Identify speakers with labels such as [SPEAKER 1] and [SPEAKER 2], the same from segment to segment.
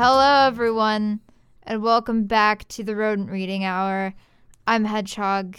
[SPEAKER 1] Hello, everyone, and welcome back to the Rodent Reading Hour. I'm Hedgehog.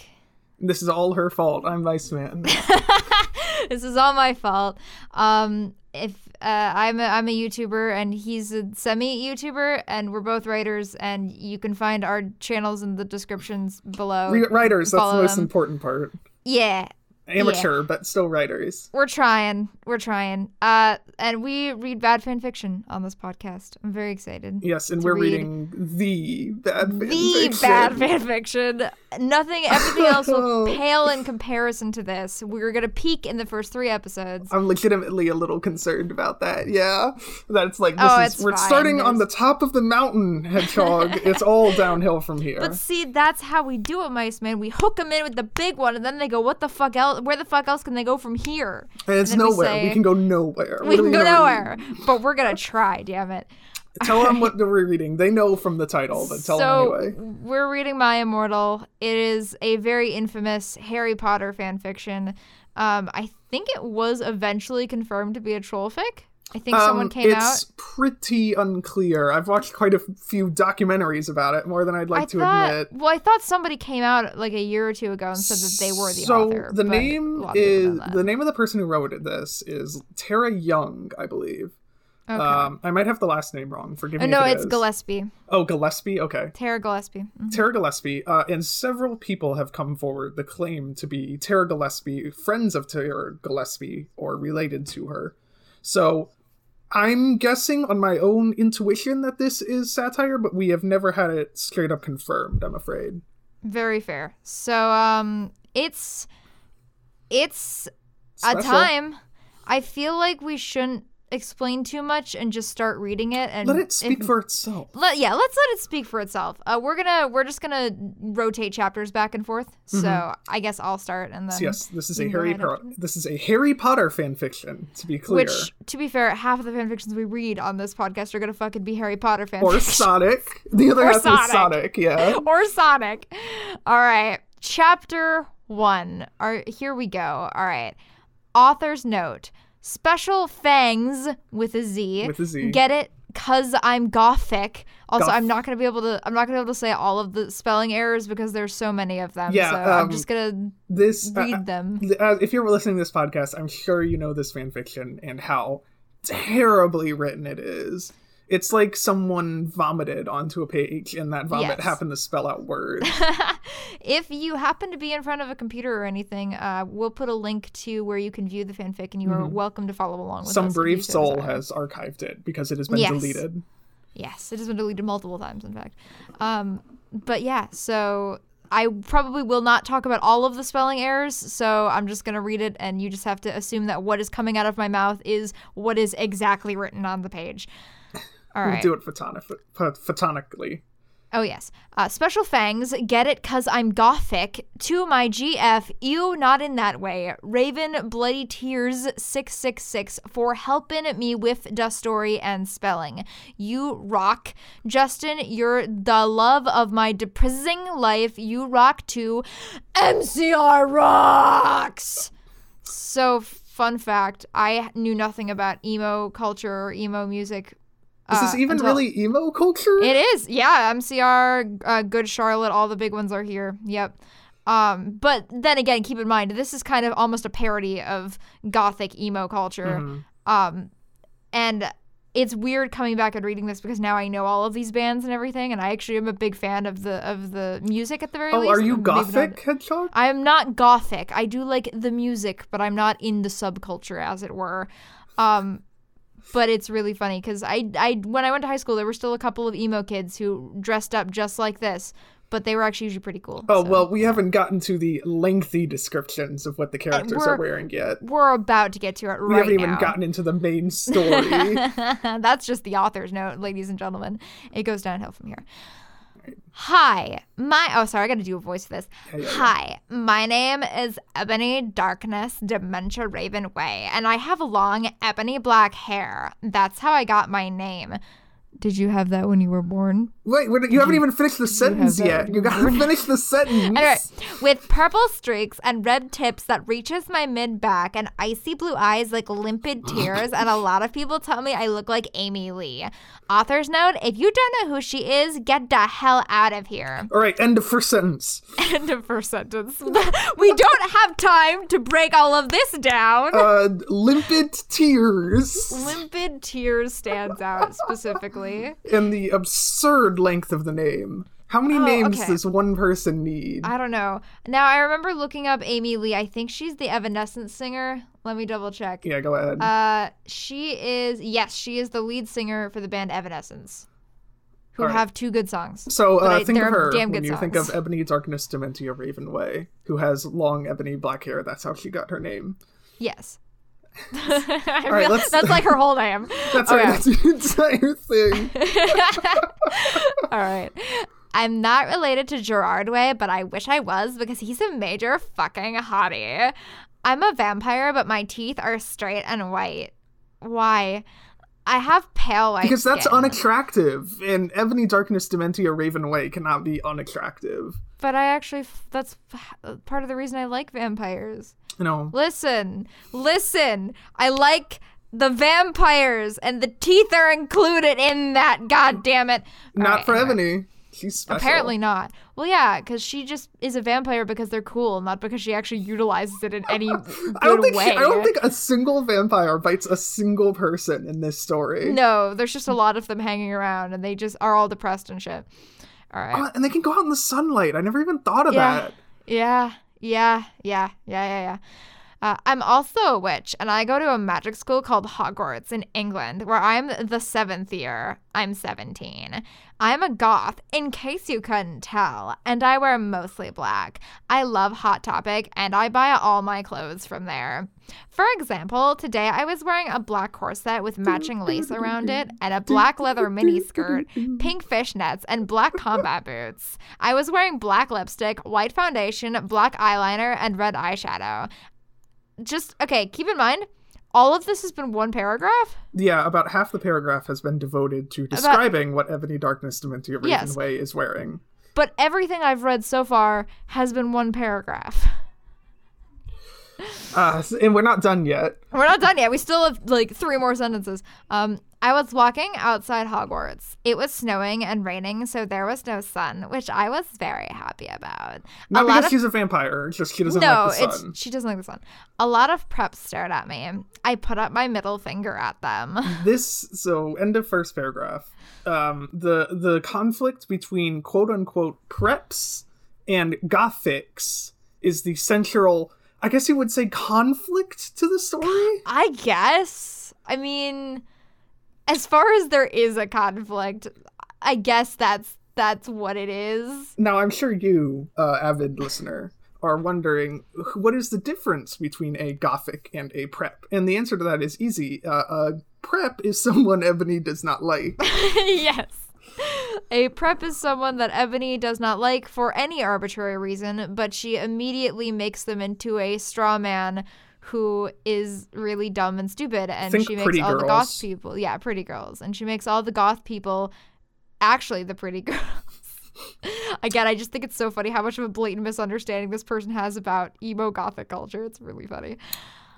[SPEAKER 2] This is all her fault. I'm Mice Man.
[SPEAKER 1] this is all my fault. Um, if uh, I'm a, I'm a YouTuber and he's a semi YouTuber, and we're both writers, and you can find our channels in the descriptions below.
[SPEAKER 2] Re- writers, that's the most
[SPEAKER 1] them.
[SPEAKER 2] important part.
[SPEAKER 1] Yeah,
[SPEAKER 2] Amateur, but still writers.
[SPEAKER 1] we're trying. We're trying. Uh, and we read bad fan fiction on this podcast. I'm very excited.
[SPEAKER 2] Yes, and we're
[SPEAKER 1] read.
[SPEAKER 2] reading the bad fan fiction.
[SPEAKER 1] the
[SPEAKER 2] fiction.
[SPEAKER 1] bad fan fiction. Nothing, everything else will pale in comparison to this. We're gonna peak in the first three episodes.
[SPEAKER 2] I'm legitimately a little concerned about that. Yeah, that's like this
[SPEAKER 1] Oh,
[SPEAKER 2] is we're
[SPEAKER 1] fine.
[SPEAKER 2] starting on the top of the mountain, hedgehog. it's all downhill from here.
[SPEAKER 1] But see, that's how we do it, Mice Man. We hook them in with the big one, and then they go, "What the fuck else? Where the fuck else can they go from here?"
[SPEAKER 2] And it's
[SPEAKER 1] and then we
[SPEAKER 2] nowhere. We, can go nowhere.
[SPEAKER 1] We
[SPEAKER 2] What
[SPEAKER 1] can go nowhere, but we're gonna try. Damn it!
[SPEAKER 2] Tell them what we're reading. They know from the title, but tell
[SPEAKER 1] so
[SPEAKER 2] them anyway.
[SPEAKER 1] we're reading My Immortal. It is a very infamous Harry Potter fan fiction. Um, I think it was eventually confirmed to be a troll fic. I think someone
[SPEAKER 2] Um,
[SPEAKER 1] came
[SPEAKER 2] it's
[SPEAKER 1] out.
[SPEAKER 2] It's pretty unclear. I've watched quite a few documentaries about it, more than I'd like
[SPEAKER 1] I
[SPEAKER 2] to
[SPEAKER 1] thought,
[SPEAKER 2] admit.
[SPEAKER 1] well, I thought somebody came out like a year or two ago and said that they were the
[SPEAKER 2] so
[SPEAKER 1] author.
[SPEAKER 2] the name is the name of the person who wrote it, this is Tara Young, I believe.
[SPEAKER 1] Okay.
[SPEAKER 2] Um, I might have the last name wrong. Forgive
[SPEAKER 1] Oh,
[SPEAKER 2] me.
[SPEAKER 1] no,
[SPEAKER 2] if it
[SPEAKER 1] it's
[SPEAKER 2] is.
[SPEAKER 1] Gillespie.
[SPEAKER 2] Oh, Gillespie. Okay,
[SPEAKER 1] Tara Gillespie. Mhm.
[SPEAKER 2] Tara Gillespie. Uh, and several people have come forward that claim to be Tara Gillespie, friends of Tara Gillespie, or related to her. So. I'm guessing on my own intuition that this is satire, but we have never had it straight up confirmed, I'm afraid.
[SPEAKER 1] Very fair. So, um, it's it's a time. I feel like we shouldn't explain too much and just start reading it and
[SPEAKER 2] Let it speak
[SPEAKER 1] if-
[SPEAKER 2] for itself.
[SPEAKER 1] Let, yeah, let's let it speak for itself. Uh, we're gonna we're just gonna rotate chapters back and forth. So I guess I'll start and then
[SPEAKER 2] Mm-hmm. yes, this is a Harry Potter. This is a Harry Potter fan fiction. To be clear,
[SPEAKER 1] Which, to be fair, half of the fanfictions we read on this podcast are gonna fucking be Harry Potter fanfiction.
[SPEAKER 2] or Sonic. The other
[SPEAKER 1] Or
[SPEAKER 2] half
[SPEAKER 1] Sonic.
[SPEAKER 2] is Sonic. Yeah.
[SPEAKER 1] or Sonic. All right, chapter one. All here we go. All right, author's note: special fangs with a Z.
[SPEAKER 2] With a Z.
[SPEAKER 1] Get it? Cause I'm gothic. Also,
[SPEAKER 2] Goth.
[SPEAKER 1] I'm not gonna be able to. I'm not gonna be able to say all of the spelling errors because there's so many of them.
[SPEAKER 2] Yeah,
[SPEAKER 1] so I'm
[SPEAKER 2] um,
[SPEAKER 1] just gonna
[SPEAKER 2] This. uh,
[SPEAKER 1] read them.
[SPEAKER 2] uh, if you're listening to this podcast, I'm sure you know this fan fiction and how terribly written it is. It's like someone vomited onto a page, and that vomit
[SPEAKER 1] Yes.
[SPEAKER 2] happened to spell out words.
[SPEAKER 1] if you happen to be in front of a computer or anything, uh, we'll put a link to where you can view the fanfic, and you are welcome to follow along with
[SPEAKER 2] Mm-hmm. Some brave soul
[SPEAKER 1] desire.
[SPEAKER 2] has archived it because it has been
[SPEAKER 1] Yes.
[SPEAKER 2] deleted.
[SPEAKER 1] Yes, it has been deleted multiple times, in fact. Um, but yeah, so I probably will not talk about all of the spelling errors, so I'm just gonna read it, and you just have to assume that what is coming out of my mouth is what is exactly written on the page. All
[SPEAKER 2] We'll do it photonic- photonically.
[SPEAKER 1] Oh yes. Uh, special fangs, get it cause I'm gothic. To my GF, ew, not in that way. Raven Bloody Tears 666 for helping me with the story and spelling. You rock. Justin, you're the love of my depressing life. You rock too. MCR rocks! So, fun fact I knew nothing about emo culture or emo music.
[SPEAKER 2] Is
[SPEAKER 1] uh,
[SPEAKER 2] this even
[SPEAKER 1] until-
[SPEAKER 2] really emo culture?
[SPEAKER 1] it is, yeah. MCR, uh, Good Charlotte, all the big ones are here. Yep. Um, but then again, keep in mind this is kind of almost a parody of gothic emo culture.
[SPEAKER 2] Mm-hmm.
[SPEAKER 1] Um, and it's weird coming back and reading this because now I know all of these bands and everything, and I actually am a big fan of the of the music at the very
[SPEAKER 2] Oh,
[SPEAKER 1] least.
[SPEAKER 2] are you gothic, Hedgehog?
[SPEAKER 1] I am not gothic. I do like the music, but I'm not in the subculture, as it were. Um, but it's really funny because I, I, when I went to high school, there were still a couple of emo kids who dressed up just like this, but they were actually usually pretty cool.
[SPEAKER 2] Oh,
[SPEAKER 1] so.
[SPEAKER 2] well, we haven't gotten to the lengthy descriptions of what the uh, characters are wearing yet.
[SPEAKER 1] we're about to get to it right We
[SPEAKER 2] haven't even gotten into the main story.
[SPEAKER 1] That's just the author's note, ladies and gentlemen. It goes downhill from here. Hi, my oh sorry, I got to do a voice for this.
[SPEAKER 2] yeah, yeah.
[SPEAKER 1] Hi, my name is Ebony Darkness Dementia Raven Way, and I have long ebony black hair. That's how I got my name. Did you have that when you were born?
[SPEAKER 2] Wait, wait you haven't even finished the sentence
[SPEAKER 1] that
[SPEAKER 2] yet. You
[SPEAKER 1] you
[SPEAKER 2] gotta
[SPEAKER 1] were-
[SPEAKER 2] finish the sentence.
[SPEAKER 1] Anyway, with purple streaks and red tips that reaches my mid back and icy blue eyes like limpid tears, and a lot of people tell me I look like Amy Lee. Author's note: If you don't know who she is, get the hell out of here.
[SPEAKER 2] All right, end of first sentence.
[SPEAKER 1] End of first sentence. we don't have time to break all of this down.
[SPEAKER 2] Uh, limpid tears
[SPEAKER 1] Limpid tears stands out specifically.
[SPEAKER 2] And the absurd length of the name. How many
[SPEAKER 1] Oh,
[SPEAKER 2] names
[SPEAKER 1] okay.
[SPEAKER 2] does one person need?
[SPEAKER 1] I don't know. Now I remember looking up Amy Lee. I think she's the Evanescence singer. Let me double check.
[SPEAKER 2] yeah, go ahead.
[SPEAKER 1] Uh, she is yes, she is the lead singer for the band Evanescence, who
[SPEAKER 2] right.
[SPEAKER 1] have two good songs.
[SPEAKER 2] so uh,
[SPEAKER 1] I-
[SPEAKER 2] think of her
[SPEAKER 1] damn
[SPEAKER 2] when you think of. Ebony Darkness Dementia Raven Way, who has long ebony black hair. That's how she got her name.
[SPEAKER 1] Yes. I
[SPEAKER 2] right,
[SPEAKER 1] real-
[SPEAKER 2] let's-
[SPEAKER 1] That's like her whole name.
[SPEAKER 2] That's
[SPEAKER 1] Okay.
[SPEAKER 2] right. That's the entire thing.
[SPEAKER 1] All right. I'm not related to Gerard Way, but I wish I was because he's a major fucking hottie. I'm a vampire, but my teeth are straight and white. Why? I have pale white
[SPEAKER 2] because that's
[SPEAKER 1] skin,
[SPEAKER 2] unattractive, and Ebony Darkness Dementia Raven Way cannot be unattractive.
[SPEAKER 1] But I actually that's part of the reason I like vampires.
[SPEAKER 2] No.
[SPEAKER 1] Listen, listen. I like the vampires, and the teeth are included in that. God damn it! All
[SPEAKER 2] not
[SPEAKER 1] right,
[SPEAKER 2] for
[SPEAKER 1] anyway.
[SPEAKER 2] Ebony. She's special.
[SPEAKER 1] Apparently not. Well, yeah, because she just is a vampire because they're cool, not because she actually utilizes it in any good
[SPEAKER 2] I don't think
[SPEAKER 1] way.
[SPEAKER 2] she, I don't think a single vampire bites a single person in this story.
[SPEAKER 1] no, there's just a lot of them hanging around, and they just are all depressed and shit. All right.
[SPEAKER 2] Oh, and they can go out in the sunlight. I never even thought of
[SPEAKER 1] Yeah.
[SPEAKER 2] that.
[SPEAKER 1] Yeah, yeah, yeah, yeah, yeah, yeah. Uh, I'm also a witch, and I go to a magic school called Hogwarts in England, where I'm the seventh year. I'm 17. I'm a goth, in case you couldn't tell, and I wear mostly black. I love Hot Topic, and I buy all my clothes from there. For example, today I was wearing a black corset with matching lace around it, and a black leather miniskirt, pink fishnets, and black combat boots. I was wearing black lipstick, white foundation, black eyeliner, and red eyeshadow. Just, okay, keep in mind, all of this has been one paragraph.
[SPEAKER 2] Yeah, about half the paragraph has been devoted to describing what Ebony Darkness Dementia Raven
[SPEAKER 1] Yes.
[SPEAKER 2] Way is wearing.
[SPEAKER 1] But everything I've read so far has been one paragraph.
[SPEAKER 2] Uh, and we're not done yet.
[SPEAKER 1] We're not done yet. We still have like three more sentences. Um, I was walking outside Hogwarts. It was snowing and raining, so there was no sun, which I was very happy about.
[SPEAKER 2] Not
[SPEAKER 1] a
[SPEAKER 2] because
[SPEAKER 1] of
[SPEAKER 2] she's a vampire, it's just she doesn't
[SPEAKER 1] no,
[SPEAKER 2] like the
[SPEAKER 1] it's
[SPEAKER 2] sun.
[SPEAKER 1] she doesn't like the sun. A lot of preps stared at me. I put up my middle finger at them.
[SPEAKER 2] This so end of first paragraph. Um, the the conflict between quote unquote preps and gothics is the central. I guess you would say conflict to the story.
[SPEAKER 1] I guess. I mean, as far as there is a conflict, I guess that's that's what it is.
[SPEAKER 2] Now, I'm sure you, uh, avid listener, are wondering what is the difference between a gothic and a prep, and the answer to that is easy. Uh, a prep is someone Ebony does not like.
[SPEAKER 1] yes. A prep is someone that Ebony does not like for any arbitrary reason, but she immediately makes them into a straw man who is really dumb and stupid. And she makes all the goth people, yeah, pretty girls. And she makes all the goth people actually the pretty girls. Again, I just think it's so funny how much of a blatant misunderstanding this person has about emo gothic culture. It's really funny.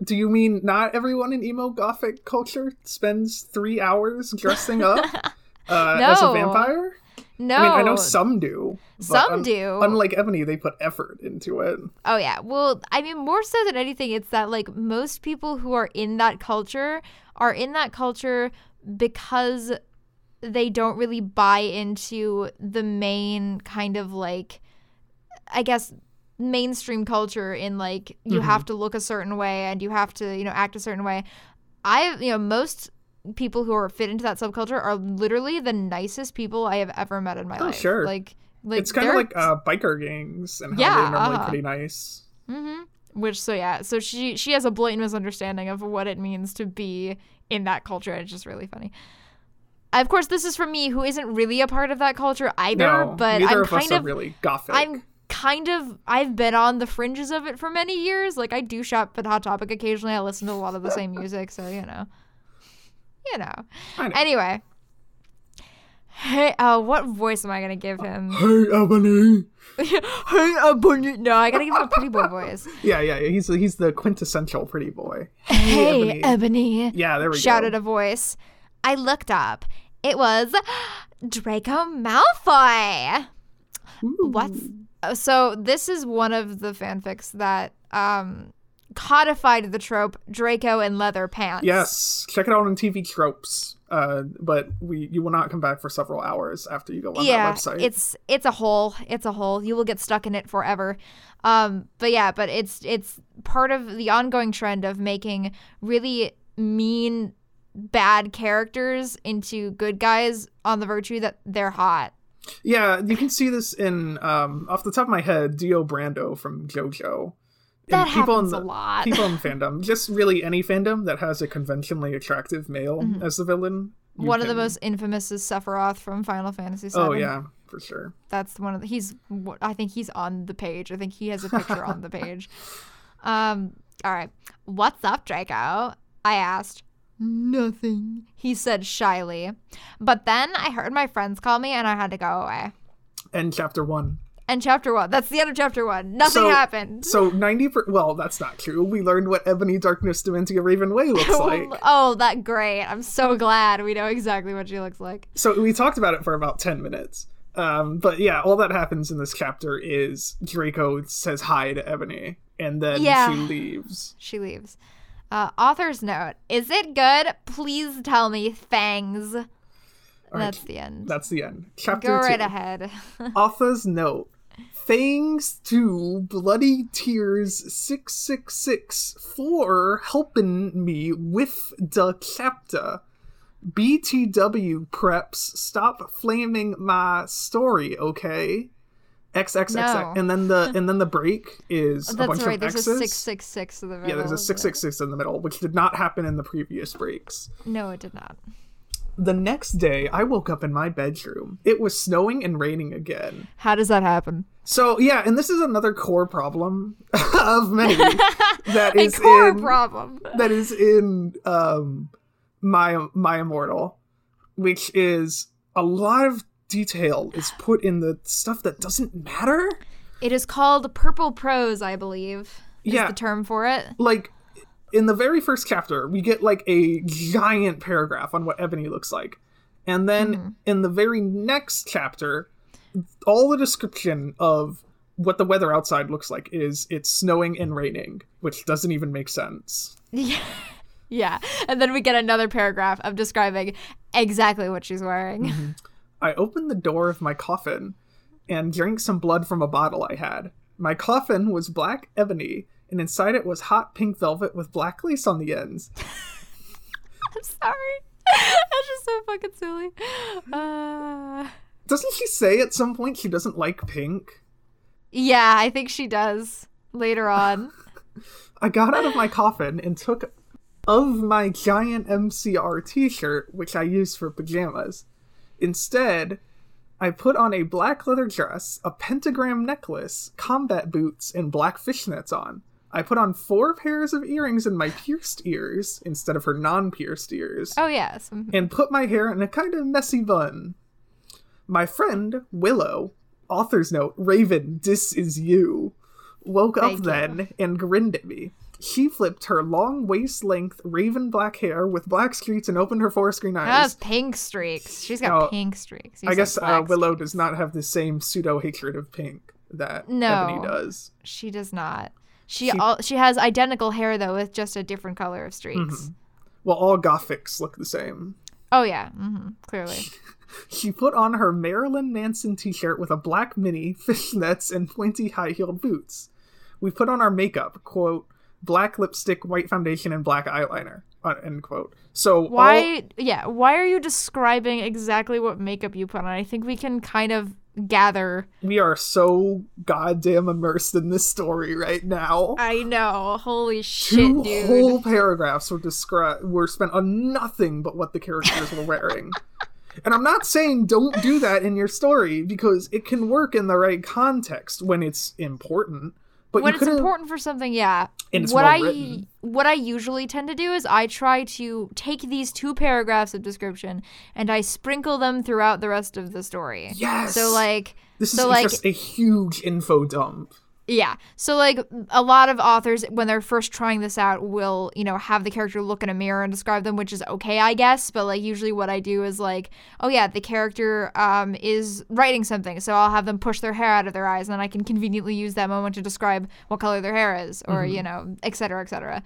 [SPEAKER 2] Do you mean not everyone in emo gothic culture spends three hours dressing up uh, as a vampire?
[SPEAKER 1] No,
[SPEAKER 2] I mean, I know some do.
[SPEAKER 1] Some
[SPEAKER 2] un-
[SPEAKER 1] do.
[SPEAKER 2] Unlike Ebony, they put effort into it.
[SPEAKER 1] Oh yeah. Well, I mean more so than anything it's that like most people who are in that culture are in that culture because they don't really buy into the main kind of like I guess mainstream culture in like you
[SPEAKER 2] Mhm.
[SPEAKER 1] have to look a certain way and you have to, you know, act a certain way. I you know, most people who are fit into that subculture are literally the nicest people I have ever met in my
[SPEAKER 2] Oh,
[SPEAKER 1] life.
[SPEAKER 2] sure.
[SPEAKER 1] Like like
[SPEAKER 2] it's kind of like uh, biker gangs and how
[SPEAKER 1] Yeah,
[SPEAKER 2] they're normally
[SPEAKER 1] uh-huh.
[SPEAKER 2] pretty nice.
[SPEAKER 1] Mm-hmm. Which so yeah, so she she has a blatant misunderstanding of what it means to be in that culture. It's just really funny. Of course, this is from me who isn't really a part of that culture either,
[SPEAKER 2] No,
[SPEAKER 1] but I'm
[SPEAKER 2] of
[SPEAKER 1] kind of
[SPEAKER 2] really gothic.
[SPEAKER 1] I'm kind of I've been on the fringes of it for many years. Like I do shop at Hot Topic occasionally. I listen to a lot of the same music, so you know, you know.
[SPEAKER 2] Know.
[SPEAKER 1] Anyway, Hey, uh, what voice am I gonna give him?
[SPEAKER 2] Hey, Ebony.
[SPEAKER 1] hey, Ebony. No, I gotta give him a pretty boy voice.
[SPEAKER 2] Yeah, yeah, he's he's the quintessential pretty boy.
[SPEAKER 1] Hey,
[SPEAKER 2] Ebony.
[SPEAKER 1] Ebony.
[SPEAKER 2] Yeah, there we
[SPEAKER 1] Shouted
[SPEAKER 2] go.
[SPEAKER 1] Shouted a voice. I looked up. It was Draco Malfoy. What's uh, so? This is one of the fanfics that um codified the trope Draco and leather pants.
[SPEAKER 2] Yes, check it out on TV Tropes. Uh, but we you will not come back for several hours after you go on
[SPEAKER 1] yeah,
[SPEAKER 2] that website.
[SPEAKER 1] it's it's a hole. It's a hole. You will get stuck in it forever. Um, but yeah, but it's it's part of the ongoing trend of making really mean, bad characters into good guys on the virtue that they're hot.
[SPEAKER 2] yeah, you can see this in um off the top of my head, Dio Brando from JoJo.
[SPEAKER 1] That
[SPEAKER 2] people
[SPEAKER 1] happens
[SPEAKER 2] in
[SPEAKER 1] a
[SPEAKER 2] the,
[SPEAKER 1] lot.
[SPEAKER 2] People in fandom, just really any fandom that has a conventionally attractive male as the villain.
[SPEAKER 1] Mm-hmm. One of the most infamous is Sephiroth from Final Fantasy VII.
[SPEAKER 2] Oh yeah, for sure.
[SPEAKER 1] that's one of the, he's I think he's on the page. I think he has a picture on the page. Um all right. What's up, Draco? I asked. Nothing. He said shyly. But then I heard my friends call me and I had to go away.
[SPEAKER 2] End chapter one.
[SPEAKER 1] And chapter 1. That's the end of chapter 1. Nothing
[SPEAKER 2] So-
[SPEAKER 1] happened.
[SPEAKER 2] So ninety per well, that's not true. We learned what Ebony Darkness Dementia Raven Way looks like.
[SPEAKER 1] oh, that great. I'm so glad we know exactly what she looks like.
[SPEAKER 2] So we talked about it for about ten minutes. Um, but yeah, all that happens in this chapter is Draco says hi to Ebony, and then
[SPEAKER 1] Yeah.
[SPEAKER 2] she leaves.
[SPEAKER 1] She leaves. Uh, author's note. Is it good? Please tell me, Fangs. That's the end.
[SPEAKER 2] That's the end. Chapter
[SPEAKER 1] Go right
[SPEAKER 2] two.
[SPEAKER 1] ahead.
[SPEAKER 2] Author's note. Thanks to Bloody Tears 666 for helping me with the chapter. BTW preps, stop flaming my story, okay? XXX.
[SPEAKER 1] No.
[SPEAKER 2] And then the and then the break is a
[SPEAKER 1] That's
[SPEAKER 2] bunch
[SPEAKER 1] right.
[SPEAKER 2] of
[SPEAKER 1] There's
[SPEAKER 2] X's.
[SPEAKER 1] a six six six in the middle.
[SPEAKER 2] yeah, there's a 666 in the middle, which did not happen in the previous breaks.
[SPEAKER 1] No, it did not.
[SPEAKER 2] The next day, I woke up in my bedroom. It was snowing and raining again.
[SPEAKER 1] How does that happen?
[SPEAKER 2] So yeah, and this is another core problem of many that
[SPEAKER 1] A core
[SPEAKER 2] in
[SPEAKER 1] problem.
[SPEAKER 2] that is in um my my immortal, which is a lot of detail is put in the stuff that doesn't matter.
[SPEAKER 1] It is called purple prose, I believe. Is
[SPEAKER 2] Yeah.
[SPEAKER 1] the term for it.
[SPEAKER 2] Like in the very first chapter, we get like a giant paragraph on what Ebony looks like. And then
[SPEAKER 1] Mm-hmm.
[SPEAKER 2] in the very next chapter, all the description of what the weather outside looks like is it's snowing and raining, which doesn't even make sense.
[SPEAKER 1] Yeah. Yeah. And then we get another paragraph of describing exactly what she's wearing.
[SPEAKER 2] Mm-hmm. I opened the door of my coffin and drank some blood from a bottle I had. My coffin was black ebony, and inside it was hot pink velvet with black lace on the ends.
[SPEAKER 1] I'm sorry. That's just so fucking silly. Uh,
[SPEAKER 2] Doesn't she say at some point she doesn't like pink?
[SPEAKER 1] yeah, I think she does later on.
[SPEAKER 2] I got out of my coffin and took of my giant MCR t shirt, which I used for pajamas. Instead, I put on a black leather dress, a pentagram necklace, combat boots, and black fishnets on. I put on four pairs of earrings in my pierced ears instead of her non pierced ears,
[SPEAKER 1] Oh, yes. Mhm.
[SPEAKER 2] and put my hair in a kind of messy bun. My friend, Willow, author's note, Raven, this is you, woke
[SPEAKER 1] Thank
[SPEAKER 2] up
[SPEAKER 1] you.
[SPEAKER 2] then and grinned at me. She flipped her long waist length raven black hair with black streaks and opened her four screen
[SPEAKER 1] That
[SPEAKER 2] eyes.
[SPEAKER 1] has pink streaks. She's got pink streaks. You
[SPEAKER 2] I guess uh, Willow
[SPEAKER 1] streaks.
[SPEAKER 2] does not have the same pseudo hatred of pink that
[SPEAKER 1] No.
[SPEAKER 2] Ebony does.
[SPEAKER 1] She does not. She
[SPEAKER 2] She-
[SPEAKER 1] all, she has identical hair though, with just a different color of streaks.
[SPEAKER 2] Mm-hmm. Well, all gothics look the same.
[SPEAKER 1] Oh yeah, mm-hmm. clearly.
[SPEAKER 2] She put on her Marilyn Manson t shirt with a black mini, fishnets, and pointy high heeled boots. We put on our makeup, quote, black lipstick, white foundation, and black eyeliner, uh, end quote. So, all-
[SPEAKER 1] Why? Yeah. Why are you describing exactly what makeup you put on? I think we can kind of gather.
[SPEAKER 2] we are so goddamn immersed in this story right now.
[SPEAKER 1] I know. Holy shit,
[SPEAKER 2] Two
[SPEAKER 1] dude.
[SPEAKER 2] whole paragraphs were described were spent on nothing but what the characters were wearing. And I'm not saying don't do that in your story because it can work in the right context when it's important. But
[SPEAKER 1] when it's important for something, yeah. What
[SPEAKER 2] well
[SPEAKER 1] I
[SPEAKER 2] written.
[SPEAKER 1] what I usually tend to do is I try to take these two paragraphs of description and I sprinkle them throughout the rest of the story.
[SPEAKER 2] Yes.
[SPEAKER 1] So like
[SPEAKER 2] This
[SPEAKER 1] so
[SPEAKER 2] is
[SPEAKER 1] like
[SPEAKER 2] just a huge info dump.
[SPEAKER 1] Yeah. So like a lot of authors when they're first trying this out will, you know, have the character look in a mirror and describe them, which is okay, I guess, but like usually what I do is like, oh yeah, the character um is writing something, so I'll have them push their hair out of their eyes and then I can conveniently use that moment to describe what color their hair is or,
[SPEAKER 2] Mm-hmm.
[SPEAKER 1] you know, et cetera, et cetera.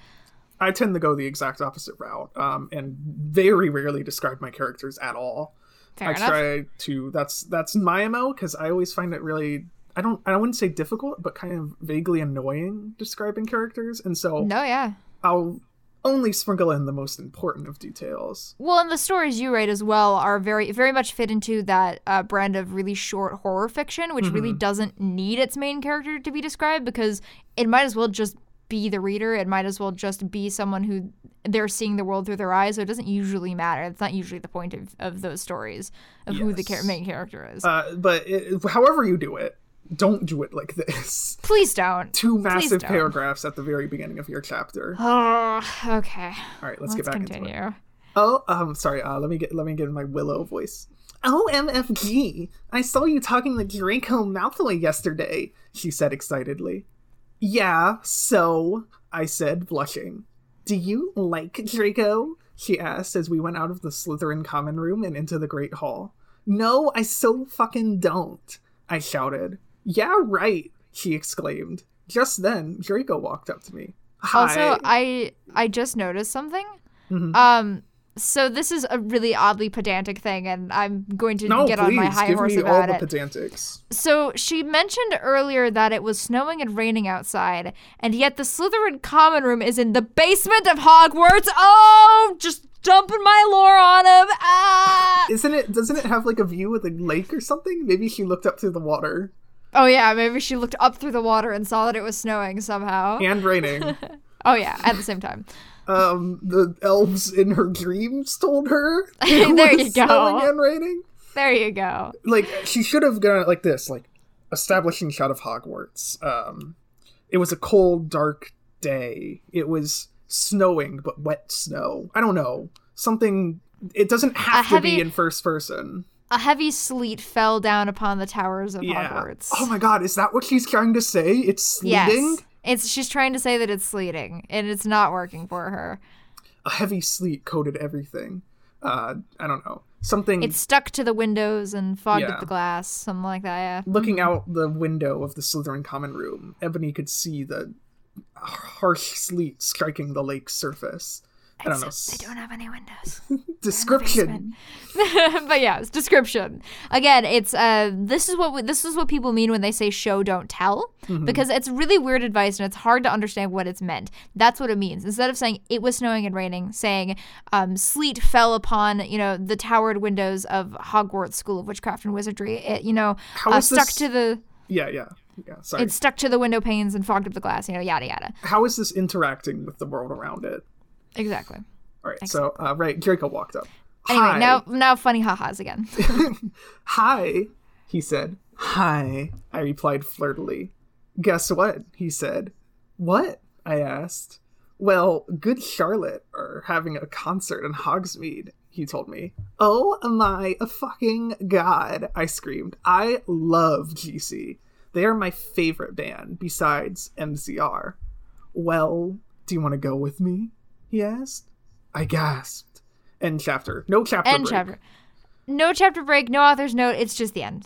[SPEAKER 2] I tend to go the exact opposite route, um, and very rarely describe my characters at all.
[SPEAKER 1] Fair
[SPEAKER 2] I
[SPEAKER 1] enough.
[SPEAKER 2] try to. That's that's my mo because I always find it really. I don't. I wouldn't say difficult, but kind of vaguely annoying describing characters, and so
[SPEAKER 1] No, yeah.
[SPEAKER 2] I'll only sprinkle in the most important of details.
[SPEAKER 1] Well, and the stories you write as well are very, very much fit into that uh, brand of really short horror fiction, which really doesn't need its main character to be described because it might as well just be the reader. It might as well just be someone who they're seeing the world through their eyes. So it doesn't usually matter. It's not usually the point of, of those stories of who the char- main character is.
[SPEAKER 2] Uh, but it, however you do it, don't do it like this.
[SPEAKER 1] Please don't.
[SPEAKER 2] Two massive
[SPEAKER 1] don't.
[SPEAKER 2] paragraphs at the very beginning of your chapter.
[SPEAKER 1] Oh, okay.
[SPEAKER 2] All right, let's,
[SPEAKER 1] Let's
[SPEAKER 2] get back into it.
[SPEAKER 1] continue.
[SPEAKER 2] Oh, um, sorry. Uh, let me get let me get my Willow voice. OMFG! I saw you talking to Draco Malfoy yesterday. She said excitedly. Yeah. So I said, blushing. Do you like Draco? She asked as we went out of the Slytherin common room and into the Great Hall. No, I so fucking don't. I shouted. Yeah, right. She exclaimed. Just then, Draco walked up to me. Hi.
[SPEAKER 1] Also, I I just noticed something.
[SPEAKER 2] Mhm.
[SPEAKER 1] Um, so this is a really oddly pedantic thing, and I'm going to
[SPEAKER 2] no,
[SPEAKER 1] get
[SPEAKER 2] please
[SPEAKER 1] on my high
[SPEAKER 2] give
[SPEAKER 1] horse
[SPEAKER 2] me all
[SPEAKER 1] about
[SPEAKER 2] the
[SPEAKER 1] it.
[SPEAKER 2] pedantics.
[SPEAKER 1] so she mentioned earlier that it was snowing and raining outside, and yet the Slytherin common room is in the basement of Hogwarts. Oh, just dumping my lore on him. Ah.
[SPEAKER 2] Isn't it? Doesn't it have like a view of the lake or something? Maybe she looked up through the water
[SPEAKER 1] Oh yeah, maybe she looked up through the water and saw that it was snowing somehow.
[SPEAKER 2] and raining.
[SPEAKER 1] Oh yeah, at the same time.
[SPEAKER 2] um, the elves in her dreams told her
[SPEAKER 1] There
[SPEAKER 2] was
[SPEAKER 1] you go.
[SPEAKER 2] snowing and raining.
[SPEAKER 1] There you go.
[SPEAKER 2] Like she should have gone like this, like establishing shot of Hogwarts. Um, it was a cold, dark day. It was snowing, but wet snow. I don't know something. It doesn't have to
[SPEAKER 1] heavy-
[SPEAKER 2] be in first person.
[SPEAKER 1] A heavy sleet fell down upon the towers of
[SPEAKER 2] Yeah.
[SPEAKER 1] Hogwarts.
[SPEAKER 2] Oh my god, is that what she's trying to say? It's sleeting.
[SPEAKER 1] Yes. It's she's trying to say that it's sleeting and it's not working for her.
[SPEAKER 2] a heavy sleet coated everything. Uh, I don't know. Something
[SPEAKER 1] It stuck to the windows and fogged
[SPEAKER 2] Yeah.
[SPEAKER 1] up the glass, something like that. Yeah.
[SPEAKER 2] looking out the window of the Slytherin common room, Ebony could see the harsh sleet striking the lake's surface. I don't know.
[SPEAKER 1] Except They don't have any windows.
[SPEAKER 2] Description.
[SPEAKER 1] but yeah, it's description. Again, it's uh this is what we, this is what people mean when they say show don't tell
[SPEAKER 2] Mm-hmm.
[SPEAKER 1] because it's really weird advice and it's hard to understand what it's meant. That's what it means. Instead of saying it was snowing and raining, saying um, sleet fell upon, you know, the towered windows of Hogwarts School of Witchcraft and Wizardry. It, you know,
[SPEAKER 2] How
[SPEAKER 1] uh, stuck
[SPEAKER 2] this-
[SPEAKER 1] to the
[SPEAKER 2] Yeah, yeah, yeah. Sorry.
[SPEAKER 1] it stuck to the window panes and fogged up the glass, you know, yada yada.
[SPEAKER 2] How is this interacting with the world around it?
[SPEAKER 1] Exactly.
[SPEAKER 2] All right. So, uh, right, Draco walked up.
[SPEAKER 1] Anyway,
[SPEAKER 2] Hi.
[SPEAKER 1] now now funny ha-has again.
[SPEAKER 2] Hi, he said. Hi, I replied flirtily. Guess what? He said. What? I asked. Well, Good Charlotte are having a concert in Hogsmeade, he told me. Oh my fucking god, I screamed. I love GC. They are my favorite band, besides MCR. Well, do you want to go with me? He asked. I gasped. End chapter. No chapter
[SPEAKER 1] End
[SPEAKER 2] break.
[SPEAKER 1] chapter. No chapter break, no author's note, it's just the end.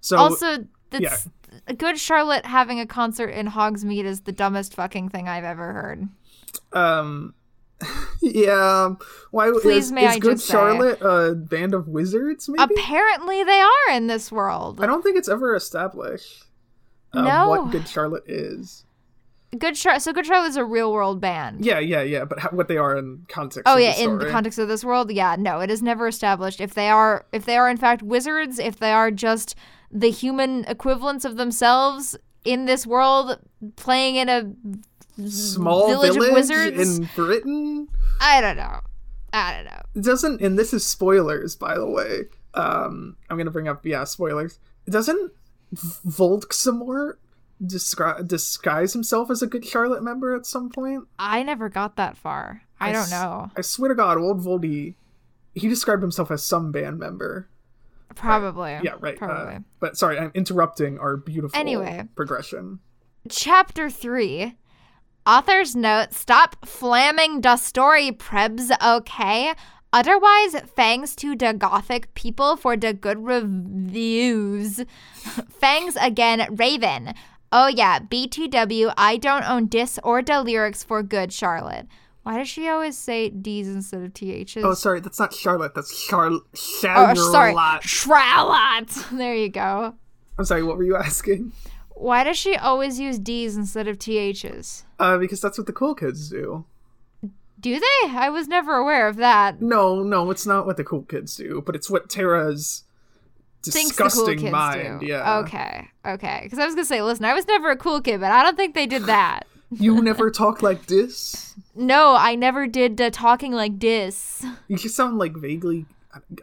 [SPEAKER 2] So,
[SPEAKER 1] also, that's
[SPEAKER 2] yeah.
[SPEAKER 1] a good Charlotte having a concert in Hogsmeade is the dumbest fucking thing I've ever heard.
[SPEAKER 2] Um. Yeah. Why
[SPEAKER 1] Please
[SPEAKER 2] is,
[SPEAKER 1] may
[SPEAKER 2] is
[SPEAKER 1] I
[SPEAKER 2] Good
[SPEAKER 1] just say-
[SPEAKER 2] Charlotte a band of wizards? Maybe
[SPEAKER 1] Apparently, they are in this world.
[SPEAKER 2] I don't think it's ever established. Uh,
[SPEAKER 1] No.
[SPEAKER 2] What Good Charlotte is?
[SPEAKER 1] Good Char- so Good Charlotte is a real world band.
[SPEAKER 2] Yeah, yeah, yeah. But how, what they are in context?
[SPEAKER 1] Oh yeah,
[SPEAKER 2] the
[SPEAKER 1] in the context of this world, yeah, no, it is never established if they are if they are in fact wizards, if they are just the human equivalents of themselves in this world playing in a
[SPEAKER 2] small
[SPEAKER 1] village
[SPEAKER 2] village,
[SPEAKER 1] of wizards.
[SPEAKER 2] in Britain.
[SPEAKER 1] I don't know. I don't know.
[SPEAKER 2] It doesn't, and this is spoilers, by the way. Um, I'm gonna bring up yeah spoilers. It doesn't Voldemort disguise disguise himself as a good Charlotte member at some point?
[SPEAKER 1] I never got that far. I,
[SPEAKER 2] I
[SPEAKER 1] don't know.
[SPEAKER 2] I swear to God, old Voldy, he described himself as some band member.
[SPEAKER 1] Probably.
[SPEAKER 2] Yeah, right. uh,
[SPEAKER 1] Probably.
[SPEAKER 2] but sorry, I'm interrupting our beautiful
[SPEAKER 1] Anyway.
[SPEAKER 2] progression.
[SPEAKER 1] Chapter 3 Author's note Stop flamming the story, prebs, okay? Otherwise, thanks to the gothic people for the good reviews. thanks again, Raven. Oh, yeah, BTW, I don't own dis or the lyrics for good, Charlotte. Why does she always say D's instead of THs?
[SPEAKER 2] Oh, sorry, that's not Charlotte. That's Charlotte.
[SPEAKER 1] Oh, sorry.
[SPEAKER 2] Charlotte.
[SPEAKER 1] Charlotte. There you go.
[SPEAKER 2] I'm sorry. What were you asking?
[SPEAKER 1] Why does she always use D's instead of THs?
[SPEAKER 2] Uh, because that's what the cool kids do.
[SPEAKER 1] Do they? I was never aware of that.
[SPEAKER 2] No, no, it's not what the cool kids do, but it's what Tara's
[SPEAKER 1] Cool
[SPEAKER 2] disgusting
[SPEAKER 1] kids
[SPEAKER 2] mind.
[SPEAKER 1] do.
[SPEAKER 2] Yeah.
[SPEAKER 1] Okay. Okay. Because I was gonna say, listen, I was never a cool kid, but I don't think they did that.
[SPEAKER 2] You never talk like this.
[SPEAKER 1] No, I never did uh, talking like this.
[SPEAKER 2] You just sound like vaguely.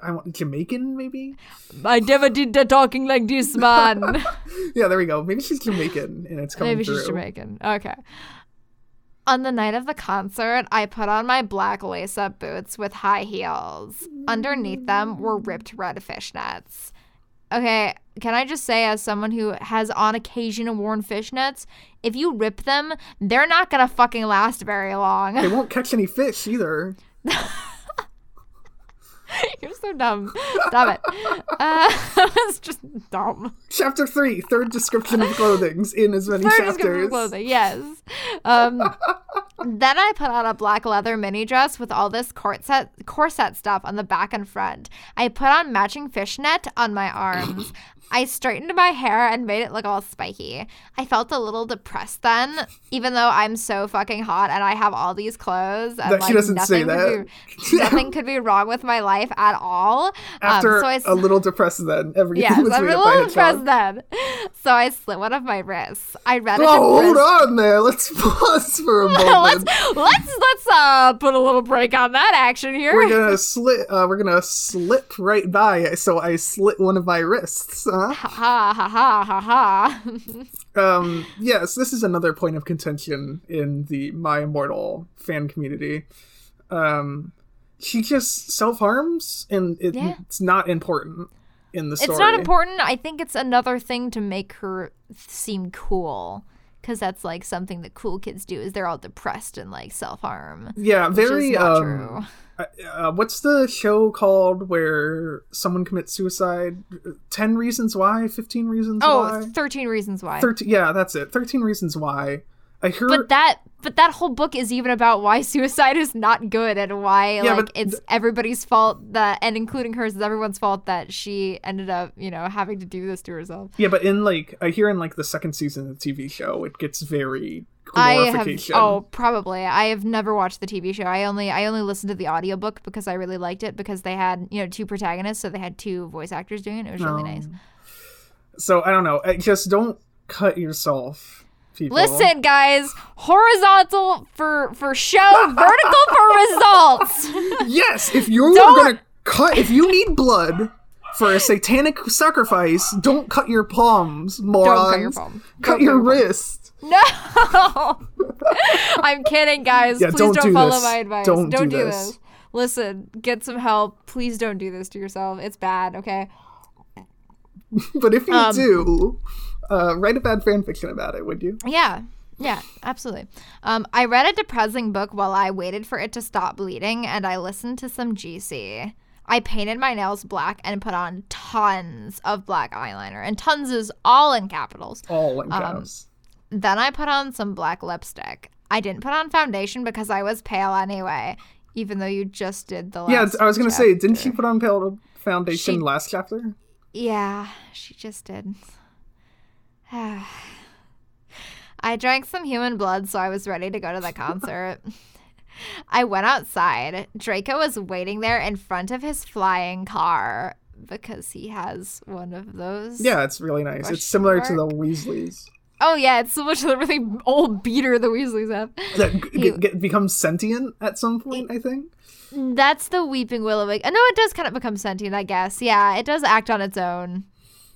[SPEAKER 2] I want Jamaican, maybe.
[SPEAKER 1] I never did the talking like this, man.
[SPEAKER 2] Yeah, there we go. Maybe she's Jamaican, and it's coming
[SPEAKER 1] Maybe
[SPEAKER 2] through.
[SPEAKER 1] she's Jamaican. Okay. On the night of the concert, I put on my black lace up boots with high heels. Underneath them were ripped red fishnets. Okay, can I just say, as someone who has on occasion worn fishnets, if you rip them, they're not gonna fucking last very long.
[SPEAKER 2] They won't catch any fish either.
[SPEAKER 1] You're so dumb. Stop it. Uh, it's just dumb.
[SPEAKER 2] Chapter three, third description of clothing's in as many
[SPEAKER 1] Third description of
[SPEAKER 2] chapters.
[SPEAKER 1] clothing, yes. Um, then I put on a black leather mini dress with all this corset corset stuff on the back and front. I put on matching fishnet on my arms. I straightened my hair and made it look all spiky. I felt a little depressed then, even though I'm so fucking hot and I have all these clothes. And
[SPEAKER 2] That-
[SPEAKER 1] like,
[SPEAKER 2] she doesn't say that.
[SPEAKER 1] Be, nothing could be wrong with my life at all.
[SPEAKER 2] After
[SPEAKER 1] um, so I,
[SPEAKER 2] a little depressed, then everything
[SPEAKER 1] Yes,
[SPEAKER 2] was
[SPEAKER 1] I'm a little depressed then. So I slit one of my wrists. I read it.
[SPEAKER 2] Oh, hold
[SPEAKER 1] wrist-
[SPEAKER 2] on there. Let's pause for a moment.
[SPEAKER 1] let's let's uh put a little break on that action here.
[SPEAKER 2] we're gonna slit. Uh, we're gonna slip right by. So I slit one of my wrists. Huh?
[SPEAKER 1] ha ha ha ha ha.
[SPEAKER 2] Um. Yes, this is another point of contention in the My Immortal fan community. Um, she just self harms, and it,
[SPEAKER 1] Yeah.
[SPEAKER 2] it's not important in the story.
[SPEAKER 1] it's not important. I think it's another thing to make her seem cool. Cause that's like something that cool kids do is they're all depressed and like self harm.
[SPEAKER 2] Yeah, very. um,
[SPEAKER 1] true.
[SPEAKER 2] uh, what's the show called where someone commits suicide? Ten Reasons Why, Fifteen Reasons
[SPEAKER 1] Oh,
[SPEAKER 2] Why,
[SPEAKER 1] 13 reasons why.
[SPEAKER 2] Thirteen. Yeah, that's it. Thirteen Reasons Why. I heard.
[SPEAKER 1] but that but that whole book is even about why suicide is not good and why
[SPEAKER 2] Yeah,
[SPEAKER 1] like it's everybody's fault that and including hers is everyone's fault that she ended up you know having to do this to herself
[SPEAKER 2] yeah, but in like I hear in like the second season of the TV show, it gets very
[SPEAKER 1] i have
[SPEAKER 2] glorification.
[SPEAKER 1] oh probably i have never watched the tv show i only i only listened to the audiobook because i really liked it because they had you know two protagonists so they had two voice actors doing it it was really nice
[SPEAKER 2] So I don't know. I just don't cut yourself, people.
[SPEAKER 1] listen guys horizontal for for show vertical for results
[SPEAKER 2] Yes, if you're
[SPEAKER 1] Don't-
[SPEAKER 2] gonna cut, if you need blood for a satanic sacrifice, don't cut your palms, morons.
[SPEAKER 1] Don't cut your palm.
[SPEAKER 2] Cut
[SPEAKER 1] Don't
[SPEAKER 2] your
[SPEAKER 1] cut your
[SPEAKER 2] wrist.
[SPEAKER 1] No, I'm kidding, guys.
[SPEAKER 2] Yeah,
[SPEAKER 1] Please
[SPEAKER 2] don't
[SPEAKER 1] don't,
[SPEAKER 2] do
[SPEAKER 1] follow
[SPEAKER 2] this.
[SPEAKER 1] my advice.
[SPEAKER 2] Don't
[SPEAKER 1] Don't,
[SPEAKER 2] do
[SPEAKER 1] do,
[SPEAKER 2] this.
[SPEAKER 1] this. Listen, get some help. Please don't do this to yourself. It's bad. Okay.
[SPEAKER 2] But if you
[SPEAKER 1] Um,
[SPEAKER 2] do, uh, write a bad fan fiction about it, would you?
[SPEAKER 1] Yeah. Yeah, absolutely. Um, I read a depressing book while I waited for it to stop bleeding, and I listened to some GC. I painted my nails black and put on tons of black eyeliner, and tons is all in capitals.
[SPEAKER 2] All in
[SPEAKER 1] Um,
[SPEAKER 2] caps.
[SPEAKER 1] Then I put on some black lipstick. I didn't put on foundation because I was pale anyway, even though you just did the last.
[SPEAKER 2] yeah, I was gonna say, didn't she put on pale foundation
[SPEAKER 1] She-
[SPEAKER 2] last chapter?
[SPEAKER 1] Yeah, she just did. I drank some human blood, so I was ready to go to the concert. I went outside. Draco was waiting there in front of his flying car because he has one of those.
[SPEAKER 2] Yeah, it's really nice. It's similar to the? Weasleys
[SPEAKER 1] Oh yeah, it's so much of the really old beater the Weasleys have.
[SPEAKER 2] that g- get, becomes sentient at some point. I think.
[SPEAKER 1] That's the Weeping Willow. Wig. I know it does kind of become sentient, I guess. Yeah, it does act on its own.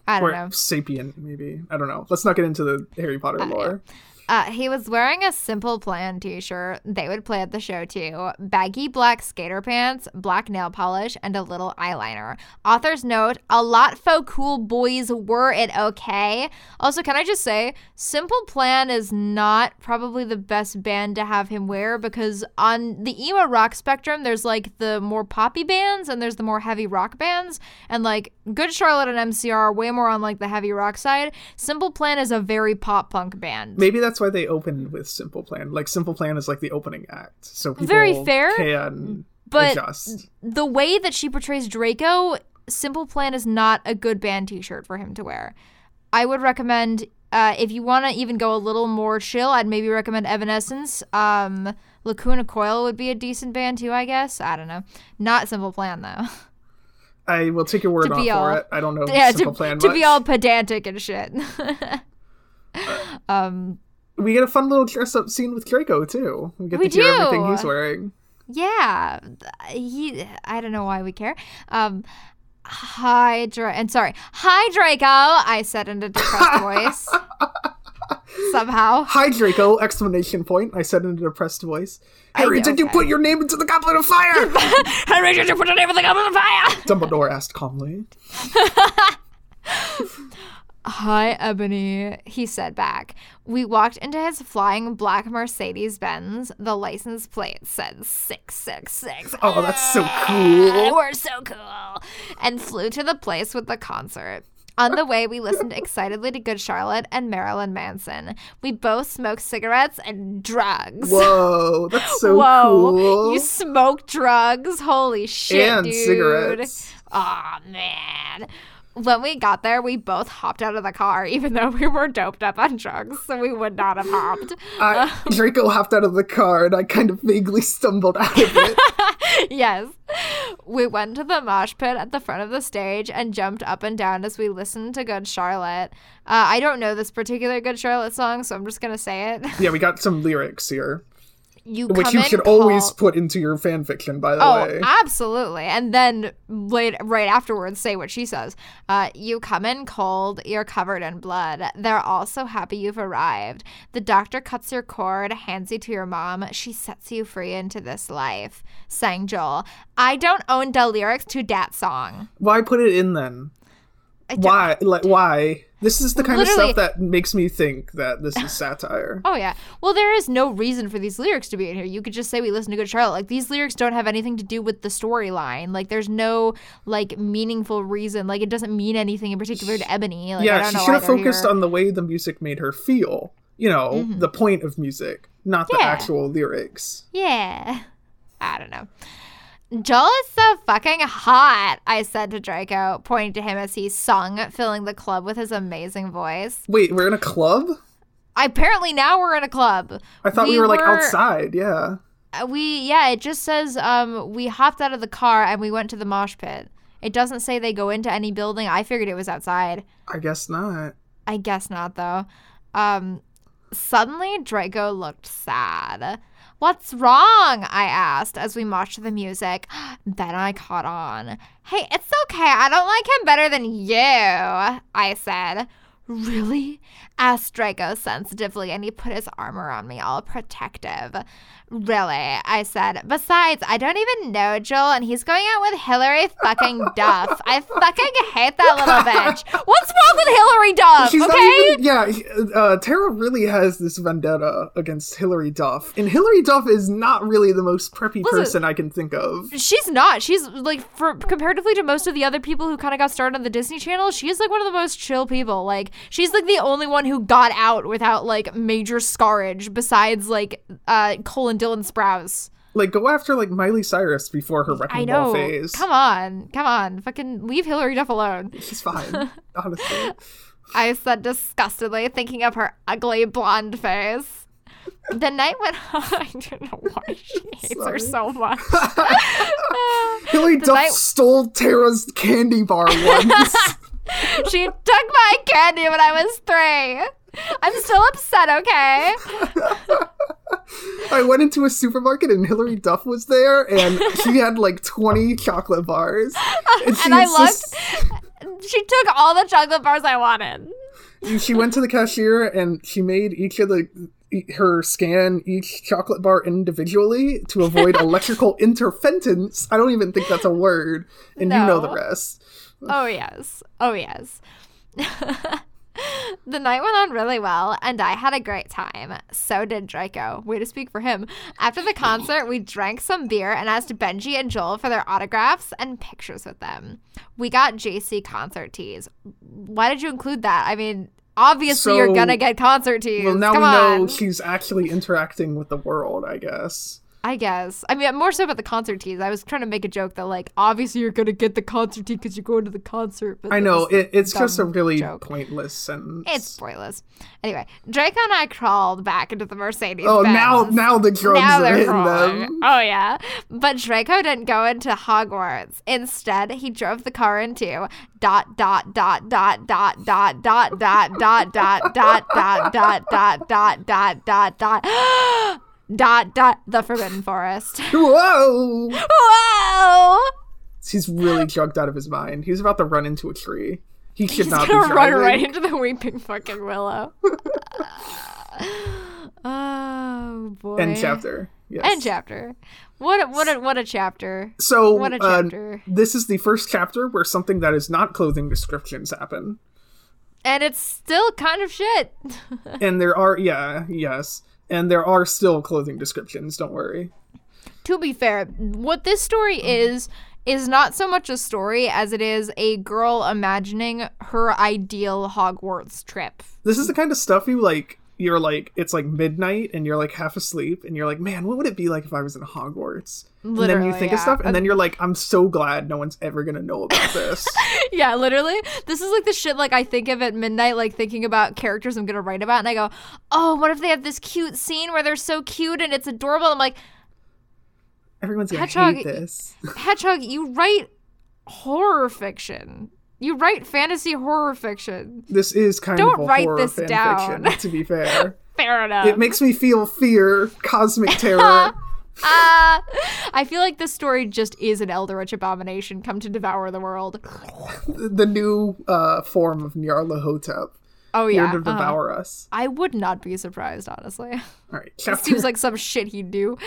[SPEAKER 1] I don't
[SPEAKER 2] or
[SPEAKER 1] know.
[SPEAKER 2] sapient, maybe. I don't know. Let's not get into the Harry Potter lore.
[SPEAKER 1] Uh, he was wearing a Simple Plan t shirt. They would play at the show too. Baggy black skater pants, black nail polish, and a little eyeliner. Author's note a lot fo cool boys were it okay. Also, can I just say, Simple Plan is not probably the best band to have him wear because on the emo rock spectrum, there's like the more poppy bands and there's the more heavy rock bands. And like Good Charlotte and MCR are way more on like the heavy rock side. Simple Plan is a very pop punk band.
[SPEAKER 2] Maybe that's why they opened with Simple Plan. Like Simple Plan is like the opening act, so people
[SPEAKER 1] Very fair,
[SPEAKER 2] can
[SPEAKER 1] but
[SPEAKER 2] adjust.
[SPEAKER 1] the way that she portrays Draco, Simple Plan is not a good band t-shirt for him to wear. I would recommend uh, if you want to even go a little more chill, I'd maybe recommend Evanescence. Um, Lacuna Coil would be a decent band too, I guess. I don't know. Not Simple Plan though.
[SPEAKER 2] I will take your word
[SPEAKER 1] To
[SPEAKER 2] off
[SPEAKER 1] be
[SPEAKER 2] for
[SPEAKER 1] all-
[SPEAKER 2] it. I don't know
[SPEAKER 1] yeah,
[SPEAKER 2] Simple
[SPEAKER 1] to,
[SPEAKER 2] Plan
[SPEAKER 1] to
[SPEAKER 2] much.
[SPEAKER 1] be all pedantic and shit. um,
[SPEAKER 2] we get a fun little dress up scene with Draco too. We get
[SPEAKER 1] We
[SPEAKER 2] to hear everything he's wearing.
[SPEAKER 1] Yeah, he. I don't know why we care. Um, hi, Dra- and sorry, hi Draco. I said in a depressed voice. Somehow,
[SPEAKER 2] Hi Draco! Exclamation point! I said in a depressed voice. Harry, did you put your name into the Goblet of Fire?
[SPEAKER 1] Henry, did you put the name of the goblet of fire?
[SPEAKER 2] Dumbledore asked calmly.
[SPEAKER 1] Hi, Ebony. He said back. We walked into his flying black Mercedes Benz. The license plate said six six six.
[SPEAKER 2] Oh, that's ah, so cool.
[SPEAKER 1] We're so cool. And flew to the place with the concert. On the way, we listened excitedly to Good Charlotte and Marilyn Manson. We both smoked cigarettes and drugs.
[SPEAKER 2] Whoa, that's so
[SPEAKER 1] Whoa,
[SPEAKER 2] cool.
[SPEAKER 1] you smoke drugs? Holy shit,
[SPEAKER 2] and
[SPEAKER 1] dude.
[SPEAKER 2] cigarettes.
[SPEAKER 1] Aw, man. When we got there, we both hopped out of the car, even though we were doped up on drugs, so we would not have hopped.
[SPEAKER 2] I, Draco hopped out of the car and I kind of vaguely stumbled out of it.
[SPEAKER 1] yes. We went to the mosh pit at the front of the stage and jumped up and down as we listened to Good Charlotte. Uh, I don't know this particular Good Charlotte song, so I'm just going to say it.
[SPEAKER 2] yeah, we got some lyrics here,
[SPEAKER 1] You
[SPEAKER 2] which
[SPEAKER 1] come
[SPEAKER 2] you
[SPEAKER 1] in
[SPEAKER 2] should always put into your fan fiction, by the
[SPEAKER 1] Oh,
[SPEAKER 2] way.
[SPEAKER 1] absolutely. And then late, right afterwards, say what she says. Uh, you come in cold, you're covered in blood. They're all so happy you've arrived. The doctor cuts your cord, hands you to your mom. She sets you free into this life, sang Joel. I don't own the lyrics to that song.
[SPEAKER 2] Why put it in then? Why? Like, why? This is the kind
[SPEAKER 1] Literally-
[SPEAKER 2] of stuff that makes me think that this is satire.
[SPEAKER 1] Oh yeah. Well, there is no reason for these lyrics to be in here. You could just say we listen to Good Charlotte. Like these lyrics don't have anything to do with the storyline. Like there's no like meaningful reason. Like it doesn't mean anything in particular to Ebony. Like I
[SPEAKER 2] yeah, she should have focused
[SPEAKER 1] here.
[SPEAKER 2] on the way the music made her feel. You know, the point of music, not the
[SPEAKER 1] Mm-hmm. Yeah.
[SPEAKER 2] actual lyrics.
[SPEAKER 1] Yeah. I don't know. Joel is so fucking hot, I said to Draco, pointing to him as he sung, filling the club with his amazing voice.
[SPEAKER 2] Wait, we're in a club?
[SPEAKER 1] Apparently now we're in a club.
[SPEAKER 2] I thought we,
[SPEAKER 1] We
[SPEAKER 2] were like
[SPEAKER 1] were-
[SPEAKER 2] outside. Yeah.
[SPEAKER 1] Uh, We yeah, it just says um we hopped out of the car and we went to the mosh pit. It doesn't say they go into any building. I figured it was outside.
[SPEAKER 2] I guess not.
[SPEAKER 1] I guess not though. Um suddenly Draco looked sad. What's wrong? I asked as we marched to the music. Then I caught on. Hey, it's okay. I don't like him better than you, I said. Really? asked Draco sensitively, and he put his arm around me, all protective. Really? I said. Besides, I don't even know Joel, and he's going out with Hilary fucking Duff. I fucking hate that little bitch. What's wrong with Hilary Duff?
[SPEAKER 2] She's
[SPEAKER 1] okay?
[SPEAKER 2] even. Yeah, uh, Tara really has this vendetta against Hilary Duff, and Hilary Duff is not really the most preppy
[SPEAKER 1] Listen-
[SPEAKER 2] person I can think of.
[SPEAKER 1] She's not. She's like for comparatively to most of the other people who kind of got started on the Disney Channel, she's like one of the most chill people. Like she's like the only one who got out without like major scarage besides like uh Cole and Dylan Sprouse.
[SPEAKER 2] Like, go after like Miley Cyrus before her wrecking
[SPEAKER 1] I
[SPEAKER 2] ball phase.
[SPEAKER 1] Come on. Come on. Fucking leave Hilary Duff alone.
[SPEAKER 2] She's fine, honestly.
[SPEAKER 1] I said disgustedly, thinking of her ugly blonde face. The night went on. I don't know why she hates her so much.
[SPEAKER 2] Hilary Duff
[SPEAKER 1] night-
[SPEAKER 2] stole Tara's candy bar once.
[SPEAKER 1] She took my candy when I was three. I'm still upset, okay?
[SPEAKER 2] I went into a supermarket and Hilary Duff was there, and she had like 20 chocolate bars. And, she
[SPEAKER 1] And I looked. She took all the chocolate bars I wanted.
[SPEAKER 2] she went to the cashier and she made each of the her scan each chocolate bar individually to avoid electrical interference. I don't even think that's a word, and you know the rest.
[SPEAKER 1] Oh, yes. Oh, yes. the night went on really well, and I had a great time. So did Draco. Way to speak for him. After the concert, we drank some beer and asked Benji and Joel for their autographs and pictures with them. We got GC concert tees. Why did you include that? I mean, obviously you're gonna get concert tees.
[SPEAKER 2] Well, now
[SPEAKER 1] Come
[SPEAKER 2] we know she's actually interacting with the world. I guess.
[SPEAKER 1] I guess. I mean, more so about the concert tees. I was trying to make a joke that, like, obviously you're gonna get the concert tee because you're going to the concert. But
[SPEAKER 2] I know it, it's just a really
[SPEAKER 1] joke.
[SPEAKER 2] pointless sentence.
[SPEAKER 1] It's pointless. Anyway, Draco and I crawled back into the Mercedes.
[SPEAKER 2] oh, now
[SPEAKER 1] Benz.
[SPEAKER 2] now the drugs
[SPEAKER 1] now
[SPEAKER 2] are
[SPEAKER 1] they're
[SPEAKER 2] hitting
[SPEAKER 1] crawling.
[SPEAKER 2] them.
[SPEAKER 1] Oh yeah, but Draco didn't go into Hogwarts. Instead, he drove the car into dot dot dot dot dot dot dot dot dot dot dot dot dot dot dot dot dot dot dot the Forbidden Forest.
[SPEAKER 2] Whoa!
[SPEAKER 1] Whoa!
[SPEAKER 2] He's really drugged out of his mind. He's about to run into a tree. He should
[SPEAKER 1] He's
[SPEAKER 2] not
[SPEAKER 1] gonna
[SPEAKER 2] be
[SPEAKER 1] run
[SPEAKER 2] driving.
[SPEAKER 1] right into the weeping fucking willow. oh boy.
[SPEAKER 2] End chapter. Yes.
[SPEAKER 1] End chapter. What a, what a what a chapter.
[SPEAKER 2] So
[SPEAKER 1] What a
[SPEAKER 2] uh,
[SPEAKER 1] chapter.
[SPEAKER 2] this is the first chapter where something that is not clothing descriptions happen,
[SPEAKER 1] And it's still kind of shit.
[SPEAKER 2] and there are yeah yes, and there are still clothing descriptions. Don't worry.
[SPEAKER 1] to be fair, what this story is is not so much a story as it is a girl imagining her ideal Hogwarts trip.
[SPEAKER 2] This is the kind of stuff you like. You're like it's like midnight and you're like half asleep and you're like, man, what would it be like if I was in Hogwarts? literally, and then you think of
[SPEAKER 1] yeah.
[SPEAKER 2] stuff and then um, you're like, I'm so glad no one's ever gonna know about this.
[SPEAKER 1] yeah, literally. This is like the shit like I think of at midnight, like thinking about characters I'm gonna write about, and I go, Oh, what if they have this cute scene where they're so cute and it's adorable? I'm like,
[SPEAKER 2] Everyone's gonna
[SPEAKER 1] Hedgehog-
[SPEAKER 2] hate this.
[SPEAKER 1] Hedgehog, you write horror fiction. You write fantasy horror fiction.
[SPEAKER 2] This is kind
[SPEAKER 1] Don't
[SPEAKER 2] of
[SPEAKER 1] write this down.
[SPEAKER 2] fiction, to be fair.
[SPEAKER 1] Fair enough.
[SPEAKER 2] it makes me feel fear, cosmic terror.
[SPEAKER 1] Ah, I feel like this story just is an Eldritch abomination come to devour the world.
[SPEAKER 2] the new uh, form of Nyarlathotep
[SPEAKER 1] Oh
[SPEAKER 2] here
[SPEAKER 1] yeah,
[SPEAKER 2] to
[SPEAKER 1] uh-huh.
[SPEAKER 2] devour us.
[SPEAKER 1] I would not be surprised, honestly.
[SPEAKER 2] All right, chapter
[SPEAKER 1] seems like some shit he'd do.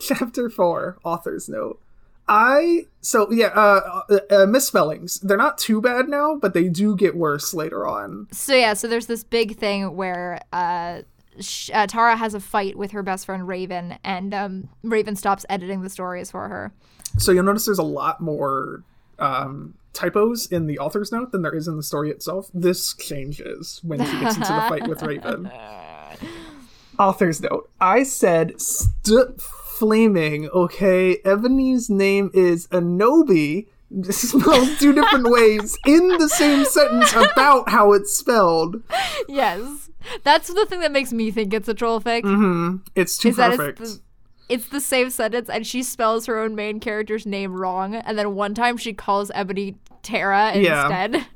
[SPEAKER 2] chapter four, author's note. I so yeah, uh, uh, uh, misspellings. They're not too bad now, but they do get worse later on.
[SPEAKER 1] So yeah, so there's this big thing where uh, sh- uh, Tara has a fight with her best friend Raven, and um, Raven stops editing the stories for her.
[SPEAKER 2] So you'll notice there's a lot more um, typos in the author's note than there is in the story itself. This changes when she gets into the fight with Raven. Author's note. I said st flaming, okay? Ebony's name is Enoby, spelled two different ways in the same sentence about how it's spelled.
[SPEAKER 1] Yes, that's the thing that makes me think it's a troll fic.
[SPEAKER 2] hmm It's too
[SPEAKER 1] Is that
[SPEAKER 2] perfect.
[SPEAKER 1] it's the, it's the same sentence, and she spells her own main character's name wrong, and then one time she calls Ebony Tara
[SPEAKER 2] Yeah.
[SPEAKER 1] instead.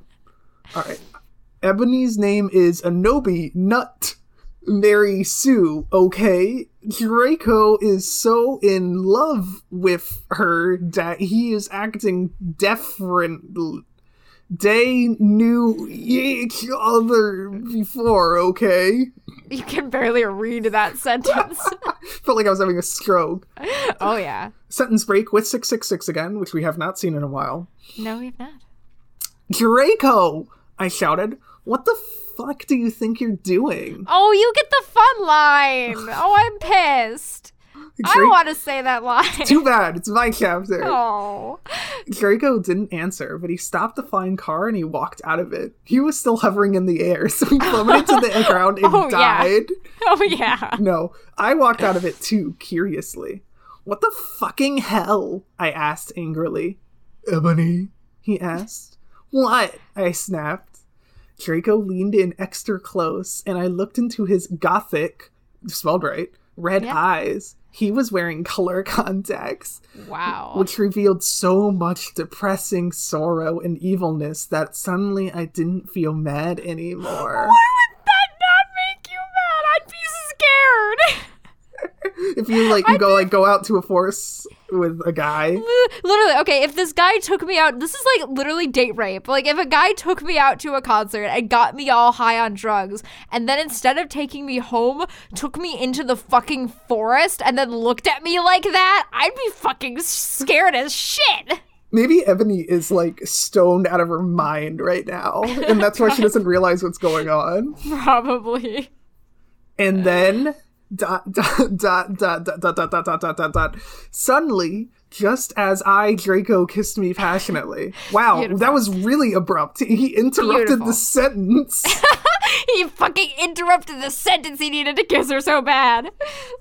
[SPEAKER 2] All right. Ebony's name is Enoby Nut Mary Sue, okay? Draco is so in love with her that he is acting different. They knew each other before, okay?
[SPEAKER 1] You can barely read that sentence.
[SPEAKER 2] Felt like I was having a stroke.
[SPEAKER 1] oh yeah.
[SPEAKER 2] Sentence break with 666 again, which we have not seen in a while.
[SPEAKER 1] No, we've not.
[SPEAKER 2] Draco! I shouted. What the fuck do you think you're doing?
[SPEAKER 1] Oh, you get the fun line. Oh, I'm pissed. I
[SPEAKER 2] Dra-
[SPEAKER 1] want to say that line.
[SPEAKER 2] Too bad. It's my chapter.
[SPEAKER 1] Oh.
[SPEAKER 2] Draco didn't answer, but he stopped the flying car and he walked out of it. He was still hovering in the air, so he plummeted to the oh, ground and
[SPEAKER 1] Oh, yeah.
[SPEAKER 2] died.
[SPEAKER 1] Oh yeah.
[SPEAKER 2] No, I walked out of it too, curiously. What the fucking hell? I asked angrily. Ebony, he asked. What? I snapped. Draco leaned in extra close, and I looked into his gothic, spelled right, red
[SPEAKER 1] Yeah.
[SPEAKER 2] eyes. He was wearing color contacts,
[SPEAKER 1] Wow.
[SPEAKER 2] which revealed so much depressing sorrow and evilness that suddenly I didn't feel mad anymore.
[SPEAKER 1] Why would that not make you mad? I'd be scared.
[SPEAKER 2] If you like you go like go out to a forest with a guy.
[SPEAKER 1] literally okay if this guy took me out this is like literally date rape like if a guy took me out to a concert and got me all high on drugs and then instead of taking me home took me into the fucking forest and then looked at me like that i'd be fucking scared as shit
[SPEAKER 2] Maybe Ebony is like stoned out of her mind right now, and that's why she doesn't realize what's going on.
[SPEAKER 1] probably
[SPEAKER 2] And then dot dot dot dot dot dot dot dot dot dot dot dot. Suddenly, just as I Draco kissed me passionately. Wow,
[SPEAKER 1] Beautiful.
[SPEAKER 2] that was really abrupt. He interrupted
[SPEAKER 1] Beautiful.
[SPEAKER 2] the sentence.
[SPEAKER 1] he fucking interrupted the sentence he needed to kiss her so bad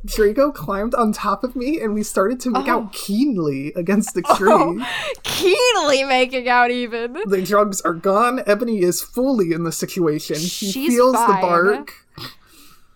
[SPEAKER 2] Draco climbed on top of me, and we started to make
[SPEAKER 1] Oh.
[SPEAKER 2] out keenly against the oh, tree.
[SPEAKER 1] keenly making out even
[SPEAKER 2] The drugs are gone. Ebony is fully in the situation. He
[SPEAKER 1] She's
[SPEAKER 2] feels the bark.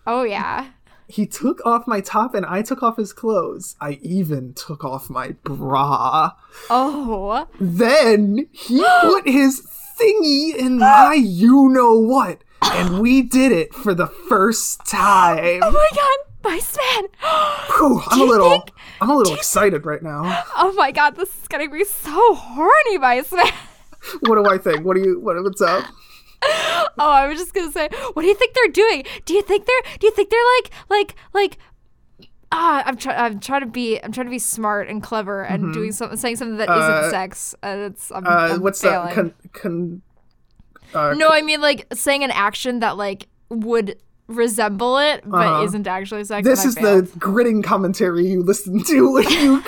[SPEAKER 1] oh yeah
[SPEAKER 2] He took off my top and I took off his clothes. I even took off my bra.
[SPEAKER 1] oh
[SPEAKER 2] Then he put his thingy in my you know what. And we did it for the first time.
[SPEAKER 1] oh my god my man
[SPEAKER 2] Whew, I'm a little
[SPEAKER 1] think-
[SPEAKER 2] I'm a little excited right now.
[SPEAKER 1] Oh my god, this is gonna be so horny, my man.
[SPEAKER 2] What do I think? What do you what what's up?
[SPEAKER 1] Oh, I was just gonna say, what do you think they're doing? Do you think they're? Do you think they're like, like, like? Ah, I'm trying. I'm trying to be. I'm trying to be smart and clever and doing something, saying something that
[SPEAKER 2] Uh,
[SPEAKER 1] not sex. And it's. I'm,
[SPEAKER 2] Uh
[SPEAKER 1] I'm
[SPEAKER 2] what's
[SPEAKER 1] failing.
[SPEAKER 2] that? Con, con, uh,
[SPEAKER 1] no, I mean like saying an action that like would resemble it, but
[SPEAKER 2] Uh-huh.
[SPEAKER 1] isn't actually sex.
[SPEAKER 2] This is
[SPEAKER 1] failed.
[SPEAKER 2] the gritting commentary you listen to when you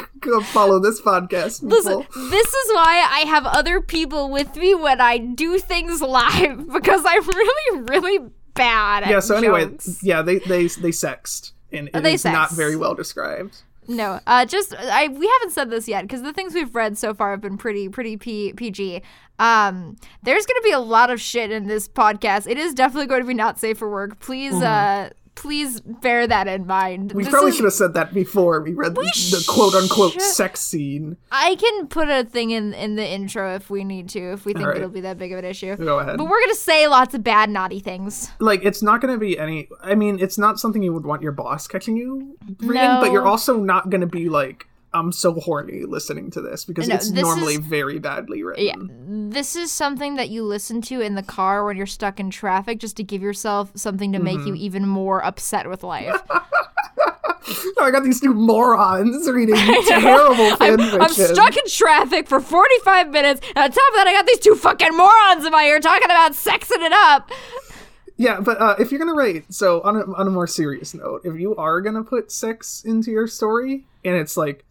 [SPEAKER 2] follow this podcast.
[SPEAKER 1] Listen, this is why I have other people with me when I do things live because I'm really, really bad at it.
[SPEAKER 2] Yeah. So anyway, yeah, they they they sexed, and it
[SPEAKER 1] They
[SPEAKER 2] is not very well described.
[SPEAKER 1] No, uh, just I we haven't said this yet because the things we've read so far have been pretty pretty P- PG. Um, there's gonna be a lot of shit in this podcast. It is definitely going to be not safe for work. Please, uh, please bear that in mind.
[SPEAKER 2] We
[SPEAKER 1] This
[SPEAKER 2] probably
[SPEAKER 1] is-
[SPEAKER 2] should have said that before we read the, the quote unquote
[SPEAKER 1] should-
[SPEAKER 2] sex scene.
[SPEAKER 1] I can put a thing in in the intro if we need to, if we think
[SPEAKER 2] Alright.
[SPEAKER 1] it'll be that big of an issue.
[SPEAKER 2] Go ahead.
[SPEAKER 1] But we're gonna say lots of bad naughty things.
[SPEAKER 2] like it's not going to be any i mean it's not something you would want your boss catching you reading but you're also not going to be like i'm so horny listening to this because
[SPEAKER 1] No,
[SPEAKER 2] it's
[SPEAKER 1] this
[SPEAKER 2] normally
[SPEAKER 1] is-
[SPEAKER 2] very badly written
[SPEAKER 1] Yeah, this is something that you listen to in the car when you're stuck in traffic, just to give yourself something to make you
[SPEAKER 2] Mm-hmm.
[SPEAKER 1] even more upset with life.
[SPEAKER 2] i got these two morons reading terrible fan
[SPEAKER 1] I'm, I'm stuck in traffic for 45 minutes, and on top of that, I got these two fucking morons in my ear talking about sexing it up.
[SPEAKER 2] yeah but uh, if you're going to write so on a, on a more serious note if you are going to put sex into your story and it's like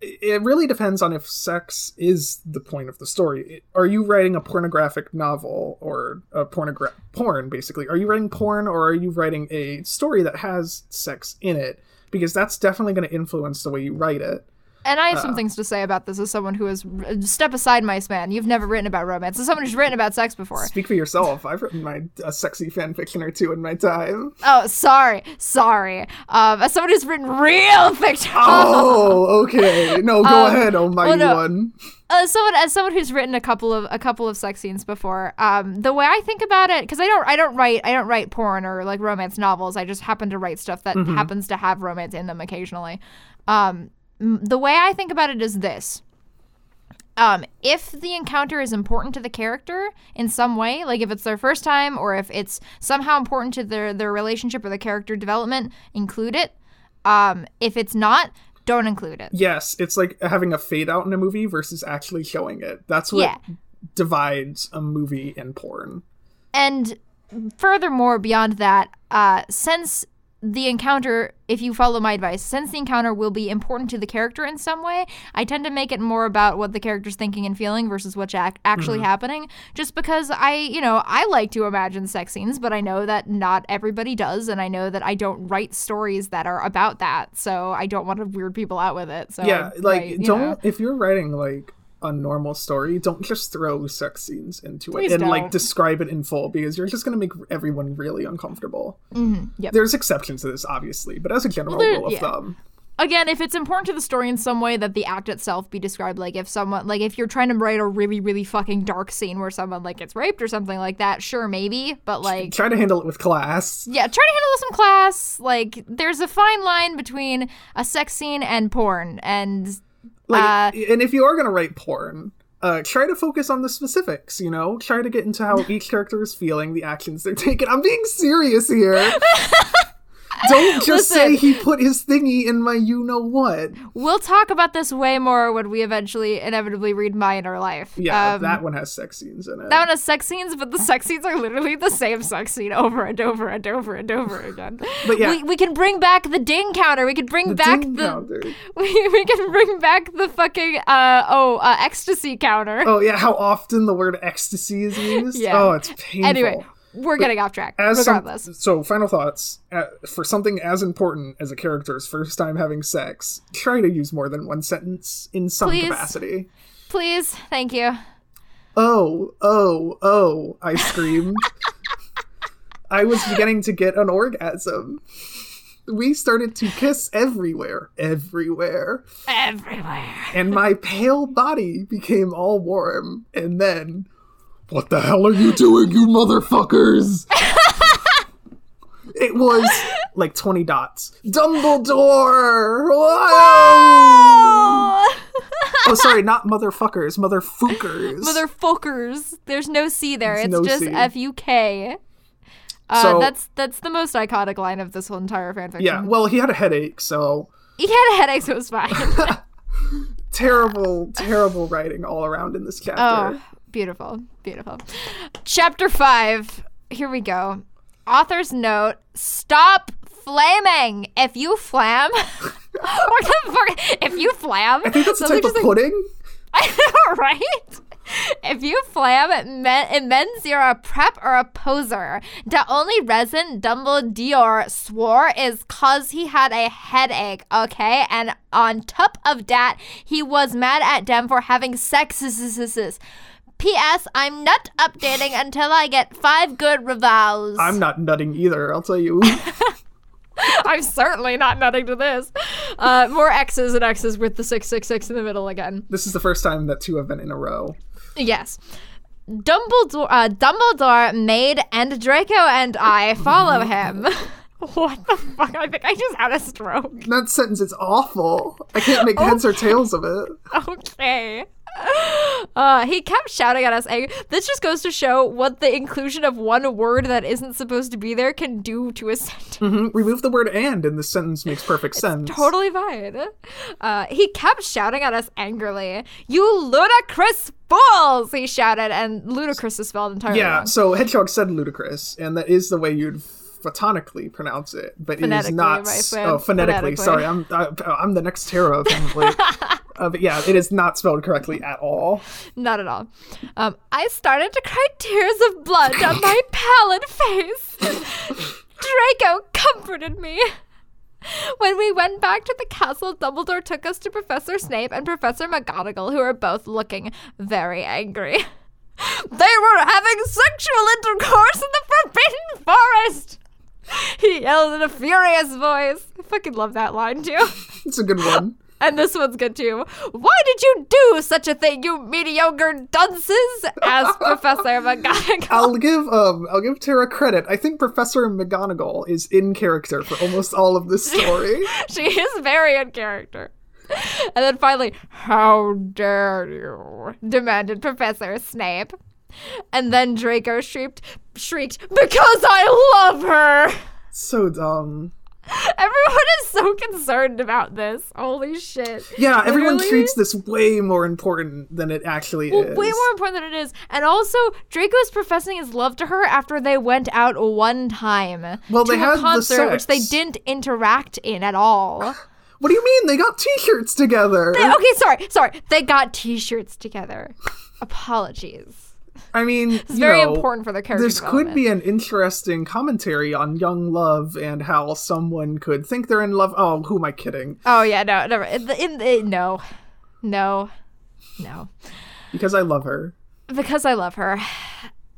[SPEAKER 2] it really depends on if sex is the point of the story. Are you writing a pornographic novel or a pornogra- porn basically? Are you writing porn or are you writing a story that has sex in it? Because that's definitely going to influence the way you write it.
[SPEAKER 1] And I have
[SPEAKER 2] Uh.
[SPEAKER 1] some things to say about this as someone who has step aside, mice man. You've never written about romance. As someone who's written about sex before.
[SPEAKER 2] Speak for yourself. I've written my a sexy fan fiction or two in my time.
[SPEAKER 1] Oh, sorry, sorry. Um, as someone who's written real fiction.
[SPEAKER 2] Oh, okay. No, go
[SPEAKER 1] Um,
[SPEAKER 2] ahead, almighty
[SPEAKER 1] no.
[SPEAKER 2] one.
[SPEAKER 1] as someone as someone who's written a couple of a couple of sex scenes before um the way i think about it because i don't i don't write i don't write porn or like romance novels i just happen to write stuff that happens to have romance in them occasionally um the way i think about it is this um, if the encounter is important to the character in some way, like if it's their first time or if it's somehow important to their their relationship or the character development, include it. Um, if it's not, don't include it.
[SPEAKER 2] Yes, it's like having a fade out in a movie versus actually showing it. That's what
[SPEAKER 1] Yeah.
[SPEAKER 2] divides a movie and porn.
[SPEAKER 1] And furthermore, beyond that, uh, since the encounter, if you follow my advice, since the encounter will be important to the character in some way, I tend to make it more about what the character's thinking and feeling versus what's ac- actually mm-hmm. happening. Just because I, you know, I like to imagine sex scenes, but I know that not everybody does, and I know that I don't write stories that are about that, so I don't want to weird people out with it. So
[SPEAKER 2] yeah,
[SPEAKER 1] I
[SPEAKER 2] like don't
[SPEAKER 1] know.
[SPEAKER 2] if you're writing like a normal story, don't just throw sex scenes into
[SPEAKER 1] Please
[SPEAKER 2] it and like
[SPEAKER 1] don't.
[SPEAKER 2] describe it in full because you're just gonna make everyone really uncomfortable.
[SPEAKER 1] Mhm, yep.
[SPEAKER 2] There's exceptions to this, obviously, but as a general
[SPEAKER 1] there-
[SPEAKER 2] rule of
[SPEAKER 1] yeah.
[SPEAKER 2] thumb,
[SPEAKER 1] again, if it's important to the story in some way, that the act itself be described. Like if someone, like if you're trying to write a really, really fucking dark scene where someone like gets raped or something like that, sure, maybe. But like,
[SPEAKER 2] try to handle it with class.
[SPEAKER 1] yeah, try to handle it with some class. Like, there's a fine line between a sex scene and porn, and
[SPEAKER 2] Like,
[SPEAKER 1] Uh,
[SPEAKER 2] and if you are gonna write porn, uh, try to focus on the specifics. You know, try to get into how each character is feeling, the actions they're taking. I'm being serious here. Don't just say he put his thingy in my you know what.
[SPEAKER 1] we'll talk about this way more when we eventually inevitably read My Inner Life.
[SPEAKER 2] Yeah,
[SPEAKER 1] Um,
[SPEAKER 2] that one has sex scenes in it.
[SPEAKER 1] That one has sex scenes, but the sex scenes are literally the same sex scene over and over and over and over again.
[SPEAKER 2] But yeah.
[SPEAKER 1] we, we can bring back the ding counter. We can bring
[SPEAKER 2] The
[SPEAKER 1] back the
[SPEAKER 2] counter.
[SPEAKER 1] we, we can bring back the fucking uh oh uh, ecstasy counter.
[SPEAKER 2] Oh yeah, how often the word ecstasy is used?
[SPEAKER 1] Yeah.
[SPEAKER 2] Oh, it's painful.
[SPEAKER 1] anyway, we're getting off track.
[SPEAKER 2] as some-
[SPEAKER 1] regardless,
[SPEAKER 2] so final thoughts uh, for something as important as a character's first time having sex try to use more than one sentence in some
[SPEAKER 1] Please.
[SPEAKER 2] capacity
[SPEAKER 1] please, thank you.
[SPEAKER 2] oh oh oh i screamed i was beginning to get an orgasm we started to kiss everywhere everywhere
[SPEAKER 1] Everywhere.
[SPEAKER 2] and my pale body became all warm and then what the hell are you doing you motherfuckers it was like 20 dots dumbledore Whoa!
[SPEAKER 1] Oh!
[SPEAKER 2] oh sorry not motherfuckers motherfuckers
[SPEAKER 1] Motherfuckers. There's no C there.
[SPEAKER 2] There's
[SPEAKER 1] It's
[SPEAKER 2] no
[SPEAKER 1] just F U K. Uh,
[SPEAKER 2] So-
[SPEAKER 1] that's that's the most iconic line of this whole entire fanfiction.
[SPEAKER 2] yeah well he had a headache so
[SPEAKER 1] he had a headache, so it was fine.
[SPEAKER 2] terrible terrible writing all around in this chapter
[SPEAKER 1] oh, beautiful, beautiful. Chapter five. Here we go. Author's note: Stop flaming. If you flam, what the fuck? If you flam,
[SPEAKER 2] i think that's a type of
[SPEAKER 1] like,
[SPEAKER 2] pudding
[SPEAKER 1] I know, right? If you flam, it, it means you're a prep or a poser. The only reason Dumbledore swore is cause he had a headache, okay? And on top of that, he was mad at them for having sex. P.S. I'm not updating until I get five good reviews.
[SPEAKER 2] i'm not nutting either i'll tell you
[SPEAKER 1] I'm certainly not nutting to this. Uh, more X's and X's with the 666 in the middle again.
[SPEAKER 2] this is the first time that two have been in a row
[SPEAKER 1] Yes. Dumbledore, uh, Dumbledore made and Draco and I follow him. what the fuck? I think I just had a stroke.
[SPEAKER 2] that sentence is awful i can't make heads or tails of it
[SPEAKER 1] Okay. Uh, he kept shouting at us. This just goes to show what the inclusion of one word that isn't supposed to be there can do to a sentence.
[SPEAKER 2] Mhm. remove the word and and the sentence makes perfect sense
[SPEAKER 1] Totally fine. Uh, he kept shouting at us angrily. You ludicrous fools! He shouted, and ludicrous is spelled entirely
[SPEAKER 2] Yeah,
[SPEAKER 1] wrong.
[SPEAKER 2] so Hedgehog said ludicrous, and that is the way you'd photonically pronounce it, but it is not. oh, phonetically.
[SPEAKER 1] phonetically.
[SPEAKER 2] Sorry, I'm I, I'm the next Tara apparently. uh, but yeah, it is not spelled correctly at all.
[SPEAKER 1] Not at all. Um, I started to cry tears of blood on my pallid face. Draco comforted me. When we went back to the castle, Dumbledore took us to Professor Snape and Professor McGonagall, who were both looking very angry. They were having sexual intercourse in the Forbidden Forest! He yelled in a furious voice. I fucking love that line too.
[SPEAKER 2] It's a good one.
[SPEAKER 1] And this one's good too. Why did you do such a thing, you mediocre dunces? asked Professor McGonagall.
[SPEAKER 2] I'll give um I'll give Tara credit. I think Professor McGonagall is in character for almost all of this story.
[SPEAKER 1] she is very in character. And then finally, how dare you? demanded Professor Snape. And then Draco shrieked, shrieked, because I love her!
[SPEAKER 2] so dumb.
[SPEAKER 1] Everyone is so concerned about this. Holy shit.
[SPEAKER 2] Yeah, everyone
[SPEAKER 1] Literally?
[SPEAKER 2] treats this way more important than it actually
[SPEAKER 1] Well,
[SPEAKER 2] is.
[SPEAKER 1] way more important than it is. And also, Draco is professing his love to her after they went out one time.
[SPEAKER 2] Well,
[SPEAKER 1] to
[SPEAKER 2] they
[SPEAKER 1] a
[SPEAKER 2] had the
[SPEAKER 1] concert, which they didn't interact in at all.
[SPEAKER 2] What do you mean? They got T-shirts together.
[SPEAKER 1] okay, sorry, sorry. They got T-shirts together. Apologies.
[SPEAKER 2] I mean,
[SPEAKER 1] It's very
[SPEAKER 2] know,
[SPEAKER 1] important for their character
[SPEAKER 2] This could be an interesting commentary on young love and how someone could think they're in love. Oh, who am I kidding?
[SPEAKER 1] Oh yeah, no, never. In, in, the- no, no, no.
[SPEAKER 2] Because I love her.
[SPEAKER 1] Because I love her.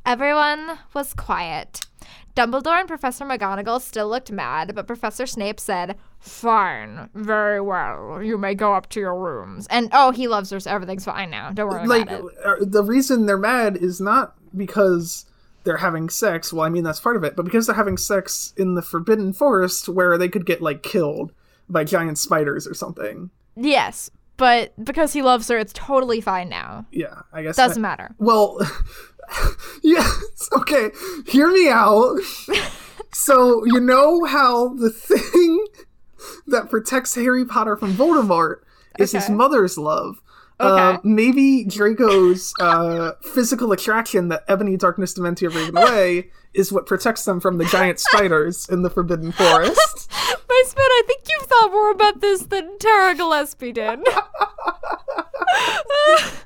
[SPEAKER 1] Everyone was quiet. Dumbledore and Professor McGonagall still looked mad, but Professor Snape said, Fine, very well. You may go up to your rooms. And oh, he loves her, so everything's fine now. Don't worry
[SPEAKER 2] Like
[SPEAKER 1] about it.
[SPEAKER 2] uh, the reason they're mad is not because they're having sex. Well, I mean that's part of it, but because they're having sex in the Forbidden Forest, where they could get like killed by giant spiders or something.
[SPEAKER 1] Yes, but because he loves her, it's totally fine now.
[SPEAKER 2] Yeah, I guess
[SPEAKER 1] Doesn't
[SPEAKER 2] that-
[SPEAKER 1] matter.
[SPEAKER 2] Well, yes. Okay, hear me out. so you know how the thing that protects Harry Potter from Voldemort is his mother's love. Uh, maybe Draco's uh, physical attraction that Ebony Darkness Dementia Raven away is what protects them from the giant spiders in the Forbidden Forest.
[SPEAKER 1] Mice Man, I think you've thought more about this than Tara Gilesbie did.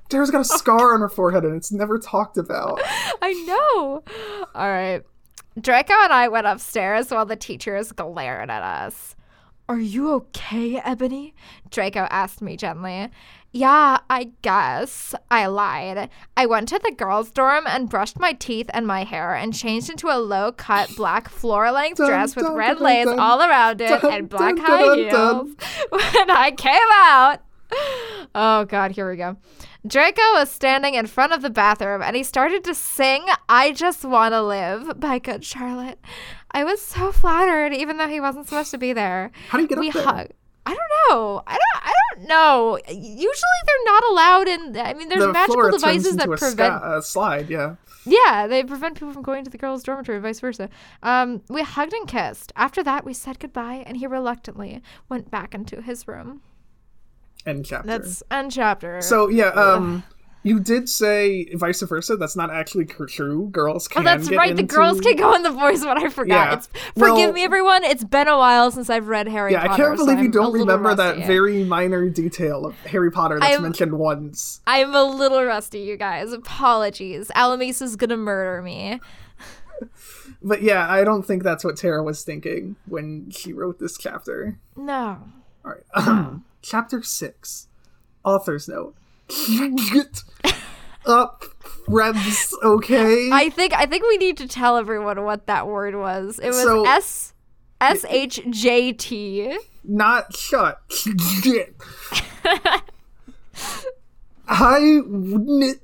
[SPEAKER 2] Tara's got a scar on her forehead and it's never talked about.
[SPEAKER 1] I know. All right. Draco and I went upstairs while the teachers glared at us. Are you okay, Ebony? Draco asked me gently. Yeah, I guess. I lied. I went to the girls' dorm and brushed my teeth and my hair and changed into a low cut black floor length dress with red lace all around it and black high heels. When I came out, Oh god, here we go. Draco was standing in front of the bathroom and he started to sing I Just Wanna Live by Good Charlotte. I was so flattered even though he wasn't supposed to be there.
[SPEAKER 2] How do you get
[SPEAKER 1] we
[SPEAKER 2] up there?
[SPEAKER 1] hug. I don't know. I don't I don't know. Usually they're not allowed in I mean there's
[SPEAKER 2] the
[SPEAKER 1] magical devices that prevent
[SPEAKER 2] uh, slide, yeah.
[SPEAKER 1] yeah, they prevent people from going to the girls' dormitory, vice versa. Um, we hugged and kissed. After that, we said goodbye, and he reluctantly went back into his room.
[SPEAKER 2] End chapter.
[SPEAKER 1] That's end chapter.
[SPEAKER 2] So yeah, um, you did say vice versa. That's not actually true. Girls
[SPEAKER 1] Oh,
[SPEAKER 2] can.
[SPEAKER 1] that's
[SPEAKER 2] get
[SPEAKER 1] right. The girls can go in the boys' one. I forgot.
[SPEAKER 2] Yeah.
[SPEAKER 1] It's forgive
[SPEAKER 2] Well-
[SPEAKER 1] me, everyone. It's been a while since I've read Harry Potter.
[SPEAKER 2] Yeah,
[SPEAKER 1] Potter.
[SPEAKER 2] I can't
[SPEAKER 1] so
[SPEAKER 2] believe you
[SPEAKER 1] I'm
[SPEAKER 2] don't remember that
[SPEAKER 1] rusty.
[SPEAKER 2] very minor detail of Harry Potter that's
[SPEAKER 1] I'm-
[SPEAKER 2] mentioned once.
[SPEAKER 1] I'm a little rusty, you guys. Apologies. Alamis is gonna murder me.
[SPEAKER 2] But yeah, I don't think that's what Tara was thinking when she wrote this chapter.
[SPEAKER 1] No.
[SPEAKER 2] All right, chapter six, author's note. Get up, Rebs. Okay.
[SPEAKER 1] I think I think we need to tell everyone what that word was. It was
[SPEAKER 2] So-
[SPEAKER 1] S S H J T.
[SPEAKER 2] not shut. I wouldn't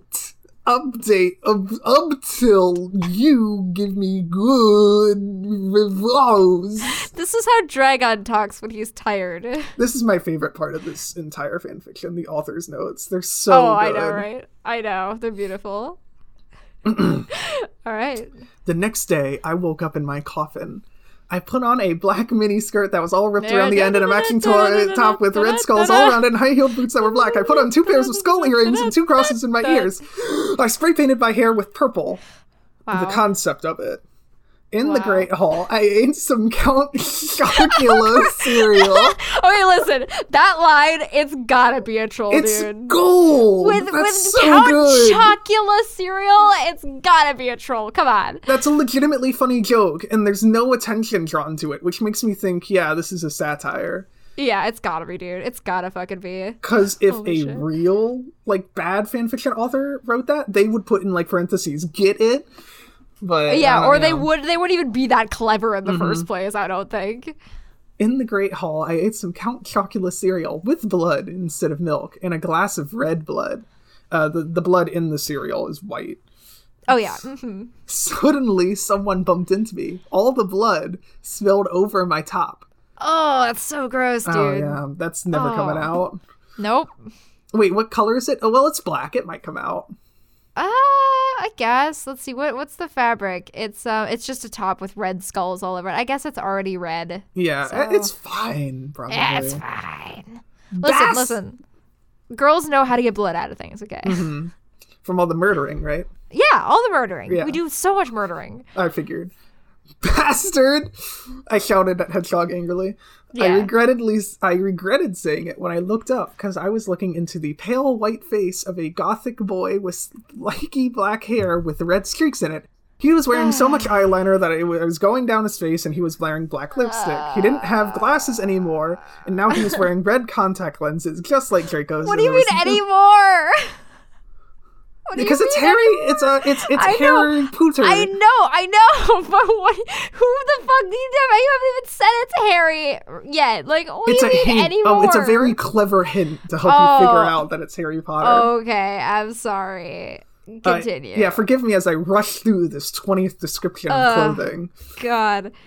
[SPEAKER 2] update up, up till you give me good reviews.
[SPEAKER 1] This is how Dragon talks when he's tired.
[SPEAKER 2] This is my favorite part of this entire fanfiction, the author's notes. They're so
[SPEAKER 1] oh, I know, right? I know. They're beautiful. All right.
[SPEAKER 2] The next day, I woke up in my coffin. I put on a black mini skirt that was all ripped around the end and a matching top with red skulls all around it and high heeled boots that were black. I put on two pairs of skull earrings and two crosses in my ears. I spray painted my hair with purple.
[SPEAKER 1] Wow.
[SPEAKER 2] The concept of it. In the Great Hall, I ate some Count Chocula cereal.
[SPEAKER 1] okay, listen. That line, it's gotta be a troll,
[SPEAKER 2] It's
[SPEAKER 1] dude.
[SPEAKER 2] gold.
[SPEAKER 1] With
[SPEAKER 2] That's
[SPEAKER 1] with
[SPEAKER 2] so
[SPEAKER 1] Count
[SPEAKER 2] good.
[SPEAKER 1] Chocula cereal, it's gotta be a troll. Come on.
[SPEAKER 2] That's a legitimately funny joke, and there's no attention drawn to it, which makes me think, yeah, this is a satire.
[SPEAKER 1] Yeah, it's gotta be, dude. It's gotta fucking be.
[SPEAKER 2] Because if
[SPEAKER 1] Holy
[SPEAKER 2] a
[SPEAKER 1] shit.
[SPEAKER 2] real, like, bad fanfiction author wrote that, they would put in, like, parentheses, get it? But
[SPEAKER 1] Yeah, or they would they wouldn't even be that clever in the
[SPEAKER 2] Mm-hmm.
[SPEAKER 1] first place, I don't think.
[SPEAKER 2] In the Great Hall, I ate some Count Chocula cereal with blood instead of milk, and a glass of red blood. Uh, the, the blood in the cereal is white.
[SPEAKER 1] Oh yeah. hmm
[SPEAKER 2] Suddenly, someone bumped into me. All the blood spilled over my top.
[SPEAKER 1] Oh, that's so gross, dude.
[SPEAKER 2] Oh, yeah, that's never coming
[SPEAKER 1] Oh.
[SPEAKER 2] out.
[SPEAKER 1] Nope.
[SPEAKER 2] Wait, what color is it? Oh, well, it's black. It might come out.
[SPEAKER 1] Uh, I guess. Let's see. What what's the fabric? It's uh, it's just a top with red skulls all over it. I guess it's already red.
[SPEAKER 2] Yeah,
[SPEAKER 1] So-
[SPEAKER 2] it's fine, probably.
[SPEAKER 1] Yeah, it's fine. Listen, listen. Girls know how to get blood out of things. Okay.
[SPEAKER 2] Mm-hmm. From all the murdering, right?
[SPEAKER 1] Yeah, all the murdering.
[SPEAKER 2] Yeah.
[SPEAKER 1] We do so much murdering.
[SPEAKER 2] I figured. Bastard! I shouted at Hedgehog angrily. I
[SPEAKER 1] Yeah.
[SPEAKER 2] regretted I regretted saying it when I looked up because I was looking into the pale white face of a gothic boy with spiky black hair with red streaks in it. He was wearing so much eyeliner that it was going down his face and he was wearing black lipstick. He didn't have glasses anymore, and now he was wearing red contact lenses, just like Draco's.
[SPEAKER 1] What do you mean anymore? What
[SPEAKER 2] Because it's Harry. It's a. It's it's
[SPEAKER 1] I know.
[SPEAKER 2] Harry Potter.
[SPEAKER 1] I know, I know, but what? Who the fuck need to? You haven't even said it's Harry yet. Like, what
[SPEAKER 2] It's
[SPEAKER 1] do
[SPEAKER 2] a
[SPEAKER 1] you mean
[SPEAKER 2] hint.
[SPEAKER 1] anymore?
[SPEAKER 2] Oh, it's a very clever hint to help
[SPEAKER 1] Oh.
[SPEAKER 2] you figure out that it's Harry Potter.
[SPEAKER 1] Okay, I'm sorry.
[SPEAKER 2] Uh,
[SPEAKER 1] Continue.
[SPEAKER 2] yeah, forgive me as I rush through this 20th description of clothing.
[SPEAKER 1] God.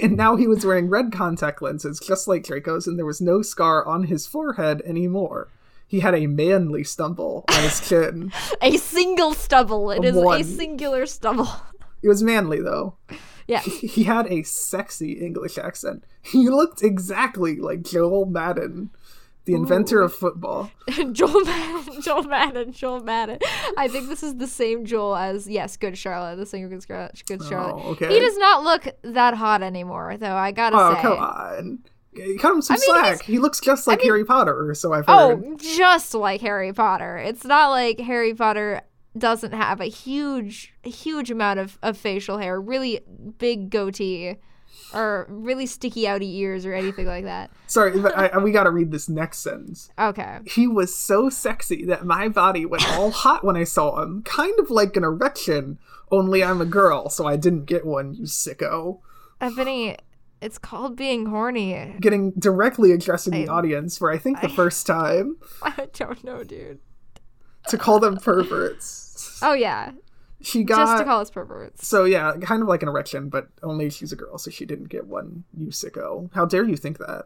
[SPEAKER 2] And now he was wearing red contact lenses, just like Draco's, and there was no scar on his forehead anymore. He had a manly stumble on his chin.
[SPEAKER 1] A single stubble. It is
[SPEAKER 2] One.
[SPEAKER 1] a singular stubble.
[SPEAKER 2] it was manly though.
[SPEAKER 1] Yeah.
[SPEAKER 2] He had a sexy English accent. He looked exactly like Joel Madden, the inventor of football.
[SPEAKER 1] Joel Madden, Joel Madden, Joel Madden. I think this is the same Joel as yes, Good Charlotte, the singer Good, Scar- Good Charlotte.
[SPEAKER 2] Oh, okay.
[SPEAKER 1] He does not look that hot anymore, though. I gotta
[SPEAKER 2] Oh,
[SPEAKER 1] say.
[SPEAKER 2] Oh come on. Cut him some
[SPEAKER 1] I mean,
[SPEAKER 2] slack. He looks just like Harry Potter, so I've heard.
[SPEAKER 1] Oh, just like Harry Potter. It's not like Harry Potter doesn't have a huge, huge amount of, of facial hair, really big goatee, or really sticky outy ears or anything like that.
[SPEAKER 2] Sorry, but I, I- we gotta read this next sentence.
[SPEAKER 1] Okay.
[SPEAKER 2] He was so sexy that my body went all hot when I saw him, kind of like an erection, only I'm a girl, so I didn't get one, you sicko.
[SPEAKER 1] Ebony, it's called being horny.
[SPEAKER 2] Getting directly addressing the
[SPEAKER 1] I-
[SPEAKER 2] audience for I think the first time
[SPEAKER 1] I don't know, dude.
[SPEAKER 2] to call them perverts.
[SPEAKER 1] Oh, yeah.
[SPEAKER 2] She got Just
[SPEAKER 1] to call us perverts.
[SPEAKER 2] so yeah, kind of like an erection, but only she's a girl, so she didn't get one, you sicko. How dare you think that?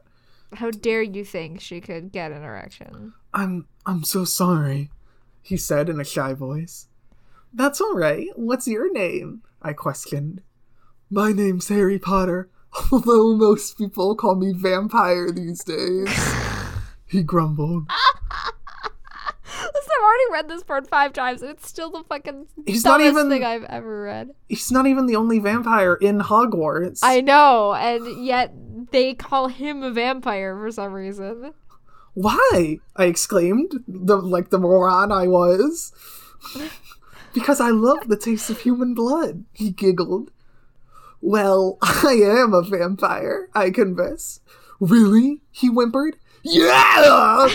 [SPEAKER 1] How dare you think she could get an erection?
[SPEAKER 2] I'm I'm so sorry, he said in a shy voice. That's all right. What's your name? I questioned. My name's Harry Potter, although most people call me vampire these days. he grumbled.
[SPEAKER 1] Listen, I've already read this part five times, and it's still the fucking
[SPEAKER 2] He's not even-
[SPEAKER 1] thing I've ever read.
[SPEAKER 2] He's not even the only vampire in Hogwarts.
[SPEAKER 1] I know, and yet they call him a vampire for some reason.
[SPEAKER 2] Why? I exclaimed, the like the moron I was. because I love the taste of human blood, he giggled. Well, I am a vampire, I confess. Really? He whimpered. Yeah!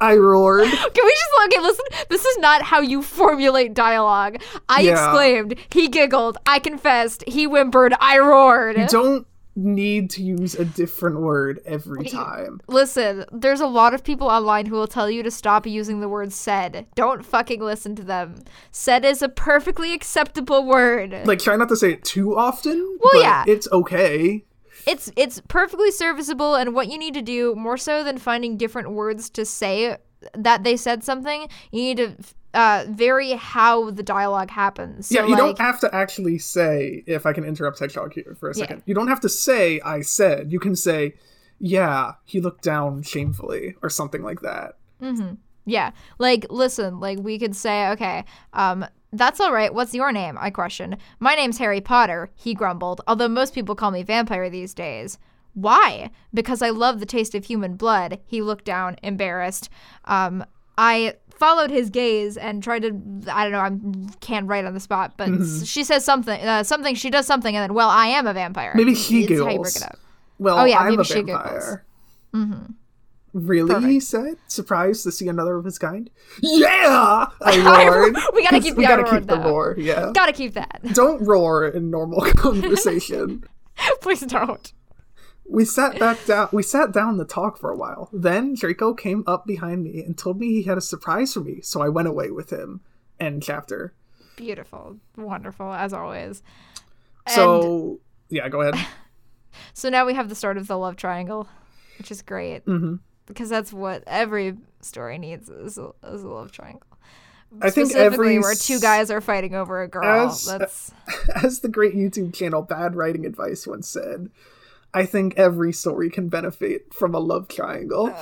[SPEAKER 2] I roared.
[SPEAKER 1] Can we just okay? Listen, this is not how you formulate dialogue. I
[SPEAKER 2] Yeah.
[SPEAKER 1] exclaimed, he giggled, I confessed, he whimpered, I roared.
[SPEAKER 2] You don't need to use a different word every time.
[SPEAKER 1] Listen, there's a lot of people online who will tell you to stop using the word said. Don't fucking listen to them. Said is a perfectly acceptable word.
[SPEAKER 2] Like, try not to say it too often.
[SPEAKER 1] Well,
[SPEAKER 2] but
[SPEAKER 1] yeah.
[SPEAKER 2] It's okay.
[SPEAKER 1] it's it's perfectly serviceable and what you need to do more so than finding different words to say that they said something, you need to uh, vary how the dialogue happens. So
[SPEAKER 2] yeah, you
[SPEAKER 1] like,
[SPEAKER 2] don't have to actually say, if I can interrupt Hedgehog here for a second, you don't have to say, I said. You can say, yeah, he looked down shamefully, or something like that. Mm-hmm.
[SPEAKER 1] Yeah. Like, listen, like we could say, okay, um, that's all right. What's your name? I questioned. My name's Harry Potter, he grumbled, although most people call me vampire these days. Why? Because I love the taste of human blood. He looked down, embarrassed. Um, I followed his gaze and tried to I don't know, I can't write on the spot, but she says something uh, something she does something and then well, I am a vampire.
[SPEAKER 2] Maybe she
[SPEAKER 1] It's
[SPEAKER 2] giggles.
[SPEAKER 1] break it up.
[SPEAKER 2] Well,
[SPEAKER 1] Oh, yeah,
[SPEAKER 2] I'm
[SPEAKER 1] maybe
[SPEAKER 2] a
[SPEAKER 1] she
[SPEAKER 2] vampire. Mm-hmm. Really?
[SPEAKER 1] Perfect.
[SPEAKER 2] He said, surprised to see another of his kind. Yeah! I roared.
[SPEAKER 1] We gotta keep
[SPEAKER 2] we gotta keep the roar. Yeah.
[SPEAKER 1] Gotta keep that.
[SPEAKER 2] Don't roar in normal conversation.
[SPEAKER 1] Please don't.
[SPEAKER 2] We sat back down. We sat down to talk for a while. Then Draco came up behind me and told me he had a surprise for me, so I went away with him. End chapter.
[SPEAKER 1] Beautiful. Wonderful, as always. And
[SPEAKER 2] So yeah, go ahead.
[SPEAKER 1] so now we have the start of the love triangle, which is great.
[SPEAKER 2] Mhm.
[SPEAKER 1] Because that's what every story needs is a, is a love triangle.
[SPEAKER 2] I think
[SPEAKER 1] Specifically
[SPEAKER 2] every
[SPEAKER 1] where two guys are fighting over a girl.
[SPEAKER 2] as-
[SPEAKER 1] That's
[SPEAKER 2] as the great YouTube channel Bad Writing Advice once said, I think every story can benefit from a love triangle.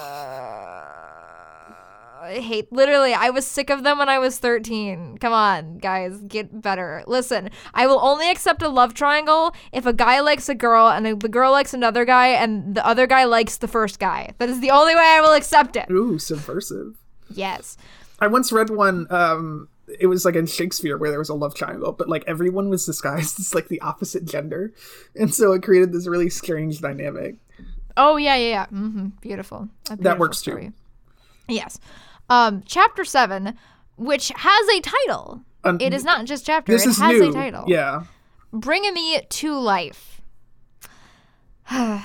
[SPEAKER 1] I hate literally I was sick of them when I was 13. Come on, guys, get better. Listen, I will only accept a love triangle if a guy likes a girl and the girl likes another guy and the other guy likes the first guy. That is the only way I will accept it.
[SPEAKER 2] Ooh, subversive.
[SPEAKER 1] Yes.
[SPEAKER 2] I once read one. Um, it was like in Shakespeare where there was a love triangle, but like everyone was disguised as like the opposite gender, and so it created this really strange dynamic.
[SPEAKER 1] Oh yeah, yeah, yeah. hmm Beautiful. Beautiful
[SPEAKER 2] works too.
[SPEAKER 1] Yes. Um, chapter seven, which has a title.
[SPEAKER 2] Um,
[SPEAKER 1] It is not just chapter.
[SPEAKER 2] This
[SPEAKER 1] it
[SPEAKER 2] is
[SPEAKER 1] has
[SPEAKER 2] new.
[SPEAKER 1] a title.
[SPEAKER 2] Yeah,
[SPEAKER 1] Bringing me to life.
[SPEAKER 2] the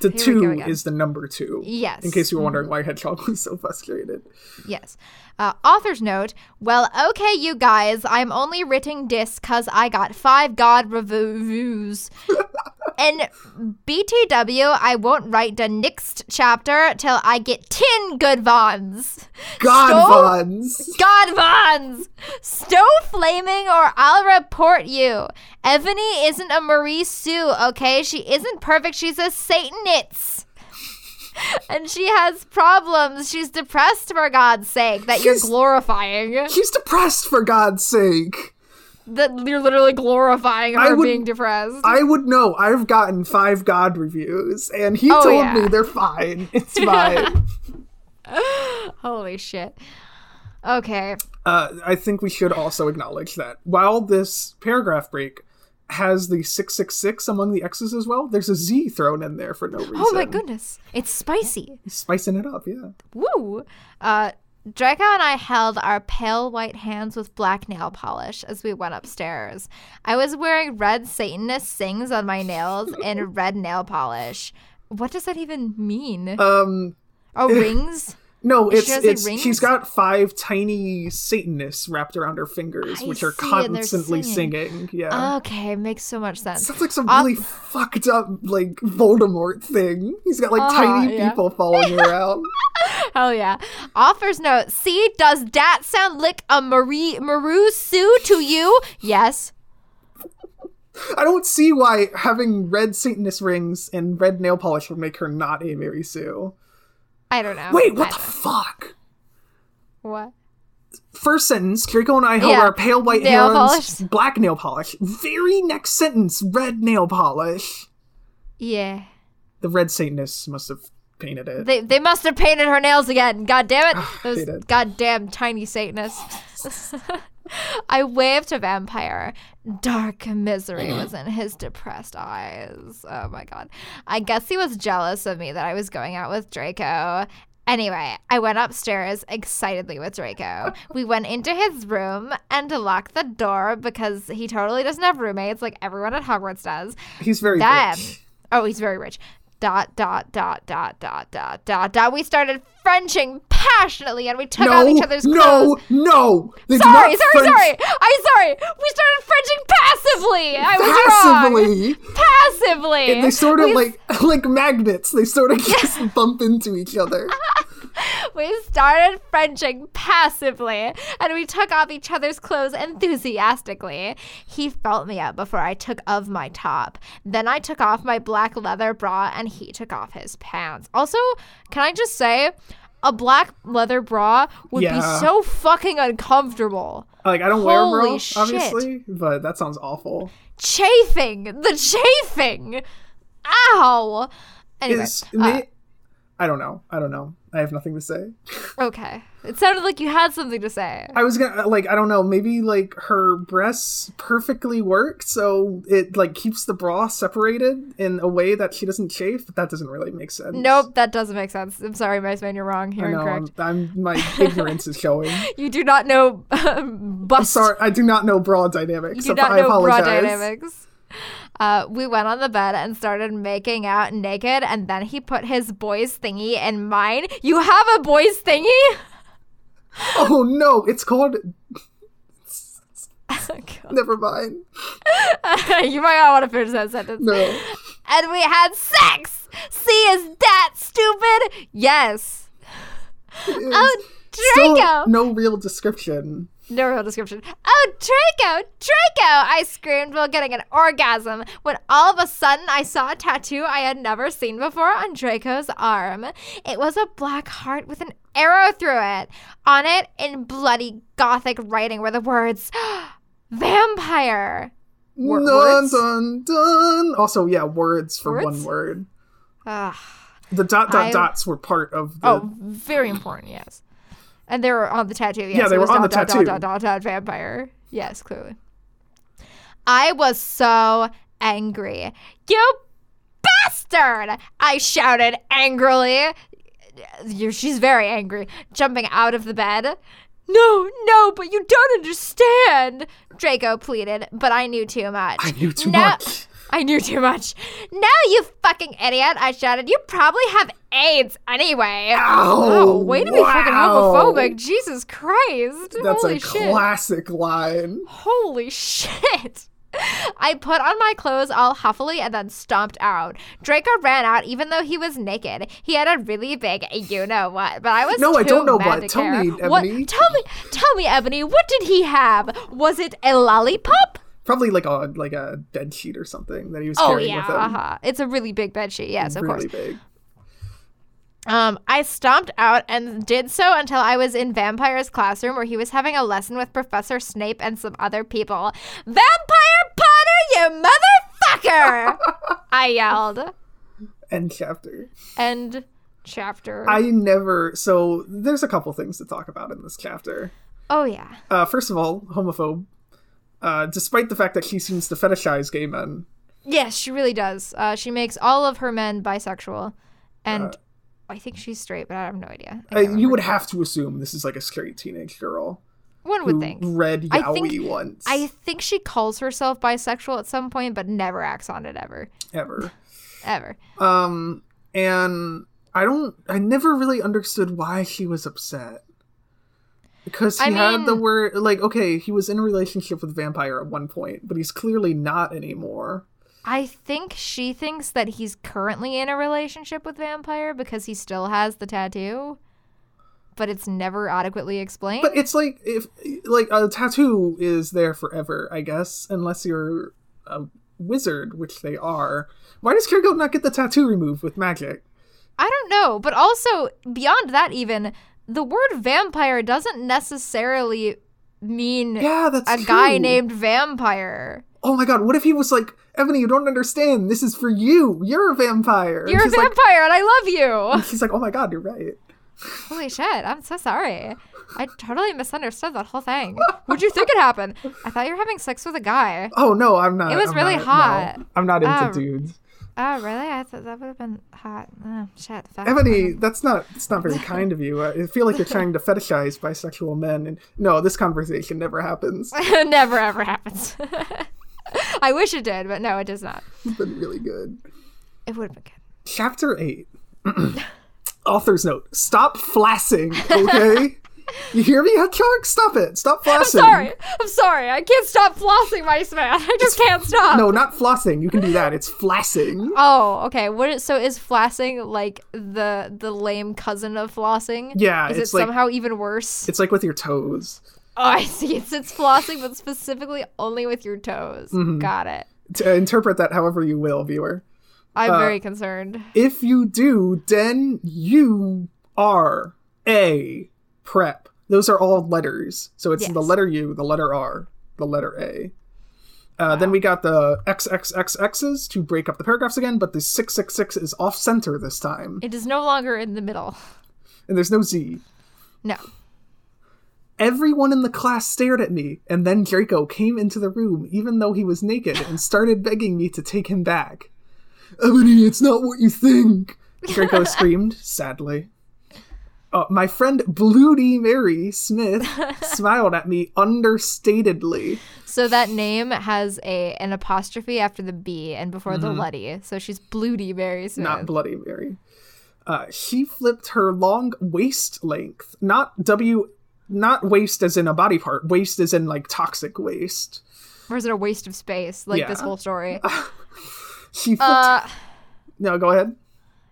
[SPEAKER 1] Here
[SPEAKER 2] two is the number two.
[SPEAKER 1] Yes.
[SPEAKER 2] In case you were wondering why Hedgehog was so frustrated.
[SPEAKER 1] Yes. Uh, author's note. Well, okay, you guys. I'm only writing this cause I got five god reviews. and BTW, I won't write the next chapter till I get 10 good vons.
[SPEAKER 2] God
[SPEAKER 1] Stove?
[SPEAKER 2] Vons.
[SPEAKER 1] God vons! Stove flaming or I'll report you. Ebony isn't a Marie Sue, okay? She isn't perfect. She's a Satanist. And she has problems. She's depressed for God's sake that you're glorifying.
[SPEAKER 2] She's depressed for God's sake.
[SPEAKER 1] That you're literally glorifying her
[SPEAKER 2] would-
[SPEAKER 1] being depressed.
[SPEAKER 2] I would know. I've gotten five God reviews, and he
[SPEAKER 1] Oh,
[SPEAKER 2] told
[SPEAKER 1] yeah.
[SPEAKER 2] me they're fine. It's fine.
[SPEAKER 1] Holy shit. Okay.
[SPEAKER 2] uh, I think we should also acknowledge that while this paragraph break has the 666 among the X's as well, there's a Z thrown in there for no reason.
[SPEAKER 1] Oh my goodness. It's spicy.
[SPEAKER 2] Spicing it up, yeah.
[SPEAKER 1] Woo! Uh, Draco and I held our pale white hands with black nail polish as we went upstairs. I was wearing red Satanist sings on my nails and red nail polish. What does that even mean?
[SPEAKER 2] Um,
[SPEAKER 1] oh, rings?
[SPEAKER 2] No,
[SPEAKER 1] She
[SPEAKER 2] it's
[SPEAKER 1] like,
[SPEAKER 2] it's she's got five tiny Satanists wrapped around her fingers,
[SPEAKER 1] I
[SPEAKER 2] which are
[SPEAKER 1] see, and they're
[SPEAKER 2] constantly
[SPEAKER 1] singing.
[SPEAKER 2] singing. Yeah.
[SPEAKER 1] Okay, makes so much sense.
[SPEAKER 2] Sounds like some really fucked up like Voldemort thing. He's got like
[SPEAKER 1] Uh-huh,
[SPEAKER 2] tiny
[SPEAKER 1] yeah.
[SPEAKER 2] people following around.
[SPEAKER 1] Hell yeah. Author's note. See, does that sound like a Marie Maru Sue to you? Yes.
[SPEAKER 2] I don't see why having red Satanist rings and red nail polish would make her not a Mary Sue.
[SPEAKER 1] I don't know.
[SPEAKER 2] Wait, what the
[SPEAKER 1] don't-
[SPEAKER 2] fuck?
[SPEAKER 1] What?
[SPEAKER 2] First sentence, Draco and I
[SPEAKER 1] Yeah.
[SPEAKER 2] our pale white
[SPEAKER 1] Nail
[SPEAKER 2] hands,
[SPEAKER 1] polish.
[SPEAKER 2] black nail polish. Very next sentence, red nail polish.
[SPEAKER 1] Yeah.
[SPEAKER 2] The red Satanists must have painted it.
[SPEAKER 1] They they must have painted her nails again. God damn it. Ah, Those
[SPEAKER 2] They did.
[SPEAKER 1] goddamn tiny Satanists. I waved to Vampire. Dark misery was in his depressed eyes. Oh my god. I guess he was jealous of me that I was going out with Draco. Anyway, I went upstairs excitedly with Draco. We went into his room and locked the door because he totally doesn't have roommates like everyone at Hogwarts does.
[SPEAKER 2] He's very
[SPEAKER 1] Then,
[SPEAKER 2] rich.
[SPEAKER 1] oh, he's very rich. Dot dot dot dot dot dot dot dot. We started Frenching passionately, and we took off each other's
[SPEAKER 2] no,
[SPEAKER 1] clothes.
[SPEAKER 2] no. They do
[SPEAKER 1] Sorry, sorry,
[SPEAKER 2] French
[SPEAKER 1] sorry. I'm sorry. We started Frenching passively. I was
[SPEAKER 2] Passively.
[SPEAKER 1] wrong. Passively.
[SPEAKER 2] And they sort of
[SPEAKER 1] We
[SPEAKER 2] like like magnets. They sort of just bump into each other.
[SPEAKER 1] We started Frenching passively, and we took off each other's clothes enthusiastically. He felt me up before I took of my top. Then I took off my black leather bra, and he took off his pants. Also, can I just say, a black leather bra would
[SPEAKER 2] Yeah.
[SPEAKER 1] be so fucking uncomfortable.
[SPEAKER 2] Like I don't wear a bra,
[SPEAKER 1] shit.
[SPEAKER 2] obviously, but that sounds awful.
[SPEAKER 1] Chafing! The chafing! Ow! Anyway,
[SPEAKER 2] Is
[SPEAKER 1] uh,
[SPEAKER 2] I don't know. I don't know. I have nothing to say.
[SPEAKER 1] okay. It sounded like you had something to say.
[SPEAKER 2] I was gonna uh, like I don't know. Maybe like her breasts perfectly work, so it like keeps the bra separated in a way that she doesn't chafe. But that doesn't really make sense.
[SPEAKER 1] Nope, that doesn't make sense. I'm sorry, Mice Man, you're wrong. You're
[SPEAKER 2] know. I'm. I'm my ignorance is showing.
[SPEAKER 1] You do not know um, bust.
[SPEAKER 2] I'm Sorry, I do not know bra dynamics.
[SPEAKER 1] You do not
[SPEAKER 2] I
[SPEAKER 1] know bra dynamics. Uh, we went on the bed and started making out naked, and then he put his boys thingy in mine. You have a boys thingy?
[SPEAKER 2] Oh no, it's called.
[SPEAKER 1] God.
[SPEAKER 2] Never mind.
[SPEAKER 1] you might not want to finish that sentence.
[SPEAKER 2] No.
[SPEAKER 1] And we had sex. See, is that stupid? Yes. Oh, Draco.
[SPEAKER 2] no real description.
[SPEAKER 1] No real description. Oh, Draco! Draco! I screamed while getting an orgasm when all of a sudden I saw a tattoo I had never seen before on Draco's arm. It was a black heart with an arrow through it. On it, in bloody gothic writing, were the words vampire. Wor-
[SPEAKER 2] dun,
[SPEAKER 1] words?
[SPEAKER 2] dun, dun. Also, yeah, words for
[SPEAKER 1] Words?
[SPEAKER 2] one word.
[SPEAKER 1] Ugh.
[SPEAKER 2] The dot dot
[SPEAKER 1] I-
[SPEAKER 2] dots were part of the.
[SPEAKER 1] Oh, very important, yes. And they were on the tattoo. Yes,
[SPEAKER 2] Yeah, they were
[SPEAKER 1] was
[SPEAKER 2] on the
[SPEAKER 1] dot,
[SPEAKER 2] tattoo.
[SPEAKER 1] Dot, dot, dot, vampire. Yes, clearly. I was so angry. You bastard! I shouted angrily. She's very angry, jumping out of the bed. No, no, but you don't understand, Draco pleaded, but I knew too much.
[SPEAKER 2] I knew too
[SPEAKER 1] No-
[SPEAKER 2] much.
[SPEAKER 1] I knew too much. No, you fucking idiot, I shouted. You probably have AIDS anyway.
[SPEAKER 2] Ow,
[SPEAKER 1] oh, way to be fucking
[SPEAKER 2] wow.
[SPEAKER 1] homophobic. Jesus Christ.
[SPEAKER 2] That's
[SPEAKER 1] Holy
[SPEAKER 2] a
[SPEAKER 1] shit.
[SPEAKER 2] classic line.
[SPEAKER 1] Holy shit. I put on my clothes all huffily and then stomped out. Draco ran out even though he was naked. He had a really big you know what, but I was
[SPEAKER 2] No, I don't know what. Tell
[SPEAKER 1] care.
[SPEAKER 2] me,
[SPEAKER 1] What? Tell me, tell me, Ebony. What did he have? Was it a lollipop?
[SPEAKER 2] Probably like a like a bed sheet or something that he was
[SPEAKER 1] Oh
[SPEAKER 2] carrying
[SPEAKER 1] yeah,
[SPEAKER 2] with him.
[SPEAKER 1] uh-huh. It's a really big bed sheet. Yes, of
[SPEAKER 2] really
[SPEAKER 1] course.
[SPEAKER 2] big.
[SPEAKER 1] Um, I stomped out and did so until I was in Vampire's classroom where he was having a lesson with Professor Snape and some other people. Vampire Potter, you motherfucker! I yelled.
[SPEAKER 2] End chapter.
[SPEAKER 1] End chapter.
[SPEAKER 2] I never. So there's a couple things to talk about in this chapter.
[SPEAKER 1] oh yeah.
[SPEAKER 2] Uh, first of all, homophobe. Uh, despite the fact that she seems to fetishize gay men,
[SPEAKER 1] Yes, she really does. Uh, she makes all of her men bisexual, and I think she's straight, but I have no idea.
[SPEAKER 2] Uh, you would have to assume this is like a scary teenage girl
[SPEAKER 1] One would think.
[SPEAKER 2] read
[SPEAKER 1] I
[SPEAKER 2] yaoi
[SPEAKER 1] think-
[SPEAKER 2] once.
[SPEAKER 1] I think she calls herself bisexual at some point, but never acts on it ever,
[SPEAKER 2] ever.
[SPEAKER 1] ever.
[SPEAKER 2] Um, and I don't. I never really understood why she was upset. Because he
[SPEAKER 1] I
[SPEAKER 2] had the word like okay, he was in a relationship with vampire at one point, but he's clearly not anymore.
[SPEAKER 1] I think she thinks that he's currently in a relationship with vampire because he still has the tattoo, but it's never adequately explained.
[SPEAKER 2] But it's like if like a tattoo is there forever, I guess, unless you're a wizard, which they are. Why does Kiriko not get the tattoo removed with magic?
[SPEAKER 1] I don't know, but also beyond that, even the word vampire doesn't necessarily mean
[SPEAKER 2] Yeah, that's
[SPEAKER 1] a guy named vampire.
[SPEAKER 2] Oh my god, what if he was like, Ebony, you don't understand. This is for you. You're a vampire.
[SPEAKER 1] You're a
[SPEAKER 2] she's like-
[SPEAKER 1] vampire, and I love you.
[SPEAKER 2] She's like, oh my god, you're right.
[SPEAKER 1] Holy shit! I'm so sorry. I totally misunderstood that whole thing. What'd you think it happened? I thought you were having sex with a guy.
[SPEAKER 2] Oh no, I'm not.
[SPEAKER 1] It was
[SPEAKER 2] I'm
[SPEAKER 1] really
[SPEAKER 2] not- no.
[SPEAKER 1] hot.
[SPEAKER 2] I'm not into
[SPEAKER 1] Ah,
[SPEAKER 2] dudes.
[SPEAKER 1] Oh, really? I thought that would have been hot. Oh, shit. Fuck.
[SPEAKER 2] Ebony, that's not. That's not very kind of you. I feel like you're trying to fetishize bisexual men, and no, this conversation never happens.
[SPEAKER 1] Never ever happens. I wish it did, but no, it does not.
[SPEAKER 2] It's been really good.
[SPEAKER 1] It would have been good.
[SPEAKER 2] Chapter eight. Author's note: Stop flassing. Okay. You hear me, Hedgehog? Stop it. Stop flossing.
[SPEAKER 1] I'm sorry. I'm sorry. I can't stop flossing, Mice Man. I just can't stop.
[SPEAKER 2] No, not flossing. You can do that. It's flassing.
[SPEAKER 1] Oh, okay. What is so is flossing like the the lame cousin of flossing?
[SPEAKER 2] Yeah,
[SPEAKER 1] Is
[SPEAKER 2] it's
[SPEAKER 1] it
[SPEAKER 2] like
[SPEAKER 1] somehow even worse?
[SPEAKER 2] it's like with your toes.
[SPEAKER 1] Oh, I see. It's it's flossing, but specifically only with your toes.
[SPEAKER 2] Mm-hmm.
[SPEAKER 1] Got it.
[SPEAKER 2] To interpret that however you will, viewer.
[SPEAKER 1] I'm
[SPEAKER 2] Uh,
[SPEAKER 1] very concerned.
[SPEAKER 2] If you do, then you are a prep. Those are all letters. So it's the letter U, the letter R, the letter A. Uh, Then we got the XXXXs to break up the paragraphs again, but the 666 is off center this time.
[SPEAKER 1] It is no longer in the middle.
[SPEAKER 2] And there's no Z.
[SPEAKER 1] No.
[SPEAKER 2] Everyone in the class stared at me, and then Draco came into the room, even though he was naked, and started begging me to take him back. Ebony, it's not what you think, Draco screamed, sadly. Uh, my friend Bloody Mary Smith smiled at me understatedly.
[SPEAKER 1] So that name has a an apostrophe after the B and before the
[SPEAKER 2] Mm-hmm.
[SPEAKER 1] Letty. So she's Bloody Mary Smith.
[SPEAKER 2] Not Bloody Mary. Uh, she flipped her long waist length, not W, not waist as in a body part, waist as in like toxic waste.
[SPEAKER 1] or is it a waste of space? Like this whole story.
[SPEAKER 2] She flipped.
[SPEAKER 1] Uh,
[SPEAKER 2] no, go ahead.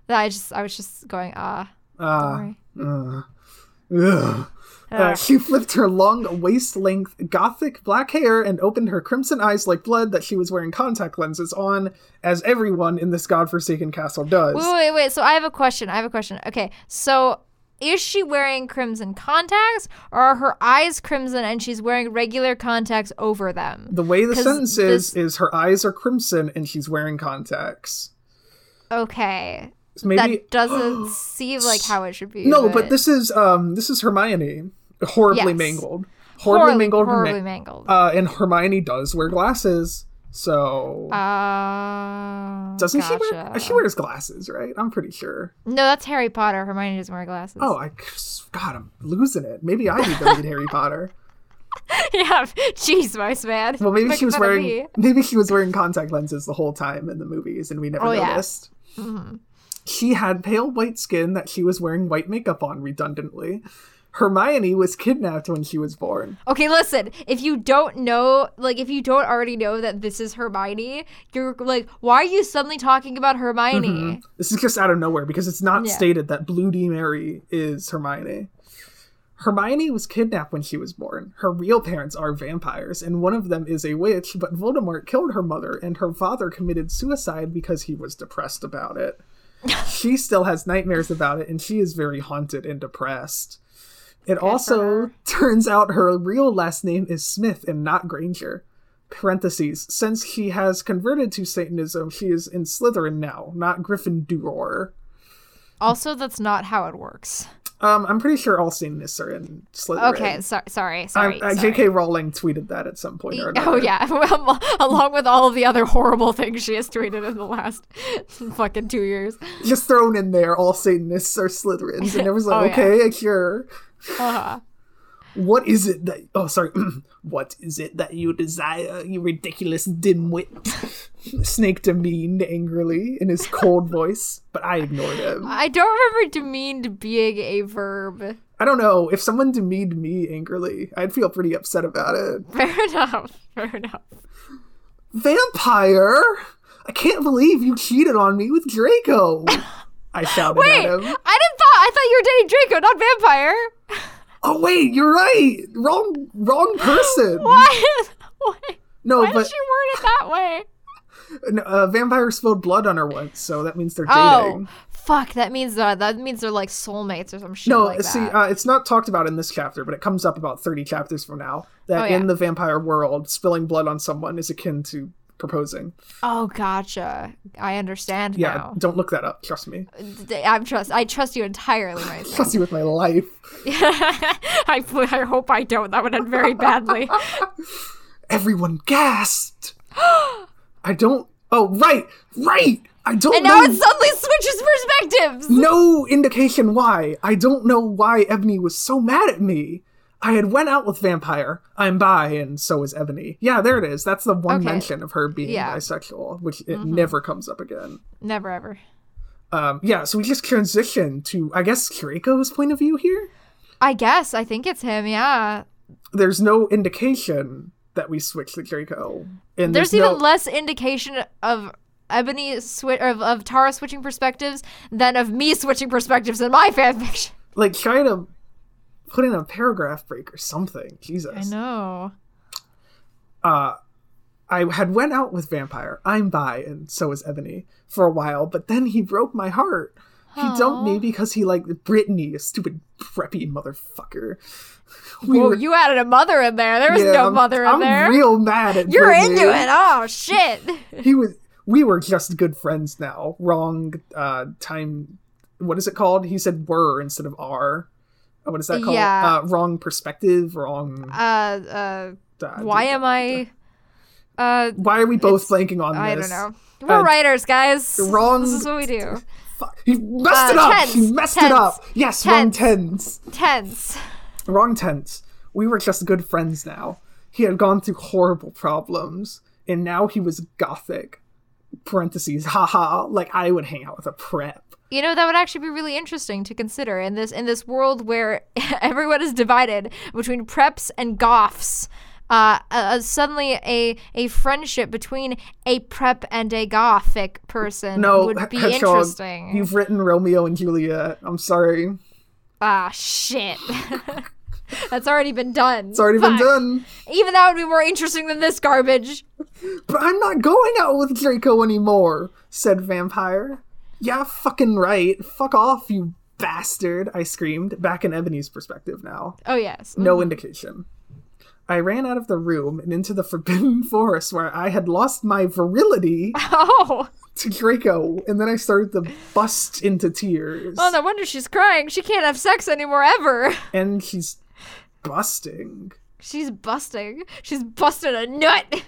[SPEAKER 1] I just I was just going ah.
[SPEAKER 2] Uh, Ugh. Uh, she flipped her long waist length gothic black hair and opened her crimson eyes like blood that she was wearing contact lenses on, as everyone in this godforsaken castle does.
[SPEAKER 1] Wait, wait, wait. So I have a question. I have a question. Okay, so is she wearing crimson contacts, or are her eyes crimson and she's wearing regular contacts over them?
[SPEAKER 2] the way the sentence is,
[SPEAKER 1] this-
[SPEAKER 2] is her eyes are crimson and she's wearing contacts.
[SPEAKER 1] Okay,
[SPEAKER 2] Maybe
[SPEAKER 1] that doesn't seem like how it should be.
[SPEAKER 2] no, but this is um this is Hermione, horribly
[SPEAKER 1] Yes.
[SPEAKER 2] mangled, horribly, mangled,
[SPEAKER 1] horribly
[SPEAKER 2] Hermi-
[SPEAKER 1] mangled.
[SPEAKER 2] uh, and Hermione does wear glasses, so
[SPEAKER 1] Uh,
[SPEAKER 2] doesn't
[SPEAKER 1] gotcha.
[SPEAKER 2] she wear? She wears glasses, right? I'm pretty sure.
[SPEAKER 1] No, that's Harry Potter. Hermione doesn't wear glasses.
[SPEAKER 2] Oh, I God, I'm losing it. Maybe I need to read Harry Potter.
[SPEAKER 1] yeah. Jeez, Mice Man.
[SPEAKER 2] Well, maybe
[SPEAKER 1] Make
[SPEAKER 2] she was wearing maybe she was wearing contact lenses the whole time in the movies, and we never
[SPEAKER 1] Oh, yeah.
[SPEAKER 2] noticed. She had pale white skin that she was wearing white makeup on redundantly. Hermione was kidnapped when she was born.
[SPEAKER 1] Okay, listen. If you don't know, like, if you don't already know that this is Hermione, you're like, why are you suddenly talking about Hermione? Mm-hmm.
[SPEAKER 2] This is just out of nowhere because it's not
[SPEAKER 1] Yeah.
[SPEAKER 2] stated that Bloody Mary is Hermione. Hermione was kidnapped when she was born. Her real parents are vampires, and one of them is a witch, but Voldemort killed her mother, and her father committed suicide because he was depressed about it. she still has nightmares about it, and she is very haunted and depressed. It also turns out her real last name is Smith and not Granger. Parentheses. Since she has converted to Satanism, she is in Slytherin now, not Gryffindor.
[SPEAKER 1] Also, that's not how it works.
[SPEAKER 2] Um, I'm pretty sure all Satanists are in Slytherin.
[SPEAKER 1] Okay, so- sorry, sorry.
[SPEAKER 2] I, uh,
[SPEAKER 1] sorry.
[SPEAKER 2] J.K. Rowling tweeted that at some point or another.
[SPEAKER 1] Oh yeah, well, along with all of the other horrible things she has tweeted in the last fucking two years.
[SPEAKER 2] Just thrown in there, all Satanists are Slytherins, and it was like,
[SPEAKER 1] Oh, yeah.
[SPEAKER 2] okay, sure.
[SPEAKER 1] Uh-huh.
[SPEAKER 2] What is it that? Oh, sorry. what is it that you desire, you ridiculous dimwit? Snake demeaned angrily in his cold voice, but I ignored him.
[SPEAKER 1] I don't remember demeaned being a verb.
[SPEAKER 2] I don't know if someone demeaned me angrily, I'd feel pretty upset about it.
[SPEAKER 1] Fair enough. Fair enough.
[SPEAKER 2] Vampire! I can't believe you cheated on me with Draco. I shouted
[SPEAKER 1] Wait,
[SPEAKER 2] at
[SPEAKER 1] I didn't thought I thought you were dating Draco, not vampire.
[SPEAKER 2] Oh wait, you're right. Wrong, wrong person.
[SPEAKER 1] Why? Why?
[SPEAKER 2] No,
[SPEAKER 1] Why
[SPEAKER 2] but
[SPEAKER 1] did she word it that way?
[SPEAKER 2] no, uh, vampire spilled blood on her once, so that means they're dating.
[SPEAKER 1] Oh, fuck! That means uh, that means they're like soulmates or some shit
[SPEAKER 2] No,
[SPEAKER 1] like
[SPEAKER 2] see, uh, it's not talked about in this chapter, but it comes up about 30 chapters from now. That
[SPEAKER 1] Oh, yeah.
[SPEAKER 2] in the vampire world, spilling blood on someone is akin to proposing.
[SPEAKER 1] oh, gotcha. I understand
[SPEAKER 2] Yeah,
[SPEAKER 1] now.
[SPEAKER 2] don't look that up. Trust me.
[SPEAKER 1] I'm trust. I trust you entirely, my.
[SPEAKER 2] Trust you with my life.
[SPEAKER 1] I I hope I don't. That would end very badly.
[SPEAKER 2] Everyone gasped. I don't. Oh, right, right. I don't
[SPEAKER 1] And
[SPEAKER 2] know.
[SPEAKER 1] now it suddenly switches perspectives.
[SPEAKER 2] no indication why. I don't know why Ebony was so mad at me. I had went out with Vampire. I'm bi, and so is Ebony. Yeah, there it is. That's the one
[SPEAKER 1] Okay.
[SPEAKER 2] mention of her being
[SPEAKER 1] Yeah. Mm-hmm.
[SPEAKER 2] bisexual, which it never comes up again.
[SPEAKER 1] Never ever.
[SPEAKER 2] Um, yeah, so we just transition to, I guess, Kiriko's point of view here.
[SPEAKER 1] I guess. I think it's him. Yeah.
[SPEAKER 2] There's no indication that we switch to Kiriko, and
[SPEAKER 1] There's,
[SPEAKER 2] there's,
[SPEAKER 1] even
[SPEAKER 2] no,
[SPEAKER 1] less indication of Ebony swi- of, of Tara switching perspectives than of me switching perspectives in my fanfiction.
[SPEAKER 2] like try to put in a paragraph break or something. Jesus.
[SPEAKER 1] I know.
[SPEAKER 2] uh I had went out with Vampire. I'm bi, and so is Ebony for a while, but then he broke my heart. He dumped me because he liked Brittany, a stupid preppy motherfucker. We
[SPEAKER 1] Whoa,
[SPEAKER 2] were-
[SPEAKER 1] you added a mother in there. There was
[SPEAKER 2] yeah,
[SPEAKER 1] no
[SPEAKER 2] I'm-
[SPEAKER 1] mother in
[SPEAKER 2] I'm
[SPEAKER 1] there.
[SPEAKER 2] real mad at
[SPEAKER 1] You're
[SPEAKER 2] Brittany.
[SPEAKER 1] into it. Oh shit.
[SPEAKER 2] He was. We were just good friends now. Wrong uh time. What is it called? He said "were" instead of "are." Uh, What is that called?
[SPEAKER 1] Yeah.
[SPEAKER 2] Uh, wrong perspective. Wrong.
[SPEAKER 1] Uh, uh,
[SPEAKER 2] uh,
[SPEAKER 1] why am I? Uh,
[SPEAKER 2] Why are we both blanking on
[SPEAKER 1] I
[SPEAKER 2] this?
[SPEAKER 1] I don't know. We're
[SPEAKER 2] Uh,
[SPEAKER 1] writers, guys.
[SPEAKER 2] wrong-
[SPEAKER 1] This is what we do.
[SPEAKER 2] Fuck. He messed
[SPEAKER 1] Uh,
[SPEAKER 2] it up.
[SPEAKER 1] tense,
[SPEAKER 2] he messed
[SPEAKER 1] tense,
[SPEAKER 2] it up. Yes, wrong
[SPEAKER 1] tense.
[SPEAKER 2] tense.
[SPEAKER 1] Tense.
[SPEAKER 2] Wrong tense. We were just good friends now. He had gone through horrible problems, and now he was gothic. Parentheses, haha, like I would hang out with a prep.
[SPEAKER 1] You know that would actually be really interesting to consider in this in this world where everyone is divided between preps and goths. Uh, uh, suddenly, a a friendship between a prep and a gothic person
[SPEAKER 2] No,
[SPEAKER 1] would be
[SPEAKER 2] Hedgehog,
[SPEAKER 1] interesting.
[SPEAKER 2] You've written Romeo and Juliet. I'm sorry.
[SPEAKER 1] Ah, shit. That's already been done.
[SPEAKER 2] It's already been done.
[SPEAKER 1] Even that would be more interesting than this garbage.
[SPEAKER 2] But I'm not going out with Draco anymore, said Vampire. Yeah, fucking right. Fuck off, you bastard, I screamed, back in Ebony's perspective now.
[SPEAKER 1] Oh yes.
[SPEAKER 2] No mm. indication. I ran out of the room and into the forbidden forest where I had lost my virility
[SPEAKER 1] Oh.
[SPEAKER 2] to Draco, and then I started to bust into tears.
[SPEAKER 1] Oh, no wonder she's crying. She can't have sex anymore ever.
[SPEAKER 2] And she's busting.
[SPEAKER 1] She's busting. She's busted a nut.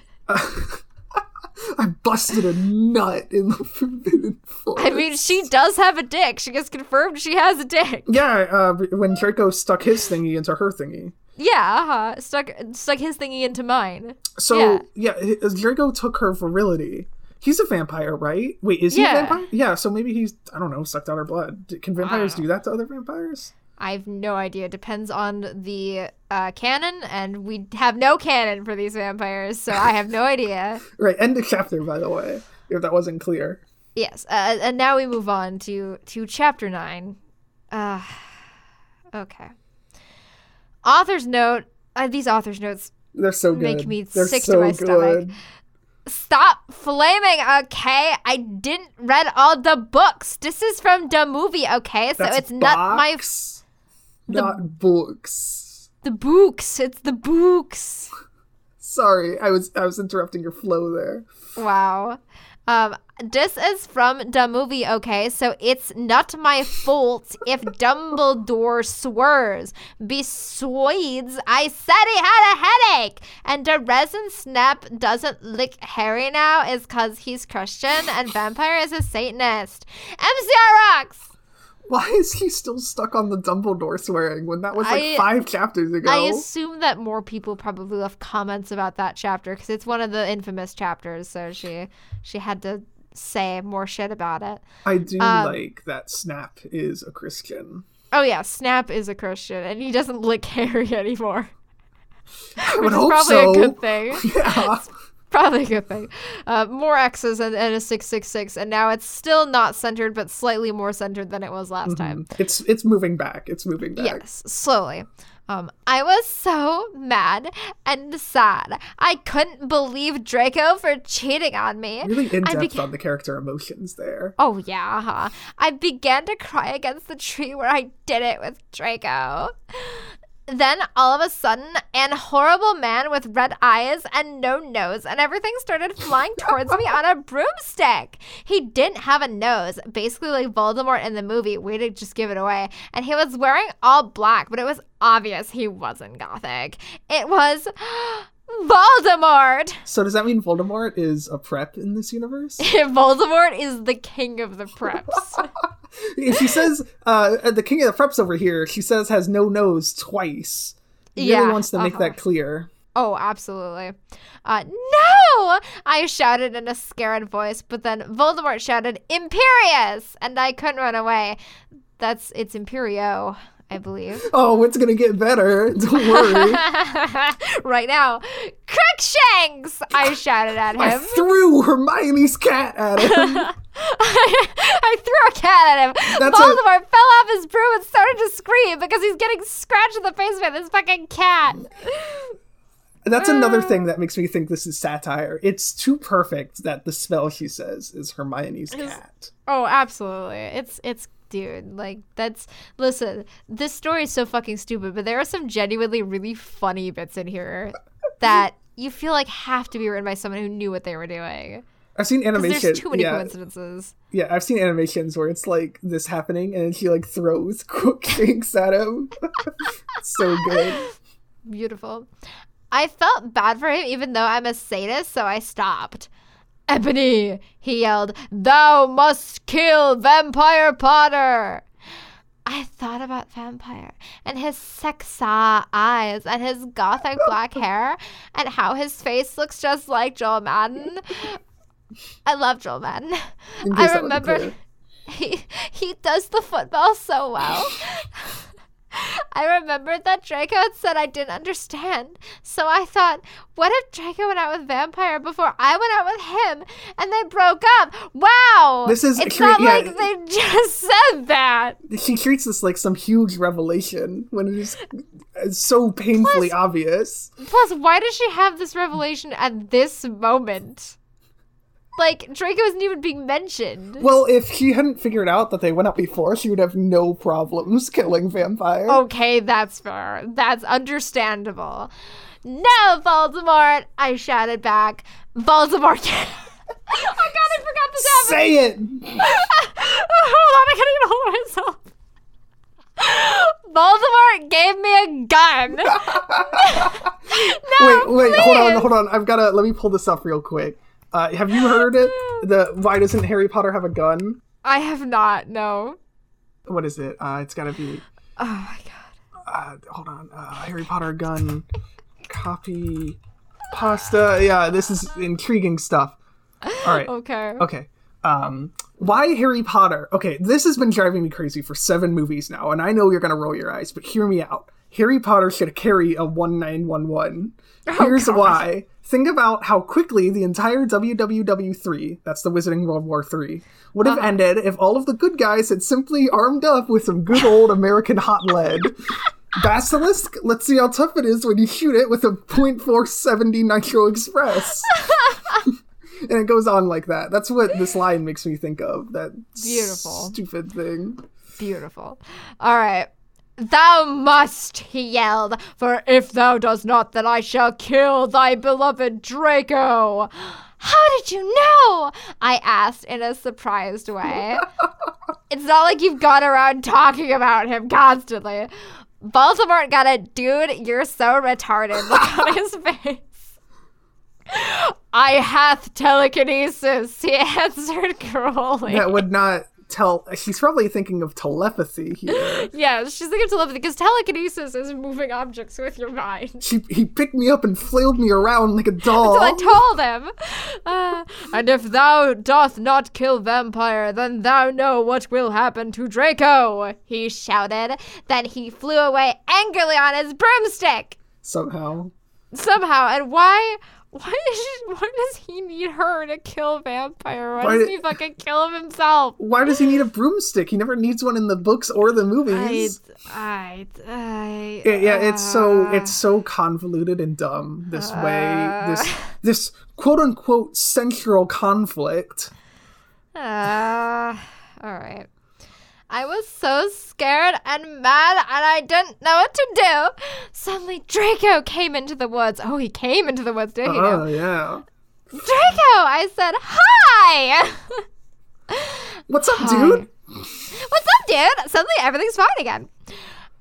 [SPEAKER 2] I busted a nut in the forbidden forest.
[SPEAKER 1] I mean, she does have a dick. She gets confirmed she has a dick.
[SPEAKER 2] Yeah, uh, when Draco stuck his thingy into her thingy.
[SPEAKER 1] Yeah, uh-huh. Stuck stuck his thingy into mine.
[SPEAKER 2] So, yeah, h- Draco took her virility. He's a vampire, right? Wait, is he
[SPEAKER 1] Yeah.
[SPEAKER 2] a vampire? Yeah, so maybe he's, I don't know, sucked out her blood. Can vampires do that to other vampires?
[SPEAKER 1] I have no idea. Depends on the uh, canon, and we have no canon for these vampires, so I have no idea.
[SPEAKER 2] Right, end of chapter, by the way, if that wasn't clear.
[SPEAKER 1] Yes, uh, and now we move on to to chapter nine. Uh, okay. Author's note. Uh, these author's notes
[SPEAKER 2] They're so good.
[SPEAKER 1] Make me
[SPEAKER 2] They're
[SPEAKER 1] sick to
[SPEAKER 2] so
[SPEAKER 1] my stomach. Stop flaming, okay? I didn't read all the books. This is from the movie, okay? So
[SPEAKER 2] That's
[SPEAKER 1] it's not my
[SPEAKER 2] box, not books.
[SPEAKER 1] the books. It's the books.
[SPEAKER 2] Sorry, I was I was interrupting your flow there.
[SPEAKER 1] Wow. Um, this is from the movie, okay? So it's not my fault if Dumbledore swears. Besides, I said he had a headache. And the reason Snap doesn't lick Harry now is because he's Christian and Vampire is a Satanist. MCR rocks!
[SPEAKER 2] Why is he still stuck on the Dumbledore swearing when that was like
[SPEAKER 1] I-
[SPEAKER 2] five chapters ago?
[SPEAKER 1] I assume that more people probably left comments about that chapter because it's one of the infamous chapters. So she she had to say more shit about it.
[SPEAKER 2] I do
[SPEAKER 1] um,
[SPEAKER 2] like that Snap is a Christian.
[SPEAKER 1] Oh yeah, Snap is a Christian and he doesn't lick Harry anymore.
[SPEAKER 2] I would
[SPEAKER 1] Which is probably
[SPEAKER 2] so.
[SPEAKER 1] a good thing.
[SPEAKER 2] Yeah.
[SPEAKER 1] Probably a good thing. Uh, more X's and, and a six six six, and now it's still not centered, but slightly more centered than it was last time.
[SPEAKER 2] It's it's moving back. It's moving back.
[SPEAKER 1] Yes, slowly. Um, I was so mad and sad. I couldn't believe Draco for cheating on me.
[SPEAKER 2] Really in
[SPEAKER 1] I
[SPEAKER 2] depth
[SPEAKER 1] began-
[SPEAKER 2] on the character emotions there.
[SPEAKER 1] Oh yeah, huh? I began to cry against the tree where I did it with Draco. Then all of a sudden, an horrible man with red eyes and no nose and everything started flying towards me on a broomstick. He didn't have a nose, basically like Voldemort in the movie. Way to just give it away. And he was wearing all black, but it was obvious he wasn't gothic. It was Voldemort.
[SPEAKER 2] So does that mean Voldemort is a prep in this universe?
[SPEAKER 1] Voldemort is the king of the preps.
[SPEAKER 2] if she says uh, the king of the preps over here, she says has no nose twice. Really
[SPEAKER 1] Yeah,
[SPEAKER 2] wants to make
[SPEAKER 1] uh-huh.
[SPEAKER 2] that clear.
[SPEAKER 1] Oh, absolutely. Uh, no! I shouted in a scared voice, but then Voldemort shouted, Imperious! And I couldn't run away. That's, it's Imperio, I believe.
[SPEAKER 2] Oh, it's gonna get better. Don't worry.
[SPEAKER 1] right now, Crookshanks! I shouted at him.
[SPEAKER 2] I threw Hermione's cat at him.
[SPEAKER 1] I threw a cat at him.
[SPEAKER 2] That's a-
[SPEAKER 1] Voldemort fell off his broom and started to scream because he's getting scratched in the face by this fucking cat.
[SPEAKER 2] That's another thing that makes me think this is satire. It's too perfect that the spell she says is Hermione's cat.
[SPEAKER 1] Oh, absolutely. It's it's dude, like that's listen, this story is so fucking stupid, but there are some genuinely really funny bits in here that you feel like have to be written by someone who knew what they were doing.
[SPEAKER 2] I've seen animation.
[SPEAKER 1] There's too many
[SPEAKER 2] yeah,
[SPEAKER 1] coincidences.
[SPEAKER 2] yeah, I've seen animations where it's like this happening, and she like throws Crookshanks at him. so good.
[SPEAKER 1] Beautiful. I felt bad for him even though I'm a sadist, so I stopped. Ebony, he yelled, Thou must kill Vampire Potter. I thought about Vampire and his sexa eyes and his gothic black hair and how his face looks just like Joel Madden. I love Joel Madden. I
[SPEAKER 2] case that wasn't
[SPEAKER 1] remember he he does the football so well. I remembered that Draco had said I didn't understand. So I thought, what if Draco went out with Vampire before I went out with him and they broke up? Wow.
[SPEAKER 2] This is-
[SPEAKER 1] It's
[SPEAKER 2] here-
[SPEAKER 1] not
[SPEAKER 2] yeah.
[SPEAKER 1] like they just said that.
[SPEAKER 2] She treats this like some huge revelation when it is it's so painfully obvious.
[SPEAKER 1] Plus, why does she have this revelation at this moment? Like, Draco isn't even being mentioned.
[SPEAKER 2] Well, if he hadn't figured out that they went out before, she would have no problems killing vampire.
[SPEAKER 1] Okay, that's fair. That's understandable. No, Voldemort! I shouted back. Voldemort! oh god, I forgot this happened!
[SPEAKER 2] Say it.
[SPEAKER 1] hold on, I can't even hold myself. Voldemort gave me a gun. no,
[SPEAKER 2] wait, wait, hold on, hold on. I've got to let me pull this up real quick. Uh, have you heard it? The why doesn't Harry Potter have a gun?
[SPEAKER 1] I have not. No.
[SPEAKER 2] What is it? Uh, it's got to be.
[SPEAKER 1] Oh my god.
[SPEAKER 2] Uh, hold on. Uh, Harry Potter gun copy pasta. Yeah, this is intriguing stuff. All right.
[SPEAKER 1] Okay.
[SPEAKER 2] Okay. Um, Why Harry Potter? Okay, this has been driving me crazy for seven movies now, and I know you're gonna roll your eyes, but hear me out. Harry Potter should carry a 1911. Here's
[SPEAKER 1] God.
[SPEAKER 2] why. Think about how quickly the entire WWW3, that's the Wizarding World War III, would have uh-huh. ended if all of the good guys had simply armed up with some good old American hot lead. Basilisk, let's see how tough it is when you shoot it with a .470 Nitro Express. and it goes on like that. That's what this line makes me think of. That
[SPEAKER 1] Beautiful.
[SPEAKER 2] stupid thing.
[SPEAKER 1] Beautiful. All right. Thou must, he yelled, for if thou dost not, then I shall kill thy beloved Draco. How did you know? I asked in a surprised way. it's not like you've gone around talking about him constantly. Voldemort got it, dude. You're so retarded. Look on his face. I hath telekinesis, he answered cruelly.
[SPEAKER 2] That would not tell. She's probably thinking of telepathy here.
[SPEAKER 1] Yeah, she's thinking of telepathy because telekinesis is moving objects with your mind.
[SPEAKER 2] She, he picked me up and flailed me around like a doll.
[SPEAKER 1] Until I told him. Uh, and if thou doth not kill vampire, then thou know what will happen to Draco, he shouted. Then he flew away angrily on his broomstick.
[SPEAKER 2] Somehow.
[SPEAKER 1] Somehow, and why? Why, is she, why does he need her to kill vampire? Why,
[SPEAKER 2] Why
[SPEAKER 1] doesn't he fucking kill him himself?
[SPEAKER 2] Why does he need a broomstick? He never needs one in the books or the
[SPEAKER 1] I,
[SPEAKER 2] movies.
[SPEAKER 1] I, I,
[SPEAKER 2] Yeah, yeah, it's so
[SPEAKER 1] uh,
[SPEAKER 2] it's so convoluted and dumb. This way,
[SPEAKER 1] Uh.
[SPEAKER 2] this this quote unquote central conflict.
[SPEAKER 1] Uh, all right. I was so scared and mad, and I didn't know what to do. Suddenly, Draco came into the woods. Oh, he came into the woods, did he?
[SPEAKER 2] Oh
[SPEAKER 1] now?
[SPEAKER 2] yeah.
[SPEAKER 1] Draco! I said, Hi!
[SPEAKER 2] What's up,
[SPEAKER 1] Hi.
[SPEAKER 2] dude?
[SPEAKER 1] What's up, dude? Suddenly, everything's fine again.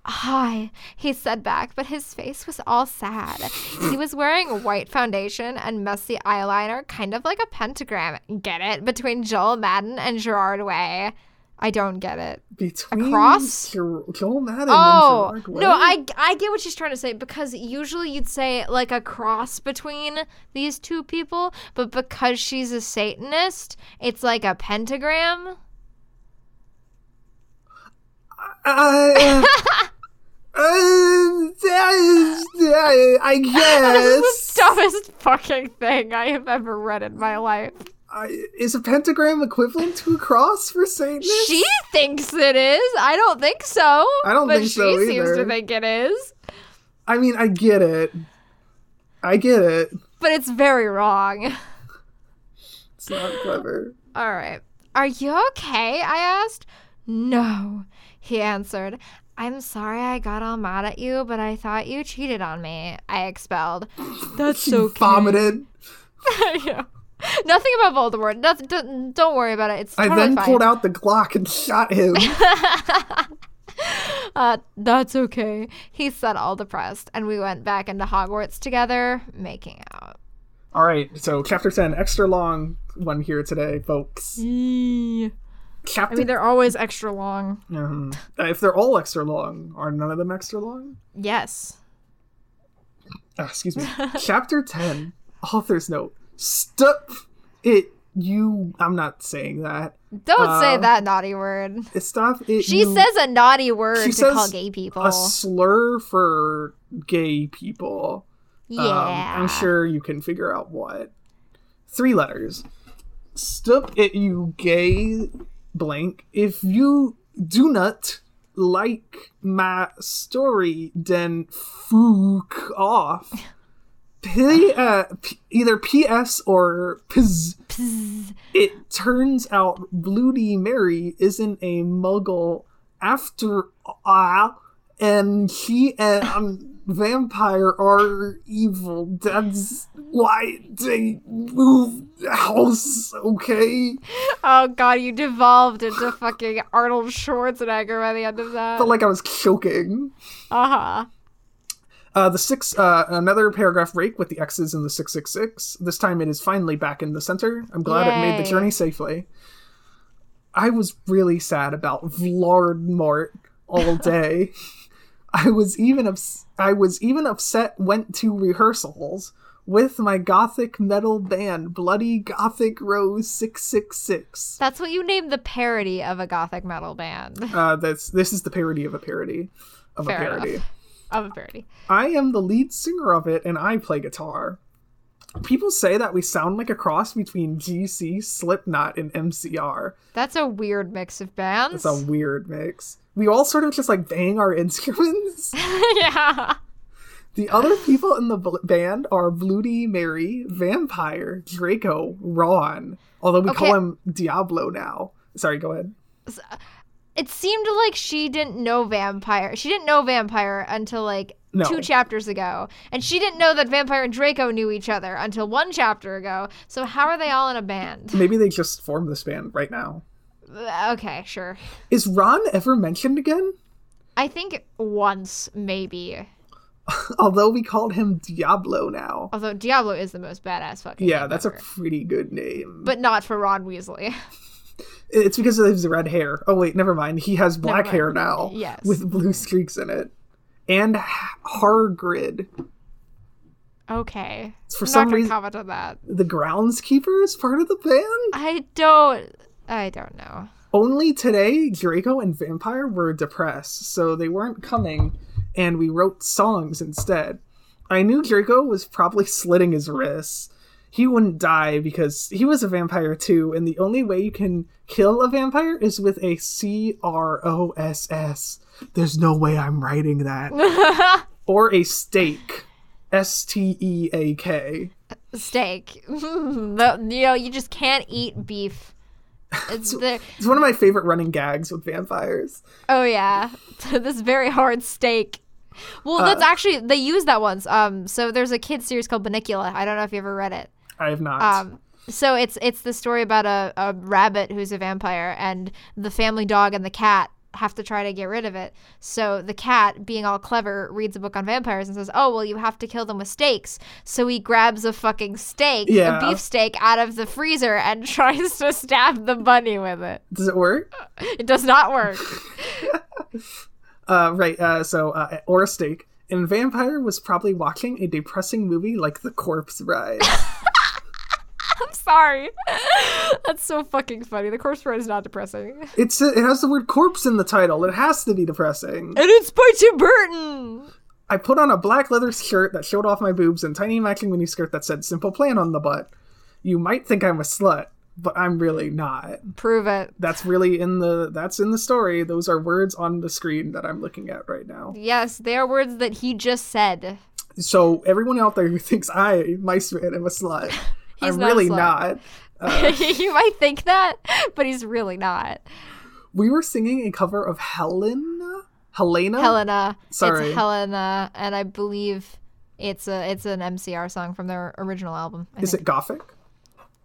[SPEAKER 1] Hi, he said back, but his face was all sad. He was wearing white foundation and messy eyeliner, kind of like a pentagram. Get it? Between Joel Madden and Gerard Way. I don't get it.
[SPEAKER 2] Between
[SPEAKER 1] cross?
[SPEAKER 2] Joel Joel Madden
[SPEAKER 1] Oh
[SPEAKER 2] and Gerard
[SPEAKER 1] no, I I get what she's trying to say because usually you'd say like a cross between these two people, but because she's a Satanist, it's like a pentagram.
[SPEAKER 2] I, uh, I, I
[SPEAKER 1] This is
[SPEAKER 2] guess.
[SPEAKER 1] the dumbest fucking thing I have ever read in my life.
[SPEAKER 2] I, is a pentagram equivalent to a cross for Satanists?
[SPEAKER 1] She thinks it is. I don't think so.
[SPEAKER 2] I don't
[SPEAKER 1] but
[SPEAKER 2] think
[SPEAKER 1] she seems to think it is.
[SPEAKER 2] I mean, I get it. I get it.
[SPEAKER 1] But it's very wrong.
[SPEAKER 2] It's not clever.
[SPEAKER 1] All right. Are you okay? I asked. No, he answered. I'm sorry I got all mad at you, but I thought you cheated on me. I expelled. That's so
[SPEAKER 2] vomited.
[SPEAKER 1] yeah. Nothing about Voldemort. Nothing, don't, don't worry about it. It's
[SPEAKER 2] I then
[SPEAKER 1] fine.
[SPEAKER 2] pulled out the Glock and shot him.
[SPEAKER 1] Uh, that's okay. He said all depressed, and we went back into Hogwarts together, making out.
[SPEAKER 2] All right, so chapter 10, extra long one here today, folks.
[SPEAKER 1] I
[SPEAKER 2] Chapter
[SPEAKER 1] mean, they're always extra long.
[SPEAKER 2] Mhm. Uh, if they're all extra long, are none of them extra long?
[SPEAKER 1] Yes.
[SPEAKER 2] Ah, excuse me. Chapter 10, author's note. Stop it, you. I'm not saying that.
[SPEAKER 1] Don't say
[SPEAKER 2] Uh,
[SPEAKER 1] that naughty word.
[SPEAKER 2] Stop it.
[SPEAKER 1] She
[SPEAKER 2] you,
[SPEAKER 1] says a naughty word to call gay people.
[SPEAKER 2] a slur for gay people.
[SPEAKER 1] yeah.
[SPEAKER 2] Um, I'm sure you can figure out what. Three letters. Stop it, you gay blank. If you do not like my story, then fuck off. P- uh, P- either PS or. It turns out Bloody Mary isn't a muggle after all, and she and vampire are evil. That's why they move house, okay?
[SPEAKER 1] Oh god, you devolved into fucking Arnold Schwarzenegger by the end of that.
[SPEAKER 2] Felt like I was choking.
[SPEAKER 1] Uh huh.
[SPEAKER 2] Uh, the six, uh, another paragraph break with the X's in the 666. This time it is finally back in the center. I'm glad it made the journey safely. I was really sad about Vlardmort all day. I was even ups- I was even upset went to rehearsals. with my gothic metal band, Bloody Gothic Rose 666.
[SPEAKER 1] That's what you named the parody of a gothic metal band.
[SPEAKER 2] Uh, that's this is the parody of a parody of
[SPEAKER 1] Fair
[SPEAKER 2] a parody.
[SPEAKER 1] enough. Of a parody.
[SPEAKER 2] I am the lead singer of it, and I play guitar. People say that we sound like a cross between GC, Slipknot, and MCR.
[SPEAKER 1] That's a weird mix of bands.
[SPEAKER 2] It's a weird mix. We all sort of just like bang our instruments.
[SPEAKER 1] yeah.
[SPEAKER 2] The other people in the bl- band are Bloody Mary, Vampire, Draco, Ron. Although we call him Diablo now. Sorry, go ahead.
[SPEAKER 1] It seemed like she didn't know vampire. She didn't know vampire until like
[SPEAKER 2] No.
[SPEAKER 1] two chapters ago, and she didn't know that vampire and Draco knew each other until one chapter ago. So how are they all in a band?
[SPEAKER 2] Maybe they just formed this band right now.
[SPEAKER 1] Uh, Okay, sure.
[SPEAKER 2] Is Ron ever mentioned again?
[SPEAKER 1] I think once maybe.
[SPEAKER 2] Although we called him Diablo now.
[SPEAKER 1] Although Diablo is the most badass fucking.
[SPEAKER 2] Yeah, that's a pretty good name.
[SPEAKER 1] But not for Ron Weasley.
[SPEAKER 2] It's because of his red hair. Oh wait, never mind. He has black hair now.
[SPEAKER 1] Yes.
[SPEAKER 2] With blue streaks in it. And Hargrid.
[SPEAKER 1] Okay.
[SPEAKER 2] For
[SPEAKER 1] I'm
[SPEAKER 2] some reason-
[SPEAKER 1] comment on that.
[SPEAKER 2] The groundskeeper is part of the band?
[SPEAKER 1] I don't. I don't know.
[SPEAKER 2] Only today, Draco and Vampire were depressed, so they weren't coming, and we wrote songs instead. I knew Draco was probably slitting his wrists. He wouldn't die because he was a vampire too, and the only way you can kill a vampire is with a C R O S S. There's no way I'm writing that. or a stake. S T E A K.
[SPEAKER 1] Steak. You know, you just can't eat beef. It's the,
[SPEAKER 2] It's one of my favorite running gags with vampires.
[SPEAKER 1] oh yeah, this very hard steak. Well, that's
[SPEAKER 2] Uh,
[SPEAKER 1] actually they use that once. Um, so there's a kid series called Bunnicula. I don't know if you ever read it.
[SPEAKER 2] I have not.
[SPEAKER 1] Um, so it's it's the story about a, a rabbit who's a vampire, and the family dog and the cat have to try to get rid of it. So the cat, being all clever, reads a book on vampires and says, "Oh well, you have to kill them with stakes." So he grabs a fucking steak,
[SPEAKER 2] Yeah.
[SPEAKER 1] a beef steak, out of the freezer and tries to stab the bunny with it.
[SPEAKER 2] Does it work?
[SPEAKER 1] It does not work.
[SPEAKER 2] Uh, right. Uh, so, uh, or a steak. And Vampire was probably watching a depressing movie like The Corpse Bride.
[SPEAKER 1] I'm sorry. That's so fucking funny. The corpse bride is not depressing. And
[SPEAKER 2] it's it has the word corpse in the title. It has to be depressing.
[SPEAKER 1] And it's by Tim Burton.
[SPEAKER 2] I put on a black leather shirt that showed off my boobs and tiny matching miniskirt that said "Simple Plan" on the butt. You might think I'm a slut, but I'm really not.
[SPEAKER 1] Prove it.
[SPEAKER 2] That's really in the that's in the story. Those are words on the screen that I'm looking at right now.
[SPEAKER 1] Yes, they are words that he just said.
[SPEAKER 2] So everyone out there who thinks I, Mice Man, am a slut, I'm
[SPEAKER 1] not
[SPEAKER 2] really
[SPEAKER 1] slut.
[SPEAKER 2] not. Uh,
[SPEAKER 1] you might think that, but he's really not.
[SPEAKER 2] We were singing a cover of Helena. Helena.
[SPEAKER 1] Helena.
[SPEAKER 2] Sorry.
[SPEAKER 1] It's Helena, and I believe it's a it's an MCR song from their original album. I
[SPEAKER 2] Is
[SPEAKER 1] think.
[SPEAKER 2] it gothic?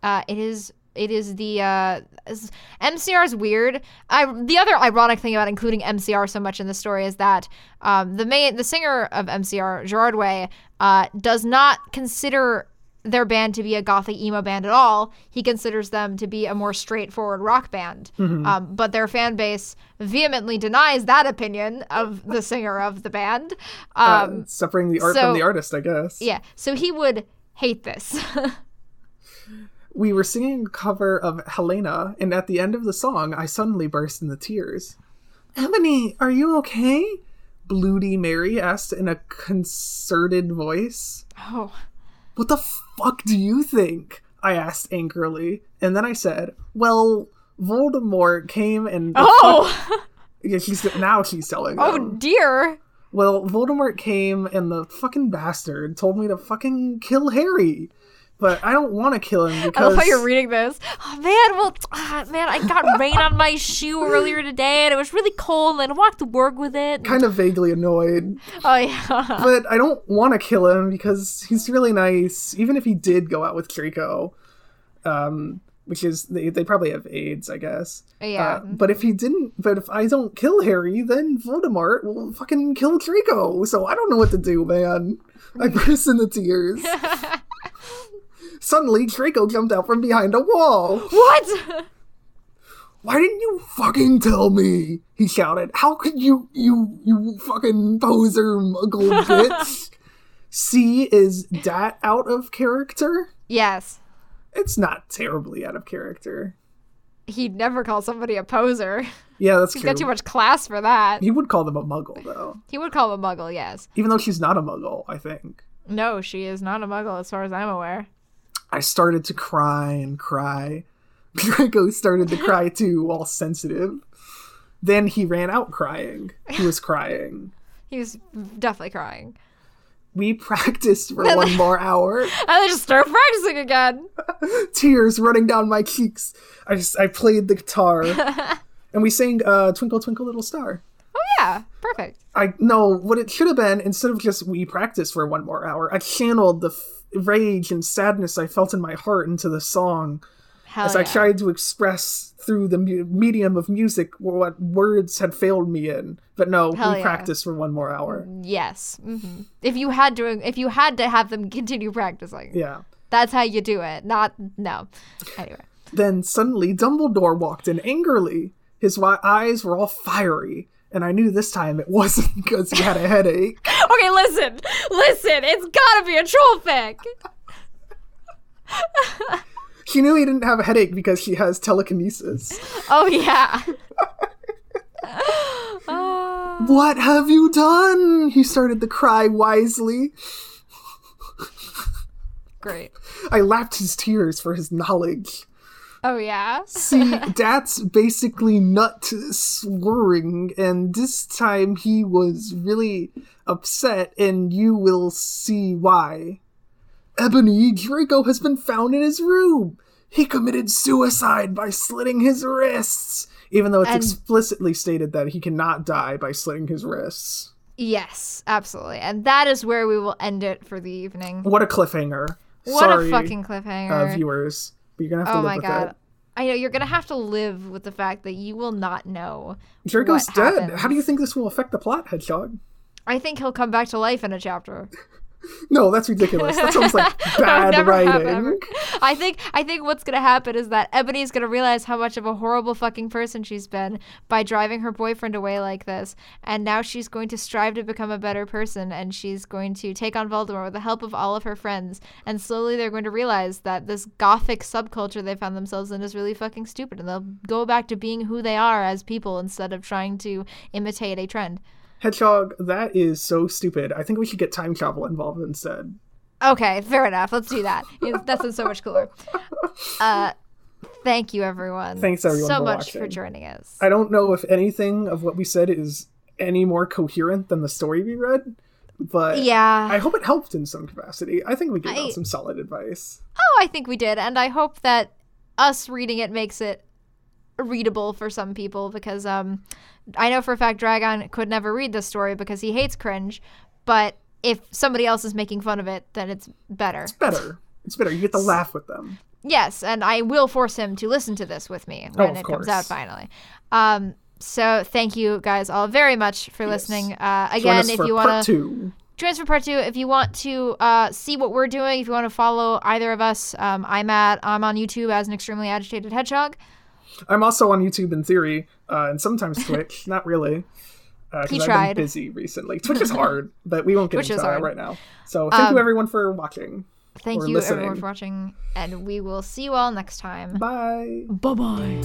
[SPEAKER 1] Uh, it is. It is the uh, is weird. I the other ironic thing about including MCR so much in the story is that um, the main the singer of MCR Gerard Way uh, does not consider their band to be a gothic emo band at all. He considers them to be a more straightforward rock band. Um, but their fan base vehemently denies that opinion of the singer of the band. Um,
[SPEAKER 2] uh, separating the art
[SPEAKER 1] so-
[SPEAKER 2] from the artist, I guess.
[SPEAKER 1] yeah, so he would hate this.
[SPEAKER 2] We were singing a cover of Helena, and at the end of the song, I suddenly burst into tears. Ebony, are you okay? Bloody Mary asked in a concerted voice.
[SPEAKER 1] oh.
[SPEAKER 2] What the fuck do you think? I asked angrily. And then I said, Well, Voldemort came and.
[SPEAKER 1] Oh.
[SPEAKER 2] Yeah, she's, now she's telling
[SPEAKER 1] Oh
[SPEAKER 2] them.
[SPEAKER 1] dear.
[SPEAKER 2] Well, Voldemort came and the fucking bastard told me to fucking kill Harry. But I don't want to kill him
[SPEAKER 1] I
[SPEAKER 2] because
[SPEAKER 1] love how you're reading this. Oh man, well, ah, man, I got rain on my shoe earlier today, and it was really cold. And I walked to work with it.
[SPEAKER 2] kind of vaguely annoyed.
[SPEAKER 1] Oh yeah.
[SPEAKER 2] But I don't want to kill him because he's really nice. Even if he did go out with Draco, um, which is they, they probably have AIDS, I guess.
[SPEAKER 1] Yeah.
[SPEAKER 2] Uh, but if he didn't, but if I don't kill Harry, then Voldemort will fucking kill Draco. So I don't know what to do, man. I burst into tears. Suddenly, Draco jumped out from behind a wall.
[SPEAKER 1] what?
[SPEAKER 2] Why didn't you fucking tell me? He shouted. How could you, you, you fucking poser muggle bitch? C is that out of character?
[SPEAKER 1] Yes.
[SPEAKER 2] It's not terribly out of character.
[SPEAKER 1] He'd never call somebody a poser.
[SPEAKER 2] Yeah, that's
[SPEAKER 1] He's
[SPEAKER 2] true.
[SPEAKER 1] got too much class for that.
[SPEAKER 2] He would call them a muggle, though.
[SPEAKER 1] He would call them a muggle, yes.
[SPEAKER 2] Even though she's not a muggle, I think.
[SPEAKER 1] No, she is not a muggle as far as I'm aware.
[SPEAKER 2] I started to cry and cry. Draco started to cry too, all sensitive. Then he ran out crying. He was crying.
[SPEAKER 1] He was definitely crying.
[SPEAKER 2] We practiced for one more hour.
[SPEAKER 1] And then just start practicing again.
[SPEAKER 2] Tears running down my cheeks. I just I played the guitar. and we sang uh, Twinkle Twinkle Little Star.
[SPEAKER 1] Oh yeah, perfect.
[SPEAKER 2] I no, what it should have been instead of just we practice for one more hour, I channeled the rage and sadness I felt in my heart into the song
[SPEAKER 1] Hell
[SPEAKER 2] as
[SPEAKER 1] yeah.
[SPEAKER 2] I tried to express through the mu- medium of music what words had failed me in. But no,
[SPEAKER 1] Hell
[SPEAKER 2] we
[SPEAKER 1] yeah.
[SPEAKER 2] practiced for one more hour.
[SPEAKER 1] Yes. hmm If you had to, if you had to have them continue practicing,
[SPEAKER 2] Yeah.
[SPEAKER 1] that's how you do it. Not no. Anyway.
[SPEAKER 2] Then suddenly Dumbledore walked in angrily. His eyes were all fiery, and I knew this time it wasn't because he had a headache.
[SPEAKER 1] Okay, listen, listen. It's gotta be a troll fic.
[SPEAKER 2] He knew he didn't have a headache because he has telekinesis.
[SPEAKER 1] Oh yeah. Ah.
[SPEAKER 2] What have you done? He started to cry wisely.
[SPEAKER 1] great.
[SPEAKER 2] I lapped his tears for his knowledge.
[SPEAKER 1] Oh yeah.
[SPEAKER 2] See, that's basically nut slurring, and this time he was really upset, and you will see why. Ebony Draco has been found in his room. He committed suicide by slitting his wrists, even though it's
[SPEAKER 1] And-
[SPEAKER 2] explicitly stated that he cannot die by slitting his wrists.
[SPEAKER 1] Yes, absolutely. And that is where we will end it for the evening.
[SPEAKER 2] What a cliffhanger!
[SPEAKER 1] What
[SPEAKER 2] Sorry,
[SPEAKER 1] a fucking cliffhanger.
[SPEAKER 2] uh, viewers, but you're gonna have to
[SPEAKER 1] oh
[SPEAKER 2] live
[SPEAKER 1] my
[SPEAKER 2] with
[SPEAKER 1] god.
[SPEAKER 2] it.
[SPEAKER 1] I know you're gonna have to live with the fact that you will not know. What
[SPEAKER 2] dead.
[SPEAKER 1] happens.
[SPEAKER 2] How do you think this will affect the plot, Hedgehog?
[SPEAKER 1] I think he'll come back to life in a chapter.
[SPEAKER 2] No, that's ridiculous. That sounds like bad writing.
[SPEAKER 1] I think I think what's gonna happen is that Ebony's gonna realize how much of a horrible fucking person she's been by driving her boyfriend away like this, and now she's going to strive to become a better person, and she's going to take on Voldemort with the help of all of her friends, and slowly they're going to realize that this gothic subculture they found themselves in is really fucking stupid, and they'll go back to being who they are as people instead of trying to imitate a trend.
[SPEAKER 2] Hedgehog, that is so stupid. I think we should get time travel involved instead.
[SPEAKER 1] Okay, fair enough. Let's do that. That's so much cooler. Uh, thank you, everyone.
[SPEAKER 2] Thanks, everyone,
[SPEAKER 1] so
[SPEAKER 2] for
[SPEAKER 1] much for joining us.
[SPEAKER 2] I don't know if anything of what we said is any more coherent than the story we read, but
[SPEAKER 1] yeah.
[SPEAKER 2] I hope it helped in some capacity. I think we gave
[SPEAKER 1] I-
[SPEAKER 2] out some solid advice.
[SPEAKER 1] oh, I think we did, and I hope that us reading it makes it readable for some people because um, I know for a fact Dragon could never read this story because he hates cringe, but if somebody else is making fun of it, then it's better.
[SPEAKER 2] It's better. It's better. You get to laugh with them.
[SPEAKER 1] Yes, and I will force him to listen to this with me when
[SPEAKER 2] Oh,
[SPEAKER 1] it comes out finally. Um, so thank you guys all very much for listening. Uh, again, if you want to
[SPEAKER 2] two.
[SPEAKER 1] join us for part two, if you want to uh, see what we're doing, if you want to follow either of us, um, I'm at I'm on YouTube as an extremely agitated hedgehog.
[SPEAKER 2] I'm also on YouTube in theory, uh, and sometimes Twitch. Not really. Uh, 'cause
[SPEAKER 1] He
[SPEAKER 2] I've
[SPEAKER 1] tried.
[SPEAKER 2] been busy recently. Twitch is hard, but we won't get
[SPEAKER 1] Twitch
[SPEAKER 2] into that right now. So thank
[SPEAKER 1] Um,
[SPEAKER 2] you everyone for watching.
[SPEAKER 1] Thank
[SPEAKER 2] Or
[SPEAKER 1] you everyone for watching, and we will see you all next time.
[SPEAKER 2] Bye.
[SPEAKER 1] Bye bye.